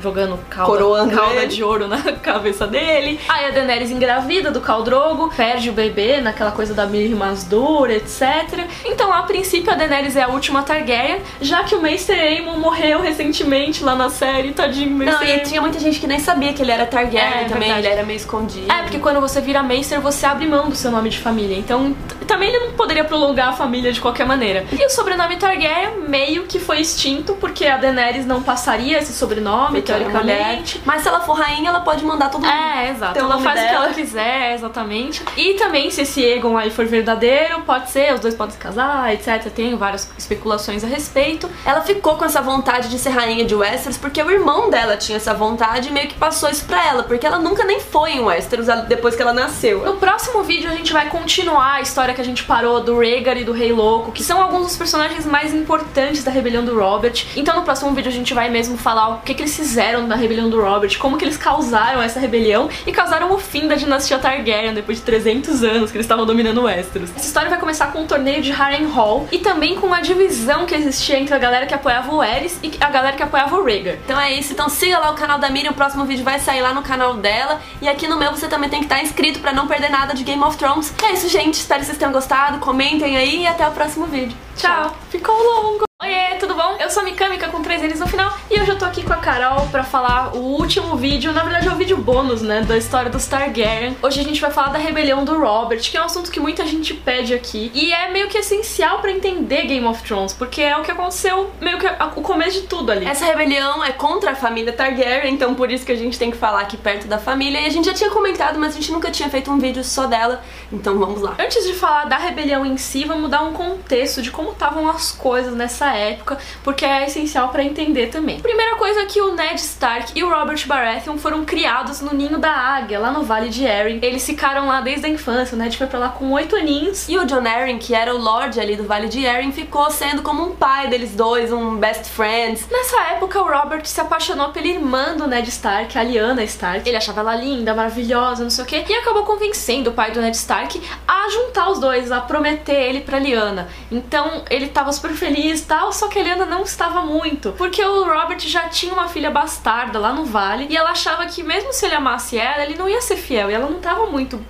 Speaker 2: jogando calda,
Speaker 1: Coroando
Speaker 2: calda de ouro na <laughs> cabeça dele. Aí a Daenerys engravida do Khal Drogo, perde o bebê naquela coisa da Mir Masdura, etc. Então, a princípio, a Daenerys é a última Targaryen, já que o Maester Aemon morreu recentemente lá na série, tadinho
Speaker 1: Não,
Speaker 2: Maester
Speaker 1: e
Speaker 2: Aemon.
Speaker 1: tinha muita gente que nem sabia que ele era Targaryen
Speaker 2: É,
Speaker 1: também,
Speaker 2: verdade.
Speaker 1: ele era meio escondido.
Speaker 2: É, porque quando você vira Maester, você abre mão do seu nome de família. Então, também ele não poderia prolongar a família de qualquer maneira. E o sobrenome Targaryen meio que foi extinto, porque a Daenerys não passaria esse sobrenome,
Speaker 1: Porque
Speaker 2: teoricamente.
Speaker 1: Mas se ela for rainha, ela pode mandar todo mundo.
Speaker 2: É, exato. Ela faz o que
Speaker 1: dela.
Speaker 2: ela quiser, exatamente. E também, se esse Egon aí for verdadeiro, pode ser, os dois podem se casar, etc. Tem várias especulações a respeito.
Speaker 1: Ela ficou com essa vontade de ser rainha de Westeros porque o irmão dela tinha essa vontade e meio que passou isso pra ela, porque ela nunca nem foi em Westeros depois que ela nasceu.
Speaker 2: No próximo vídeo a gente vai continuar a história que a gente parou do Rhaegar e do Rei Louco, que são alguns dos personagens mais importantes da rebelião do Robert. Então no próximo vídeo a gente vai mesmo falar o que, que eles fizeram na rebelião do Robert, como que eles causaram essa rebelião e causaram o fim da dinastia Targaryen depois de 300 anos que eles estavam dominando Westeros. Essa história vai começar com um torneio de Harrenhal e também com uma divisão que existia entre a galera que apoiava o Aerys e a galera que apoiava o Rhaegar.
Speaker 1: Então é isso, então siga lá o canal da Miriam, o próximo vídeo vai sair lá no canal dela. E aqui no meu você também tem que estar inscrito pra não perder nada de Game of Thrones. É isso, gente. Espero que vocês tenham gostado. Comentem aí e até o próximo vídeo.
Speaker 2: Tchau. Ficou longo. Oiê, tudo bom? Eu sou a Mikamica com três N's no final e hoje eu tô aqui com a Carol pra falar o último vídeo, na verdade é o vídeo bônus, né, da história dos Targaryen. Hoje a gente vai falar da rebelião do Robert, que é um assunto que muita gente pede aqui e é meio que essencial pra entender Game of Thrones, porque é o que aconteceu meio que o começo de tudo ali.
Speaker 1: Essa rebelião é contra a família Targaryen, então por isso que a gente tem que falar aqui perto da família. E a gente já tinha comentado, mas a gente nunca tinha feito um vídeo só dela. Então vamos lá.
Speaker 2: Antes de falar da rebelião em si, vamos dar um contexto de como estavam as coisas nessa época, porque é essencial pra entender também. Primeira coisa é que o Ned Stark e o Robert Baratheon foram criados no ninho da águia, lá no Vale de Arryn. Eles ficaram lá desde a infância, o Ned foi pra lá com oito aninhos.
Speaker 1: E o John Arryn, que era o Lorde ali do Vale de Arryn, ficou sendo como um pai deles dois, um best friends.
Speaker 2: Nessa época, o Robert se apaixonou pela irmã do Ned Stark, a Lyanna Stark. Ele achava ela linda, maravilhosa, não sei o quê, e acabou convencendo o pai do Ned Stark a juntar os dois, a prometer ele pra Lyanna. Então, ele tava super feliz e só que a Lyanna não estava muito, porque o Robert já tinha uma filha bastarda lá no vale, e ela achava que mesmo se ele amasse ela, ele não ia ser fiel, e ela não tava muito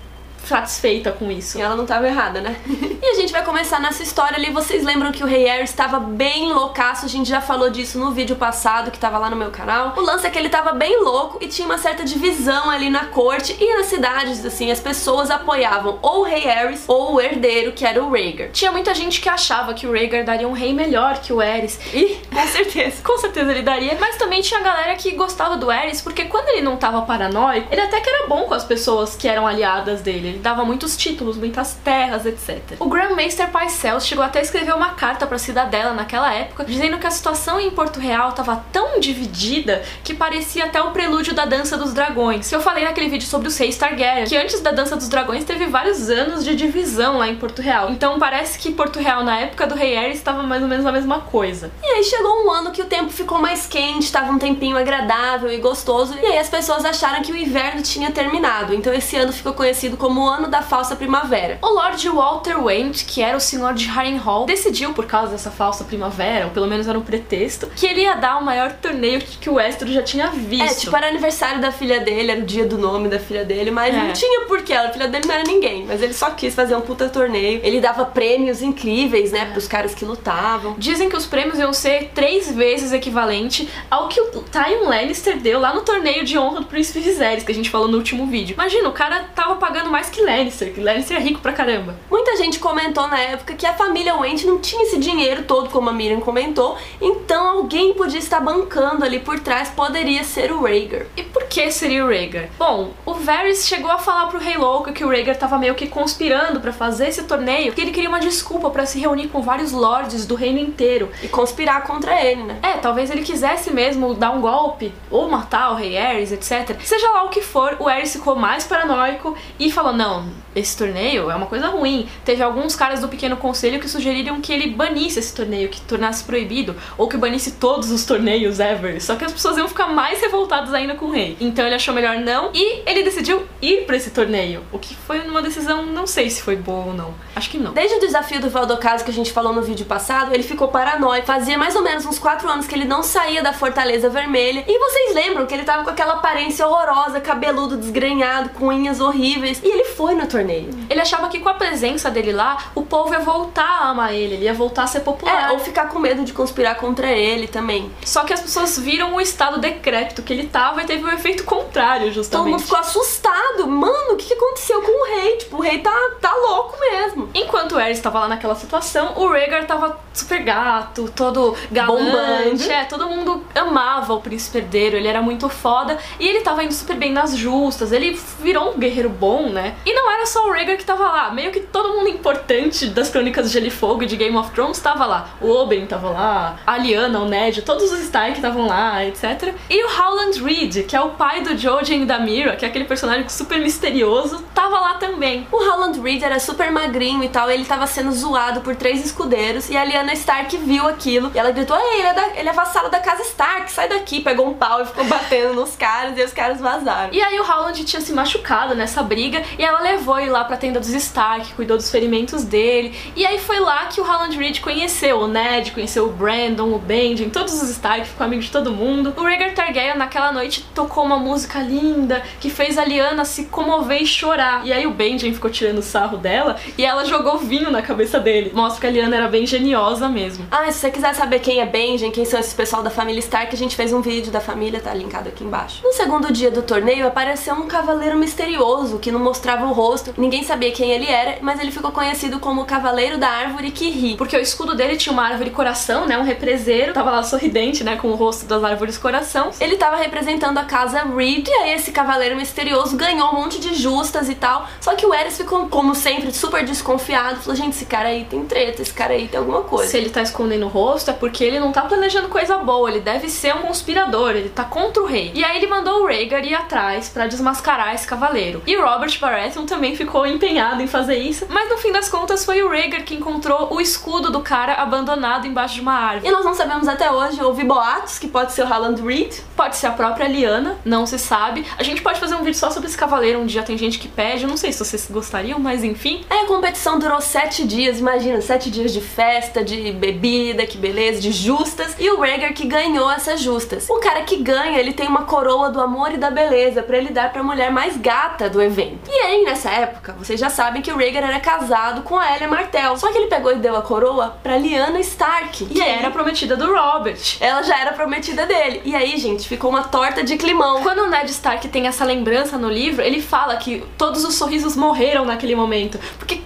Speaker 2: satisfeita com isso.
Speaker 1: E ela não tava errada, né? e a gente vai começar nessa história ali. Vocês lembram que o Rei Aerys estava bem loucaço? A gente já falou disso no vídeo passado que tava lá no meu canal. O lance é que ele tava bem louco e tinha uma certa divisão ali na corte e nas cidades, assim. As pessoas apoiavam ou o Rei Aerys ou o herdeiro, que era o Rhaegar.
Speaker 2: Tinha muita gente que achava que o Rhaegar daria um rei melhor que o Aerys.
Speaker 1: E, <laughs> com certeza.
Speaker 2: Com certeza ele daria, mas também tinha galera que gostava do Aerys, porque quando ele não tava paranoico, ele até que era bom com as pessoas que eram aliadas dele. Ele dava muitos títulos, muitas terras, etc. O Grand Pycelle chegou até a escrever uma carta pra cidadela naquela época, dizendo que a situação em Porto Real tava tão dividida que parecia até o prelúdio da Dança dos Dragões. Eu falei naquele vídeo sobre os reis Targaryen, que antes da Dança dos Dragões teve vários anos de divisão lá em Porto Real. Então parece que Porto Real na época do Rei Aerys estava mais ou menos a mesma coisa.
Speaker 1: E aí chegou um ano que o tempo ficou mais quente, tava um tempinho agradável e gostoso, e aí as pessoas acharam que o inverno tinha terminado. Então esse ano ficou conhecido como como o ano da falsa primavera.
Speaker 2: O Lord Walter Wayne, que era o senhor de Harrenhal, decidiu, por causa dessa falsa primavera, ou pelo menos era um pretexto, que ele ia dar o maior torneio que o Westeros já tinha visto.
Speaker 1: É, tipo, era aniversário da filha dele, era o dia do nome da filha dele, mas
Speaker 2: É.
Speaker 1: não tinha porquê, a filha dele não era ninguém, mas ele só quis fazer um puta torneio. Ele dava prêmios incríveis, né, pros caras que lutavam.
Speaker 2: Dizem que os prêmios iam ser três vezes equivalente ao que o Tyrion Lannister deu lá no torneio de honra do Príncipe Viserys, que a gente falou no último vídeo. Imagina, o cara tava pagando mais que Lannister, que Lannister é rico pra caramba.
Speaker 1: Muita gente comentou na época que a família Wentz não tinha esse dinheiro todo, como a Miriam comentou, então alguém podia estar bancando ali por trás, poderia ser o Rhaegar.
Speaker 2: E por que seria o Rhaegar? Bom, o Varys chegou a falar pro Rei Louco que o Rhaegar tava meio que conspirando pra fazer esse torneio, que ele queria uma desculpa pra se reunir com vários lords do reino inteiro.
Speaker 1: E conspirar contra ele, né?
Speaker 2: É, talvez ele quisesse mesmo dar um golpe ou matar o rei Aerys, etc. Seja lá o que for, o Aerys ficou mais paranoico e falou: não, esse torneio é uma coisa ruim. Teve alguns caras do pequeno conselho que sugeriram que ele banisse esse torneio, que tornasse proibido, ou que banisse todos os torneios ever. Só que as pessoas iam ficar mais revoltadas ainda com o rei. Então ele achou melhor não e ele decidiu ir pra esse torneio. O que foi uma decisão, não sei se foi boa ou não. Acho que não.
Speaker 1: Desde o desafio do Valdocaso que a gente falou no vídeo passado, ele ficou paranoico. Fazia mais ou menos uns 4 anos que ele não saía da Fortaleza Vermelha. E vocês lembram que ele tava com aquela aparência horrorosa, cabeludo desgrenhado, com unhas horríveis. E ele foi no torneio.
Speaker 2: Ele achava que com a presença dele lá, o povo ia voltar a amar ele, ele ia voltar a ser popular.
Speaker 1: É, ou ficar com medo de conspirar contra ele também.
Speaker 2: Só que as pessoas viram o estado decrépito que ele tava e teve um efeito contrário,
Speaker 1: Todo
Speaker 2: justamente.
Speaker 1: mundo ficou assustado. Mano, o que, que aconteceu com o rei? Tipo, o rei tá, tá louco mesmo.
Speaker 2: Enquanto o Aerys estava lá naquela situação, o Rhaegar tava super gato, todo galante.
Speaker 1: Bombando.
Speaker 2: É, todo mundo amava o príncipe herdeiro, ele era muito foda e ele tava indo super bem nas justas, ele virou um guerreiro bom, né? E não era só o Rhaegar que tava lá, meio que todo mundo importante das crônicas de Gelo e Fogo e de Game of Thrones tava lá. O Oberyn tava lá, a Lyanna, o Ned, todos os Stark estavam lá, etc. E o Howland Reed, que é o pai do Jojen e da Mira, que é aquele personagem super misterioso, tava lá também.
Speaker 1: O Howland Reed era super magrinho e tal, e ele tava sendo zoado por três escudeiros, e a Lyanna Stark viu aquilo, e ela gritou, Ei, ele é, da, ele é vassalo da casa Stark, sai daqui, pegou um pau e ficou <laughs> batendo nos caras, e os caras vazaram.
Speaker 2: E aí o Howland tinha se machucado nessa briga e ela levou ele lá pra tenda dos Stark, cuidou dos ferimentos dele. E aí foi lá que o Howland Reed conheceu o Ned, conheceu o Brandon, o Benjen, todos os Stark, ficou amigo de todo mundo. O Rhaegar Targaryen naquela noite tocou uma música linda que fez a Lyanna se comover e chorar. E aí o Benjen ficou tirando sarro dela e ela jogou vinho na cabeça dele. Mostra que a Lyanna era bem geniosa mesmo.
Speaker 1: Ah, se você quiser saber quem é Benjen, quem são esses pessoal da família Stark, a gente fez um vídeo da família, tá linkado aqui embaixo. No segundo dia do torneio, apareceu um cavaleiro misterioso que não mostrava o rosto, ninguém sabia quem ele era, mas ele ficou conhecido como o Cavaleiro da Árvore que ri.
Speaker 2: Porque o escudo dele tinha uma árvore coração, né? Um represeiro. Tava lá sorridente, né? Com o rosto das árvores coração.
Speaker 1: Ele tava representando a casa Reed, e aí esse cavaleiro misterioso ganhou um monte de justas e tal. Só que o Eris ficou, como sempre, super desconfiado. Falou, gente, esse cara aí tem treta, esse cara aí tem alguma coisa.
Speaker 2: Se ele tá escondendo o rosto, é porque ele não tá planejando coisa boa. Ele deve ser um conspirador. Ele tá contra o rei. E aí ele mandou o Rhaegar ir atrás pra desmascarar esse cavaleiro. E Robert Baratheon também ficou empenhado em fazer isso. Mas no fim das contas, foi o Rhaegar que encontrou o escudo do cara abandonado embaixo de uma árvore.
Speaker 1: E nós não sabemos até hoje, houve boatos que pode ser o Haaland Reed.
Speaker 2: Pode ser a própria Lyanna, não se sabe. A gente pode fazer um vídeo só sobre esse cavaleiro um dia, tem gente que pede. Eu não sei se vocês gostariam, mas enfim.
Speaker 1: Aí a competição durou sete dias, imagina, sete dias de festa, de bebida, que beleza, de justas. E o Rhaegar que ganhou essas justas. O cara que ganha, ele tem uma coroa do amor e da beleza pra ele dar pra mulher mais gata do evento. E aí, nessa época, vocês já sabem que o Rhaegar era casado com a Elia Martell. Só que ele pegou e deu a coroa pra Lyanna Stark.
Speaker 2: Que era a prometida do Robert.
Speaker 1: Ela já era prometida dele. E aí, gente, ficou uma torta de climão.
Speaker 2: Quando o Ned Stark tem essa lembrança no livro, ele fala que todos os sorrisos morreram naquele momento. Porque.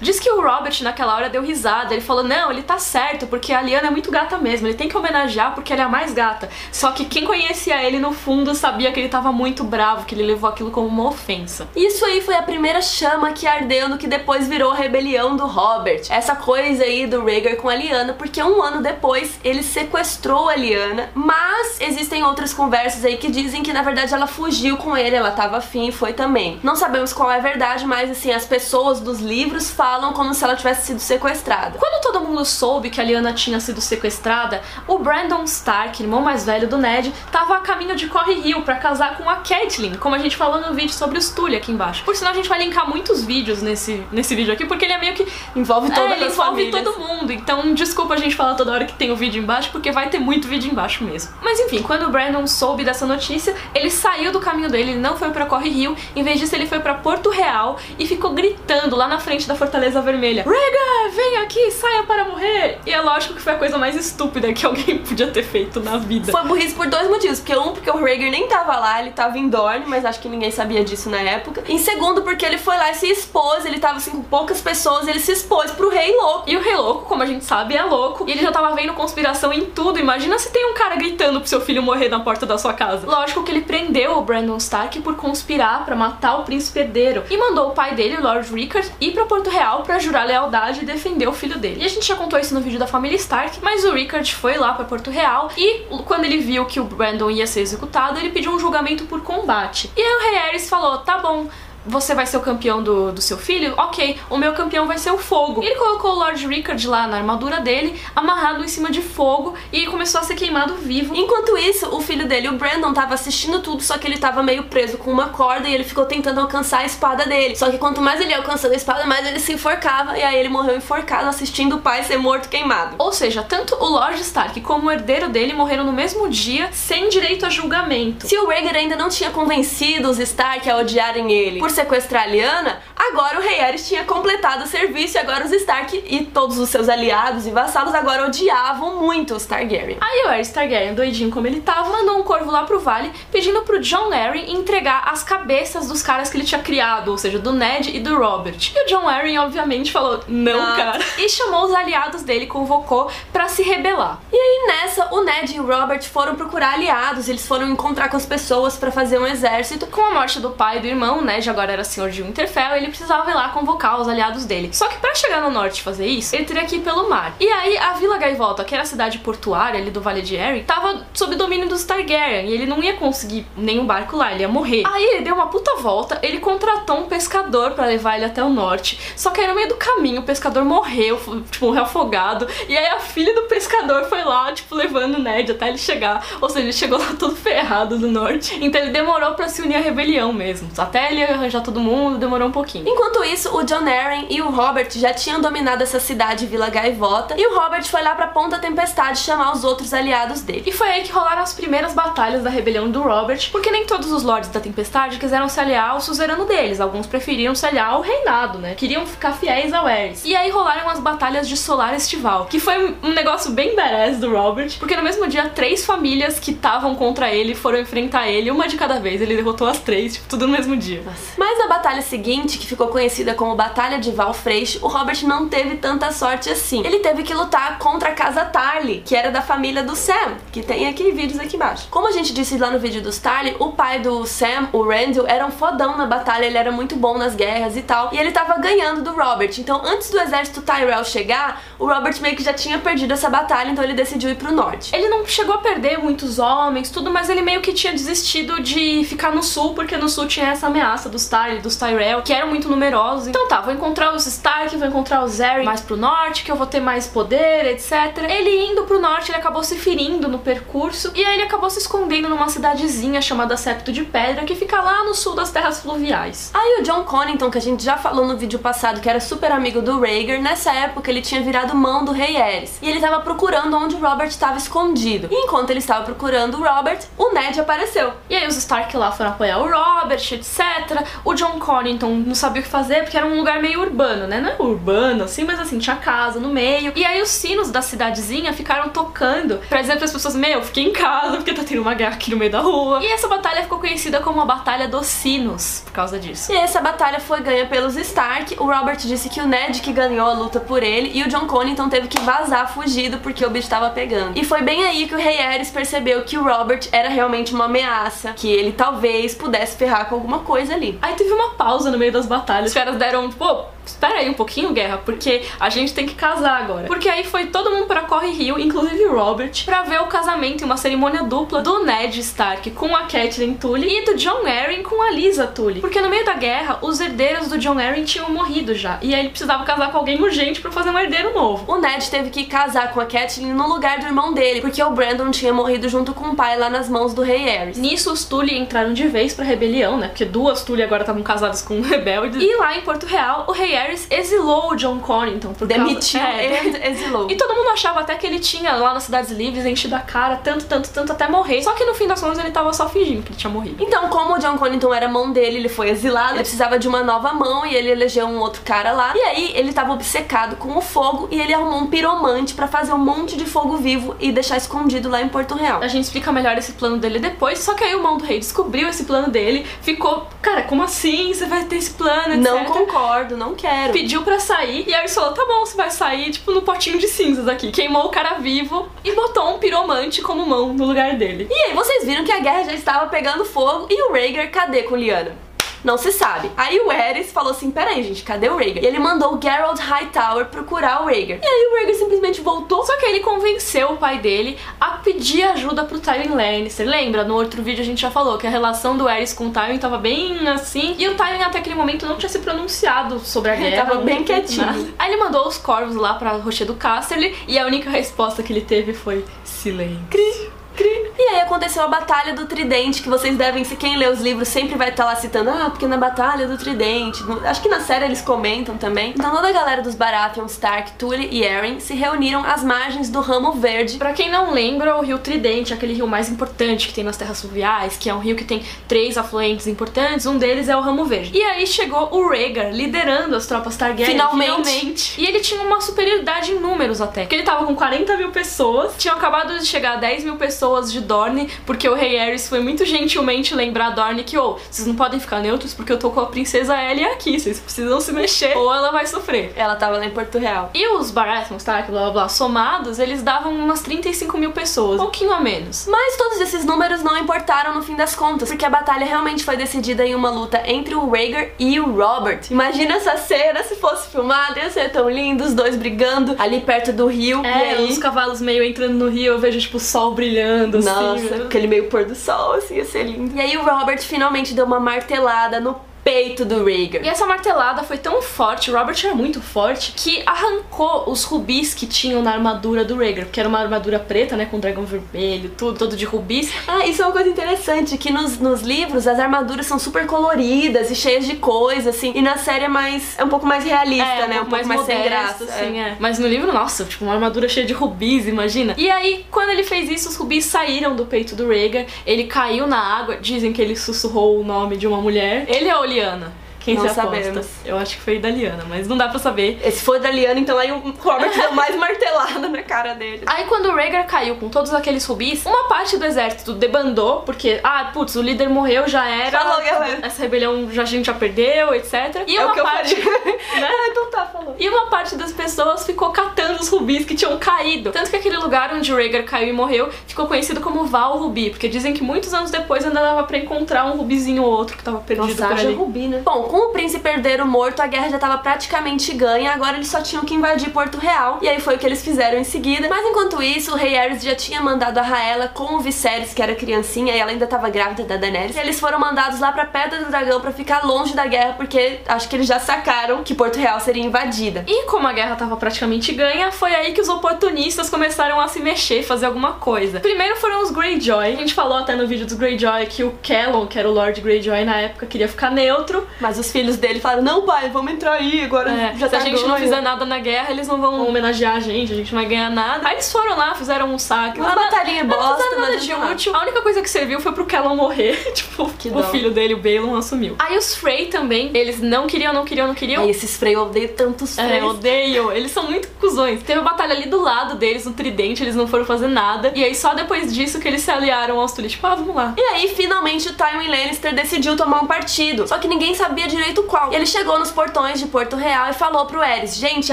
Speaker 2: Diz que o Robert naquela hora deu risada. Ele falou: Não, ele tá certo, porque a Lyanna é muito gata mesmo. Ele tem que homenagear porque ela é a mais gata. Só que quem conhecia ele no fundo sabia que ele tava muito bravo, que ele levou aquilo como uma ofensa.
Speaker 1: Isso aí foi a primeira chama que ardeu no que depois virou a rebelião do Robert. Essa coisa aí do Rhaegar com a Lyanna, porque um ano depois ele sequestrou a Lyanna, mas existem outras conversas aí que dizem que na verdade ela fugiu com ele, ela tava afim e foi também. Não sabemos qual é a verdade, mas assim, as pessoas dos livros falam falam como se ela tivesse sido sequestrada.
Speaker 2: Quando todo mundo soube que a Lyanna tinha sido sequestrada, o Brandon Stark, irmão mais velho do Ned, tava a caminho de Corre Hill para casar com a Catelyn, como a gente falou no vídeo sobre os Tully aqui embaixo. Por sinal, a gente vai linkar muitos vídeos nesse, nesse vídeo aqui, porque ele é meio que
Speaker 1: envolve toda
Speaker 2: é, ele envolve todo mundo. Então, desculpa a gente falar toda hora que tem o vídeo embaixo, porque vai ter muito vídeo embaixo mesmo. Mas enfim, quando o Brandon soube dessa notícia, ele saiu do caminho dele, ele não foi para Corre Hill, em vez disso ele foi para Porto Real e ficou gritando lá na frente da Fortaleza Vermelha: Rhaegar, vem aqui, saia para morrer! E é lógico que foi a coisa mais estúpida que <laughs> alguém podia ter feito na vida.
Speaker 1: Foi burrice por dois motivos, porque um, porque o Rhaegar nem tava lá, ele tava em Dorne, mas acho que ninguém sabia disso na época. E segundo, porque ele foi lá e se expôs, ele tava assim com poucas pessoas, ele se expôs pro rei louco.
Speaker 2: E o rei louco, como a gente sabe, é louco, e ele já tava vendo conspiração em tudo. Imagina se tem um cara gritando pro seu filho morrer na porta da sua casa. Lógico que ele prendeu o Brandon Stark por conspirar para matar o príncipe herdeiro e mandou o pai dele, o Lord Rickard, ir para Porto Real para jurar lealdade e defender o filho dele. E a gente já contou isso no vídeo da família Stark, mas o Rickard foi lá para Porto Real e quando ele viu que o Brandon ia ser executado, ele pediu um julgamento por combate. E aí o Rei Aerys falou: "Tá bom, você vai ser o campeão do, do seu filho? Ok, o meu campeão vai ser o fogo. Ele colocou o Lord Rickard lá na armadura dele, amarrado em cima de fogo, e começou a ser queimado vivo.
Speaker 1: Enquanto isso, o filho dele, o Brandon, tava assistindo tudo, só que ele tava meio preso com uma corda e ele ficou tentando alcançar a espada dele. Só que quanto mais ele alcançando a espada, mais ele se enforcava, e aí ele morreu enforcado assistindo o pai ser morto queimado.
Speaker 2: Ou seja, tanto o Lord Stark como o herdeiro dele morreram no mesmo dia, sem direito a julgamento.
Speaker 1: Se o Rhaegar ainda não tinha convencido os Stark a odiarem ele por sequestrar a agora o rei Aerys tinha completado o serviço e agora os Stark e todos os seus aliados e vassalos agora odiavam muito os Targaryen.
Speaker 2: Aí o Aerys Targaryen, doidinho como ele tava, mandou um corvo lá pro vale pedindo pro John Arryn entregar as cabeças dos caras que ele tinha criado, ou seja, do Ned e do Robert. E o John Arryn, obviamente, falou, não, ah. cara. E chamou os aliados dele, convocou para se rebelar.
Speaker 1: E aí nessa, o Ned e o Robert foram procurar aliados, eles foram encontrar com as pessoas para fazer um exército.
Speaker 2: Com a morte do pai e do irmão, o Ned agora era senhor de Winterfell, ele precisava ir lá convocar os aliados dele. Só que para chegar no norte e fazer isso, ele teria que ir pelo mar. E aí a Vila Gaivota, que era a cidade portuária ali do Vale de Erie, tava sob domínio dos Targaryen e ele não ia conseguir nenhum barco lá, ele ia morrer. Aí ele deu uma puta volta, ele contratou um pescador para levar ele até o norte. Só que aí no meio do caminho o pescador morreu, tipo, morreu afogado. E aí a filha do pescador foi lá, tipo, levando o Ned até ele chegar. Ou seja, ele chegou lá <laughs> todo ferrado no norte. Então ele demorou para se unir à rebelião mesmo. Até ele arranjar todo mundo demorou um pouquinho.
Speaker 1: Enquanto isso, o John Arryn e o Robert já tinham dominado essa cidade Vila Gaivota, e o Robert foi lá pra Ponta Tempestade chamar os outros aliados dele.
Speaker 2: E foi aí que rolaram as primeiras batalhas da rebelião do Robert, porque nem todos os Lords da Tempestade quiseram se aliar ao suzerano deles, alguns preferiam se aliar ao reinado, né? Queriam ficar fiéis ao Aerys. E aí rolaram as batalhas de Solar Estival, que foi um negócio bem badass do Robert, porque no mesmo dia três famílias que estavam contra ele foram enfrentar ele, uma de cada vez. Ele derrotou as três, tipo, tudo no mesmo dia.
Speaker 1: Nossa. Mas a batalha seguinte, que ficou conhecida como Batalha de Valfreixo, o Robert não teve tanta sorte assim. Ele teve que lutar contra a casa Tarly, que era da família do Sam, que tem aqui vídeos aqui embaixo. Como a gente disse lá no vídeo dos Tarly, o pai do Sam, o Randall, era um fodão na batalha, ele era muito bom nas guerras e tal, e ele tava ganhando do Robert. Então, antes do exército Tyrell chegar, o Robert meio que já tinha perdido essa batalha, então ele decidiu ir pro norte.
Speaker 2: Ele não chegou a perder muitos homens, tudo, mas ele meio que tinha desistido de ficar no sul, porque no sul tinha essa ameaça dos Tarly, dos Tyrell que eram muito numerosos. Então tá, vou encontrar os Stark, vou encontrar os Arryn mais pro norte, que eu vou ter mais poder, etc. Ele indo pro norte, ele acabou se ferindo no percurso, e aí ele acabou se escondendo numa cidadezinha chamada Septo de Pedra, que fica lá no sul das terras fluviais.
Speaker 1: Aí o John Connington, que a gente já falou no vídeo passado, que era super amigo do Rhaegar, nessa época ele tinha virado mão do rei Aerys, e ele tava procurando onde o Robert estava escondido. E enquanto ele estava procurando o Robert, o Ned apareceu.
Speaker 2: E aí os Stark lá foram apoiar o Robert, etc. O John Connington não sabia o que fazer porque era um lugar meio urbano, né? Não é urbano assim, mas assim, tinha casa no meio. E aí os sinos da cidadezinha ficaram tocando pra dizer pras pessoas: Meu, fiquei em casa porque tá tendo uma guerra aqui no meio da rua. E essa batalha ficou conhecida como a Batalha dos Sinos por causa disso.
Speaker 1: E essa batalha foi ganha pelos Stark. O Robert disse que o Ned que ganhou a luta por ele e o John Connington teve que vazar fugido porque o bicho tava pegando. E foi bem aí que o Rei Aerys percebeu que o Robert era realmente uma ameaça, que ele talvez pudesse ferrar com alguma coisa ali.
Speaker 2: Aí teve uma pausa no meio das batalhas. Os caras deram, tipo, espera aí um pouquinho, Guerra, porque a gente tem que casar agora. Porque aí foi todo mundo pra Corre Rio, inclusive Robert, pra ver o casamento e uma cerimônia dupla do Ned Stark com a Catelyn Tully e do John Arryn com a Lisa Tully. Porque no meio da guerra, os herdeiros do John Arryn tinham morrido já, e aí ele precisava casar com alguém urgente pra fazer um herdeiro novo.
Speaker 1: O Ned teve que casar com a Catelyn no lugar do irmão dele, porque o Brandon tinha morrido junto com o pai lá nas mãos do rei Aerys.
Speaker 2: Nisso, os Tully entraram de vez pra rebelião, né? Porque duas Tully agora estavam casadas com um <laughs> rebelde. E lá em Porto Real, o rei Aerys exilou o John Connington. Por
Speaker 1: Demitiu
Speaker 2: causa... é,
Speaker 1: e exilou.
Speaker 2: E todo mundo achava até que ele tinha lá nas Cidades Livres enchido a cara tanto, tanto, tanto até morrer. Só que no fim das contas ele tava só fingindo que ele tinha morrido.
Speaker 1: Então, como o John Connington era mão dele, ele foi exilado, ele precisava de uma nova mão e ele elegeu um outro cara lá. E aí ele tava obcecado com o fogo e ele arrumou um piromante pra fazer um monte de fogo vivo e deixar escondido lá em Porto Real.
Speaker 2: A gente explica melhor esse plano dele depois, só que aí o mão do rei descobriu esse plano dele, ficou, cara, como assim? Você vai ter esse plano, etc.
Speaker 1: Não concordo, não quero.
Speaker 2: Pediu pra sair e aí ele falou: tá bom, você vai sair, tipo, no potinho de cinzas aqui. Queimou o cara vivo e botou um piromante como mão no lugar dele.
Speaker 1: E aí vocês viram que a guerra já estava pegando fogo e o Rhaegar cadê com Lyanna? Não se sabe. Aí o Aerys falou assim, peraí gente, cadê o Rhaegar? E ele mandou o Geralt Hightower procurar o Rhaegar. E aí o Rhaegar simplesmente voltou.
Speaker 2: Só que ele convenceu o pai dele a pedir ajuda pro Tywin Lannister. Lembra? No outro vídeo a gente já falou que a relação do Aerys com o Tywin tava bem assim. E o Tywin até aquele momento não tinha se pronunciado sobre a guerra.
Speaker 1: Ele tava bem quietinho.
Speaker 2: Nada. Aí ele mandou os corvos lá pra Rochedo Casterly e a única resposta que ele teve foi silêncio.
Speaker 1: Cri. E aí aconteceu a Batalha do Tridente, que vocês devem, se quem lê os livros sempre vai estar lá citando, ah, porque na Batalha do Tridente, acho que na série eles comentam também. Então toda a galera dos Baratheon, Stark, Tully e Arryn se reuniram às margens do Ramo Verde.
Speaker 2: Pra quem não lembra, o Rio Tridente é aquele rio mais importante que tem nas terras fluviais, que é um rio que tem três afluentes importantes, um deles é o Ramo Verde. E aí chegou o Rhaegar liderando as tropas Targaryen.
Speaker 1: Finalmente.
Speaker 2: finalmente. E ele tinha uma superioridade em números até, porque ele tava com 40 mil pessoas, tinham acabado de chegar a 10 mil pessoas de Dorne, porque o rei Aerys foi muito gentilmente lembrar a Dorne que, ô, oh, vocês não podem ficar neutros porque eu tô com a princesa Ellie aqui, vocês precisam se mexer ou ela vai sofrer.
Speaker 1: Ela tava lá em Porto Real.
Speaker 2: E os Baratheons, tá, blá blá blá, somados, eles davam umas 35 mil pessoas, um pouquinho a menos.
Speaker 1: Mas todos esses números não importaram no fim das contas, porque a batalha realmente foi decidida em uma luta entre o Rhaegar e o Robert. Imagina essa cena se fosse filmada, ia ser tão lindo, os dois brigando ali perto do rio.
Speaker 2: É,
Speaker 1: e aí...
Speaker 2: os cavalos meio entrando no rio, eu vejo tipo o sol brilhando assim.
Speaker 1: Nossa, aquele meio pôr do sol, assim, ia ser lindo. E aí o Robert finalmente deu uma martelada no peito do Rhaegar.
Speaker 2: E essa martelada foi tão forte, o Robert era muito forte, que arrancou os rubis que tinham na armadura do Rhaegar, porque era uma armadura preta, né, com dragão vermelho, tudo, todo de rubis.
Speaker 1: Ah, isso é uma coisa interessante, que nos, nos livros as armaduras são super coloridas e cheias de coisa, assim, e na série é mais, é um pouco mais realista,
Speaker 2: é,
Speaker 1: né,
Speaker 2: um, pouco mais, mais sem graça. Assim, é. é. Mas no livro, nossa, tipo, uma armadura cheia de rubis, imagina. E aí, quando ele fez isso, os rubis saíram do peito do Rhaegar, ele caiu na água, dizem que ele sussurrou o nome de uma mulher. Ele é o Liana. Quem
Speaker 1: não sabemos.
Speaker 2: Eu acho que foi da Liana, mas não dá pra saber.
Speaker 1: Se foi da Liana, então aí o Robert deu mais <laughs> martelada na cara dele.
Speaker 2: Aí quando o Rhaegar caiu com todos aqueles rubis, uma parte do exército debandou, porque, ah, putz, o líder morreu, já era.
Speaker 1: Falou, galera.
Speaker 2: Essa rebelião já, a gente já perdeu, etc.
Speaker 1: E é uma parte. <laughs>
Speaker 2: né? <laughs>
Speaker 1: então tá, falou.
Speaker 2: E uma parte das pessoas ficou catando os rubis que tinham caído. Tanto que aquele lugar onde o Rhaegar caiu e morreu ficou conhecido como Val Rubi, porque dizem que muitos anos depois ainda dava pra encontrar um rubizinho ou outro que tava perdido
Speaker 1: Nossa,
Speaker 2: por ali.
Speaker 1: rubi, né? Bom, com o príncipe herdeiro morto, a guerra já tava praticamente ganha, agora eles só tinham que invadir Porto Real. E aí foi o que eles fizeram em seguida. Mas enquanto isso, o rei Aerys já tinha mandado a Raela com o Viserys, que era criancinha, e ela ainda tava grávida da Daenerys. E eles foram mandados lá pra Pedra do Dragão pra ficar longe da guerra, porque acho que eles já sacaram que Porto Real seria invadida.
Speaker 2: E como a guerra tava praticamente ganha, foi aí que os oportunistas começaram a se mexer, fazer alguma coisa. Primeiro foram os Greyjoy. A gente falou até no vídeo dos Greyjoy que o Callum, que era o Lord Greyjoy na época, queria ficar neutro.
Speaker 1: Mas os filhos dele falaram, não pai, vamos entrar aí, agora
Speaker 2: É,
Speaker 1: já
Speaker 2: se
Speaker 1: tá
Speaker 2: a gente não
Speaker 1: ganho."
Speaker 2: fizer nada na guerra, eles não vão homenagear a gente, a gente não vai ganhar nada. Aí eles foram lá, fizeram um saque.
Speaker 1: Uma
Speaker 2: Nada-
Speaker 1: batalhinha
Speaker 2: não
Speaker 1: bosta,
Speaker 2: fizeram nada de
Speaker 1: não dá.
Speaker 2: útil. A única coisa que serviu foi pro Callum morrer. <laughs> tipo,
Speaker 1: Que
Speaker 2: o
Speaker 1: dó.
Speaker 2: filho dele, o Balon, assumiu. Aí os Frey também, eles não queriam, não queriam, não queriam.
Speaker 1: Ai, esses Frey, eu odeio tantos Frey.
Speaker 2: É, odeio. Eles são muito cuzões. Teve uma batalha ali do lado deles, no tridente, eles não foram fazer nada. E aí só depois disso que eles se aliaram aos Tully. Tipo, ah, vamos lá.
Speaker 1: E aí, finalmente, o Tywin Lannister decidiu tomar um partido. Só que ninguém sabia direito qual. E ele chegou nos portões de Porto Real e falou pro Eris: Gente,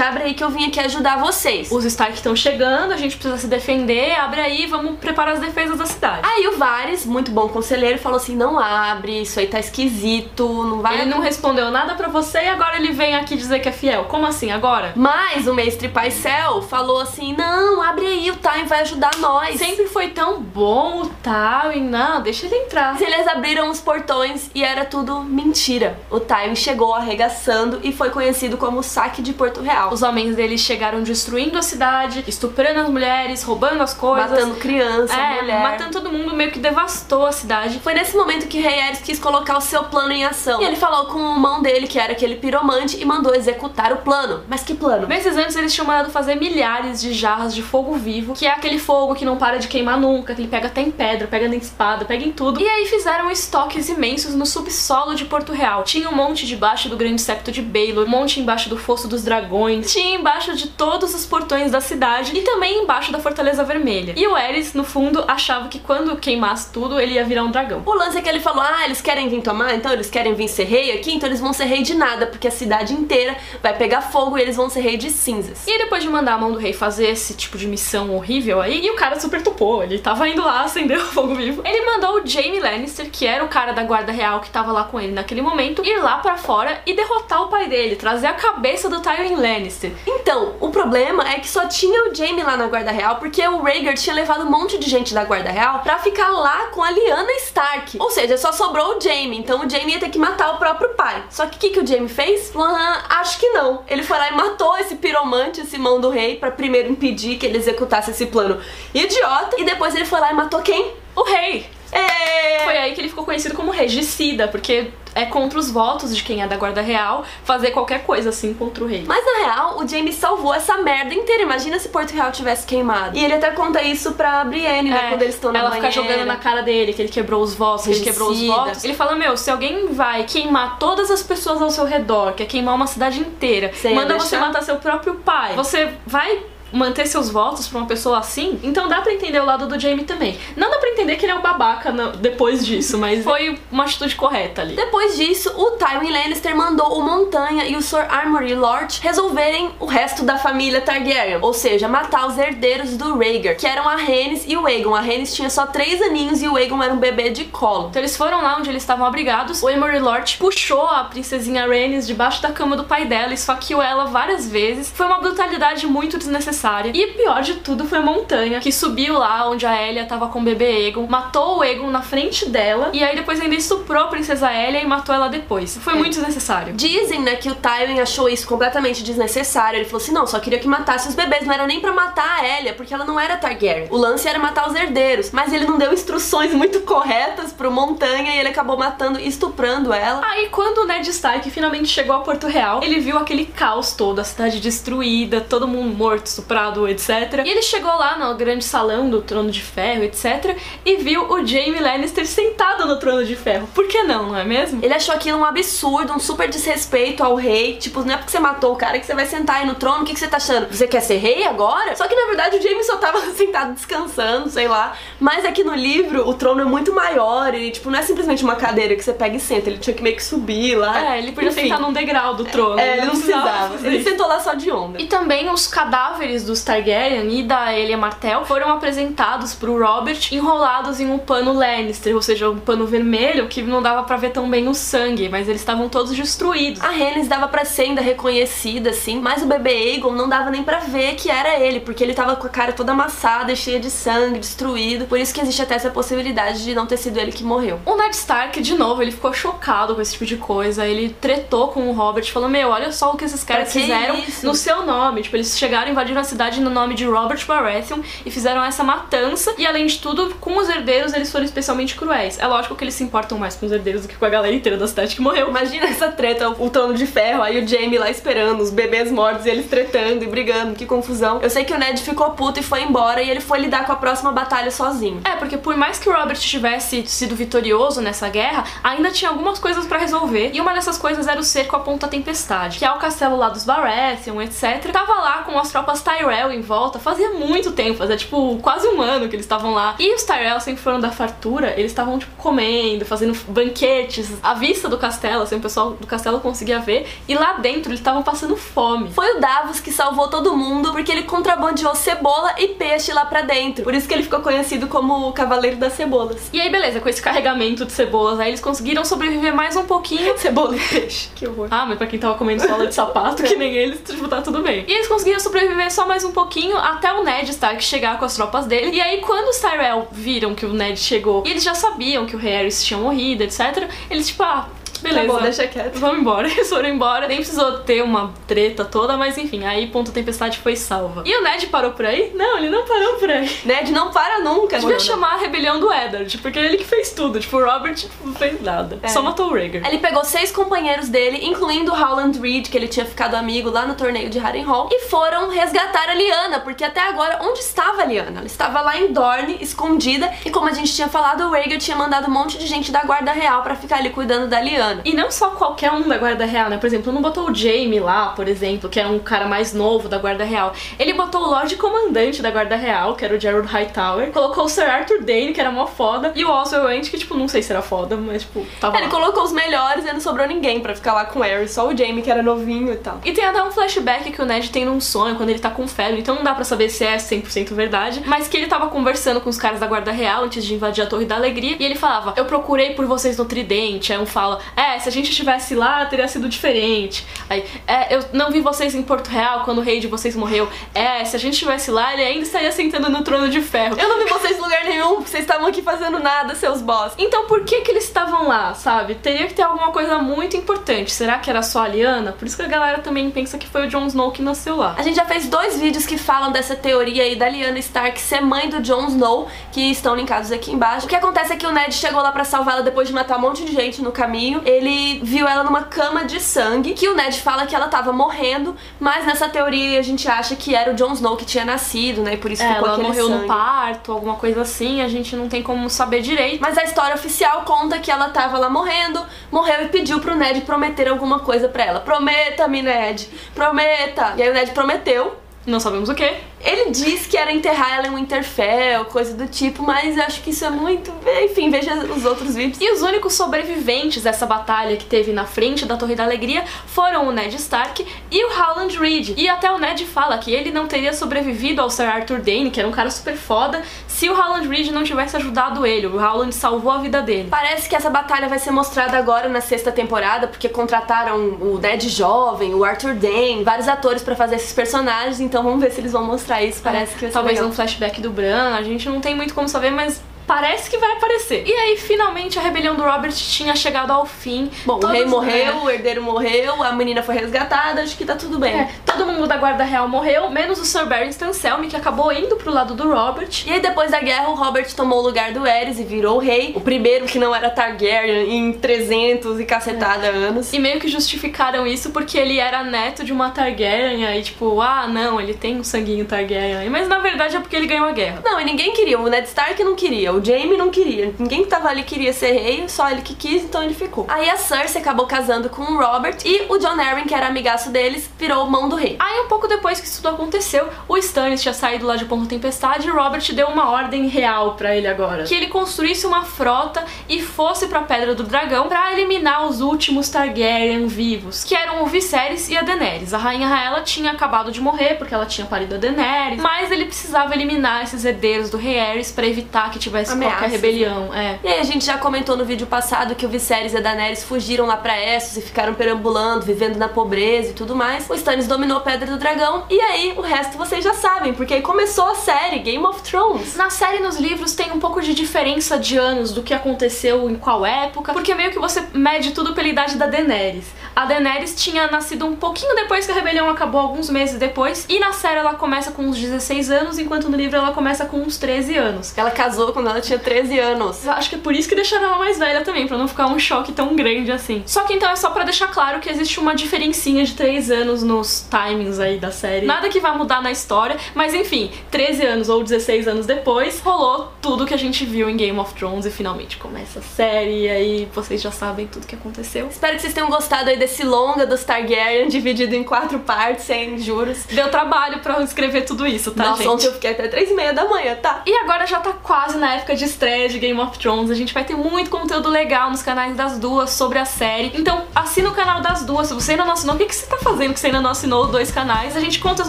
Speaker 1: abre aí que eu vim aqui ajudar vocês.
Speaker 2: Os Stark estão chegando, a gente precisa se defender, abre aí, vamos preparar as defesas da cidade.
Speaker 1: Aí o Varys, muito bom conselheiro, falou assim: Não abre, isso aí tá esquisito, não vai.
Speaker 2: Ele não respondeu nada pra você e agora ele vem aqui dizer que é fiel. Como assim, agora?
Speaker 1: Mas o mestre Paisel falou assim: Não, abre aí, o Time vai ajudar nós.
Speaker 2: Sempre foi tão bom o Tywin, não, deixa ele entrar.
Speaker 1: Eles abriram os portões e era tudo mentira. O Time chegou arregaçando e foi conhecido como o saque de Porto Real.
Speaker 2: Os homens deles chegaram destruindo a cidade, estuprando as mulheres, roubando as coisas.
Speaker 1: Matando criança,
Speaker 2: é,
Speaker 1: mulher.
Speaker 2: matando todo mundo, meio que devastou a cidade.
Speaker 1: Foi nesse momento que Rei quis colocar o seu plano em ação. E ele falou com o mão dele, que era aquele piromante, e mandou executar o plano. Mas que plano?
Speaker 2: Meses antes eles tinham mandado fazer milhares de jarras de fogo vivo, que é aquele fogo que não para de queimar nunca, que ele pega até em pedra, pega em espada, pega em tudo. E aí fizeram estoques imensos no subsolo de Porto Real. Tinha um monte debaixo do grande septo de Baelor, um monte embaixo do fosso dos dragões, tinha embaixo de todos os portões da cidade e também embaixo da Fortaleza Vermelha. E o Ares, no fundo, achava que quando queimasse tudo, ele ia virar um dragão.
Speaker 1: O lance é que ele falou: ah, eles querem vir tomar, então eles querem vir ser rei aqui, então eles vão ser rei de nada, porque a cidade inteira vai pegar fogo e eles vão ser rei de cinzas.
Speaker 2: E aí, depois de mandar a mão do rei fazer esse tipo de missão horrível aí, e o cara super topou, ele tava indo lá acender <laughs> o fogo vivo. Ele mandou o Jaime Lannister, que era o cara da guarda real que tava lá com ele naquele momento, ir lá para fora e derrotar o pai dele, trazer a cabeça do Tywin Lannister.
Speaker 1: Então, o problema é que só tinha o Jaime lá na guarda real, porque o Rhaegar tinha levado um monte de gente da guarda real pra ficar lá com a Lyanna Stark. Ou seja, só sobrou o Jaime, então o Jaime ia ter que matar o próprio pai. Só que o que, que o Jaime fez? Ah, acho que não. Ele foi lá e matou esse piromante, esse mão do rei, pra primeiro impedir que ele executasse esse plano idiota, e depois ele foi lá e matou quem?
Speaker 2: O rei!
Speaker 1: É.
Speaker 2: Foi aí que ele ficou conhecido como regicida, porque é contra os votos de quem é da guarda real fazer qualquer coisa assim contra o rei.
Speaker 1: Mas na real, o Jaime salvou essa merda inteira. Imagina se Porto Real tivesse queimado. E ele até conta isso pra Brienne, né?
Speaker 2: É,
Speaker 1: Quando eles estão na
Speaker 2: Ela
Speaker 1: banheira.
Speaker 2: fica jogando na cara dele que ele quebrou os votos, que ele quebrou os votos. Ele fala: Meu, se alguém vai queimar todas as pessoas ao seu redor, quer queimar uma cidade inteira,
Speaker 1: Você
Speaker 2: manda você matar seu próprio pai, você vai manter seus votos pra uma pessoa assim? Então dá pra entender o lado do Jaime também. Não dá pra entender que ele é um babaca na- depois disso, mas foi uma atitude correta ali.
Speaker 1: Depois disso, o Tywin Lannister mandou o Montanha e o Sir Armory Lord resolverem o resto da família Targaryen, ou seja, matar os herdeiros do Rhaegar, que eram a Rhaenys e o Aegon. A Rhaenys tinha só três aninhos e o Aegon era um bebê de colo.
Speaker 2: Então eles foram lá onde eles estavam abrigados. O Emery Lord puxou a princesinha Rhaenys debaixo da cama do pai dela, esfaqueou ela várias vezes. Foi uma brutalidade muito desnecessária. E pior de tudo foi a Montanha, que subiu lá onde a Elia tava com o bebê Egon, matou o Egon na frente dela e aí depois ainda estuprou a princesa Elia e matou ela depois. Foi muito desnecessário.
Speaker 1: Dizem, né, que o Tywin achou isso completamente desnecessário. Ele falou assim: não, só queria que matasse os bebês, não era nem pra matar a Elia, porque ela não era Targaryen. O lance era matar os herdeiros. Mas ele não deu instruções muito corretas pro Montanha e ele acabou matando e estuprando ela.
Speaker 2: Aí, quando o Ned Stark finalmente chegou a Porto Real, ele viu aquele caos todo, a cidade destruída, todo mundo morto, estuprado, etc. E ele chegou lá no grande salão do Trono de Ferro, etc. E viu o Jaime Lannister sentado no Trono de Ferro. Por que não, não é mesmo?
Speaker 1: Ele achou aquilo um absurdo, um super desrespeito ao rei. Tipo, não é porque você matou o cara que você vai sentar aí no trono. O que, que você tá achando? Você quer ser rei agora? Só que na verdade o Jaime só tava <laughs> sentado descansando, sei lá. Mas aqui no livro o trono é muito maior e, tipo, não é simplesmente uma cadeira que você pega e senta. Ele tinha que meio que subir lá.
Speaker 2: É, ele podia
Speaker 1: Enfim.
Speaker 2: sentar num degrau do trono.
Speaker 1: É, ele não precisava. Ele sentou lá só de onda.
Speaker 2: E também os cadáveres dos Targaryen e da Elia Martell foram apresentados pro Robert enrolados em um pano Lannister, ou seja, um pano vermelho que não dava pra ver tão bem o sangue, mas eles estavam todos destruídos.
Speaker 1: A Rhaenys dava pra ser ainda reconhecida, assim, mas o bebê Aegon não dava nem pra ver que era ele, porque ele tava com a cara toda amassada, e cheia de sangue, destruído. Por isso que existe até essa possibilidade de não ter sido ele que morreu.
Speaker 2: O Ned Stark, de novo, ele ficou chocado com esse tipo de coisa. Ele tretou com o Robert, falou: Meu, olha só o que esses caras
Speaker 1: que
Speaker 2: fizeram
Speaker 1: isso?
Speaker 2: no seu nome. Tipo, eles chegaram, invadiram a cidade no nome de Robert Baratheon e fizeram essa matança. E além de tudo, com os herdeiros, eles foram especialmente cruéis. É lógico que eles se importam mais com os herdeiros do que com a galera inteira da cidade que morreu.
Speaker 1: Imagina essa treta, o trono de ferro, aí o Jaime lá esperando, os bebês mortos e eles tretando e brigando, que confusão. Eu sei que o Ned ficou puto e foi embora e ele foi lidar com a próxima batalha sozinho.
Speaker 2: É, porque por mais que o Robert tivesse sido vitorioso nessa guerra, ainda tinha algumas coisas pra resolver. E uma dessas coisas era o cerco à Ponta Tempestade, que é o castelo lá dos Baratheon, etc. Tava lá com as tropas Tyrell em volta fazia muito tempo, fazia tipo quase um ano que eles estavam lá. E os Tyrell sempre foram da fartura, eles estavam tipo comendo, fazendo banquetes. A vista do castelo, assim, o pessoal do castelo conseguia ver. E lá dentro eles estavam passando fome.
Speaker 1: Foi o Davos que salvou todo mundo porque ele contrabandeou cebola e peixe lá pra dentro. Por isso que ele ficou conhecido como o Cavaleiro das Cebolas.
Speaker 2: E aí, beleza, com esse carregamento de cebolas, aí eles conseguiram sobreviver mais um pouquinho. <laughs>
Speaker 1: Cebola e peixe, que horror.
Speaker 2: Ah, mas pra quem tava comendo sola de sapato, <laughs> que nem eles, tipo, tá tudo bem. E eles conseguiram sobreviver só mais um pouquinho até o Ned Stark chegar com as tropas dele. E aí, quando os Tyrell viram que o Ned chegou e eles já sabiam que o Harris tinha morrido, etc., eles, tipo, ah, beleza.
Speaker 1: Tá bom, deixa quieto.
Speaker 2: Vamos embora. <laughs> Eles foram embora. Nem precisou ter uma treta toda, mas enfim, aí ponto tempestade foi salva. E o Ned parou por aí? Não, ele não parou por aí. <laughs>
Speaker 1: Ned não para nunca.
Speaker 2: Devia chamar a rebelião do Eddard, porque é ele que fez tudo. Tipo, o Robert não fez nada.
Speaker 1: É.
Speaker 2: Só matou o Rhaegar.
Speaker 1: Ele pegou seis companheiros dele, incluindo o Howland Reed, que ele tinha ficado amigo lá no torneio de Harrenhal, e foram resgatar a Lyanna, porque até agora, onde estava a Lyanna? Ela estava lá em Dorne, escondida, e como a gente tinha falado, o Rhaegar tinha mandado um monte de gente da Guarda Real pra ficar ali cuidando da Lyanna.
Speaker 2: E não só qualquer um da Guarda Real, né? Por exemplo, não botou o Jaime lá, por exemplo, que é um cara mais novo da Guarda Real. Ele botou o Lorde Comandante da Guarda Real, que era o Gerald Hightower. Colocou o Sir Arthur Dane, que era mó foda. E o Oswell Wentz, que, tipo, não sei se era foda, mas, tipo, tava
Speaker 1: Ele
Speaker 2: lá.
Speaker 1: colocou os melhores e não sobrou ninguém pra ficar lá com o Harry, só o Jaime que era novinho e tal.
Speaker 2: E tem até um flashback que o Ned tem num sonho, quando ele tá com febre, então não dá pra saber se é 100% verdade, mas que ele tava conversando com os caras da Guarda Real antes de invadir a Torre da Alegria, e ele falava, eu procurei por vocês no Tridente, aí um fala, é, se a gente estivesse lá, teria sido diferente. Aí, é, eu não vi vocês em Porto Real quando o rei de vocês morreu. É, se a gente estivesse lá, ele ainda estaria sentando no trono de ferro.
Speaker 1: Eu não vi vocês em lugar nenhum, vocês estavam aqui fazendo nada, seus boss.
Speaker 2: Então por que que eles estavam lá, sabe? Teria que ter alguma coisa muito importante. Será que era só a Lyanna? Por isso que a galera também pensa que foi o Jon Snow que nasceu lá.
Speaker 1: A gente já fez dois vídeos que falam dessa teoria aí da Lyanna Stark ser mãe do Jon Snow, que estão linkados aqui embaixo. O que acontece é que o Ned chegou lá pra salvá-la depois de matar um monte de gente no caminho. Ele viu ela numa cama de sangue, que o Ned fala que ela tava morrendo, mas nessa teoria a gente acha que era o Jon Snow que tinha nascido, né? E por isso
Speaker 2: É,
Speaker 1: ficou
Speaker 2: ela morreu
Speaker 1: sangue.
Speaker 2: no parto, alguma coisa assim, a gente não tem como saber direito.
Speaker 1: Mas a história oficial conta que ela tava lá morrendo, morreu e pediu pro Ned prometer alguma coisa pra ela. Prometa-me, Ned. Prometa. E aí o Ned prometeu.
Speaker 2: Não sabemos o que.
Speaker 1: Ele disse que era enterrar ela em Winterfell, coisa do tipo, mas acho que isso é muito. Enfim, veja os outros vídeos.
Speaker 2: E os únicos sobreviventes dessa batalha que teve na frente da Torre da Alegria foram o Ned Stark e o Howland Reed. E até o Ned fala que ele não teria sobrevivido ao Sir Arthur Dane, que era um cara super foda, se o Howland Reed não tivesse ajudado ele. O Howland salvou a vida dele.
Speaker 1: Parece que essa batalha vai ser mostrada agora na sexta temporada, porque contrataram o Ned jovem, o Arthur Dane, vários atores pra fazer esses personagens, então vamos ver se eles vão mostrar isso. Parece que vai ser
Speaker 2: Talvez um flashback do Bran, a gente não tem muito como saber, mas parece que vai aparecer. E aí, finalmente, a rebelião do Robert tinha chegado ao fim.
Speaker 1: Bom, o
Speaker 2: Todos-
Speaker 1: rei morreu, o herdeiro morreu, a menina foi resgatada, acho que tá tudo bem.
Speaker 2: É, todo mundo da Guarda Real morreu, menos o Sir Barristan Selmy, que acabou indo pro lado do Robert.
Speaker 1: E aí depois da guerra o Robert tomou o lugar do Aerys e virou o rei, o primeiro que não era Targaryen em 300 e cacetada anos.
Speaker 2: E meio que justificaram isso porque ele era neto de uma Targaryen, aí tipo, ah, não, ele tem um sanguinho Targaryen. Mas na verdade é porque ele ganhou a guerra.
Speaker 1: Não, e ninguém queria, o Ned Stark não queria, o Jaime não queria, ninguém que tava ali queria ser rei, só ele que quis, então ele ficou. Aí a Cersei acabou casando com o Robert e o John Arryn, que era amigaço deles, virou mão do rei.
Speaker 2: Aí um pouco depois que isso tudo aconteceu, o Stannis tinha saído lá de Ponto Tempestade e Robert deu uma ordem real pra ele agora. Que ele construísse uma frota e fosse pra Pedra do Dragão pra eliminar os últimos Targaryen vivos, que eram o Viserys e a Daenerys. A rainha Raela tinha acabado de morrer porque ela tinha parido a Daenerys, mas ele precisava eliminar esses herdeiros do rei Aerys pra evitar que tivesse qualquer
Speaker 1: Ameaças,
Speaker 2: rebelião. É.
Speaker 1: E aí a gente já comentou no vídeo passado que o Viserys e a Daenerys fugiram lá pra Essos e ficaram perambulando, vivendo na pobreza e tudo mais. O Stannis dominou a Pedra do Dragão e aí o resto vocês já sabem, porque aí começou a série Game of Thrones.
Speaker 2: Na série e nos livros tem um pouco de diferença de anos do que aconteceu em qual época, porque meio que você mede tudo pela idade da Daenerys. A Daenerys tinha nascido um pouquinho depois que a rebelião acabou, alguns meses depois, e na série ela começa com uns 16 anos, enquanto no livro ela começa com uns 13 anos.
Speaker 1: Ela casou quando ela tinha 13 anos.
Speaker 2: Eu Acho que é por isso que deixaram ela mais velha também, pra não ficar um choque tão grande assim. Só que então é só pra deixar claro que existe uma diferencinha de 3 anos nos timings aí da série. Nada que vai mudar na história, mas enfim, 13 anos ou 16 anos depois, rolou tudo que a gente viu em Game of Thrones e finalmente começa a série, e aí vocês já sabem tudo que aconteceu.
Speaker 1: Espero que vocês tenham gostado aí desse longa dos Targaryen dividido em quatro partes, sem juros.
Speaker 2: Deu trabalho pra eu escrever tudo isso, tá,
Speaker 1: Nossa,
Speaker 2: gente?
Speaker 1: ontem eu fiquei até três e meia da manhã, tá?
Speaker 2: E agora já tá quase na época de estreia de Game of Thrones. A gente vai ter muito conteúdo legal nos canais das duas sobre a série. Então assina o canal das duas. Se você ainda não assinou, o que, que você tá fazendo que você ainda não assinou dois canais? A gente conta as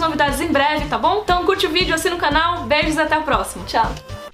Speaker 2: novidades em breve, tá bom? Então curte o vídeo, assina o canal. Beijos e até a próxima.
Speaker 1: Tchau.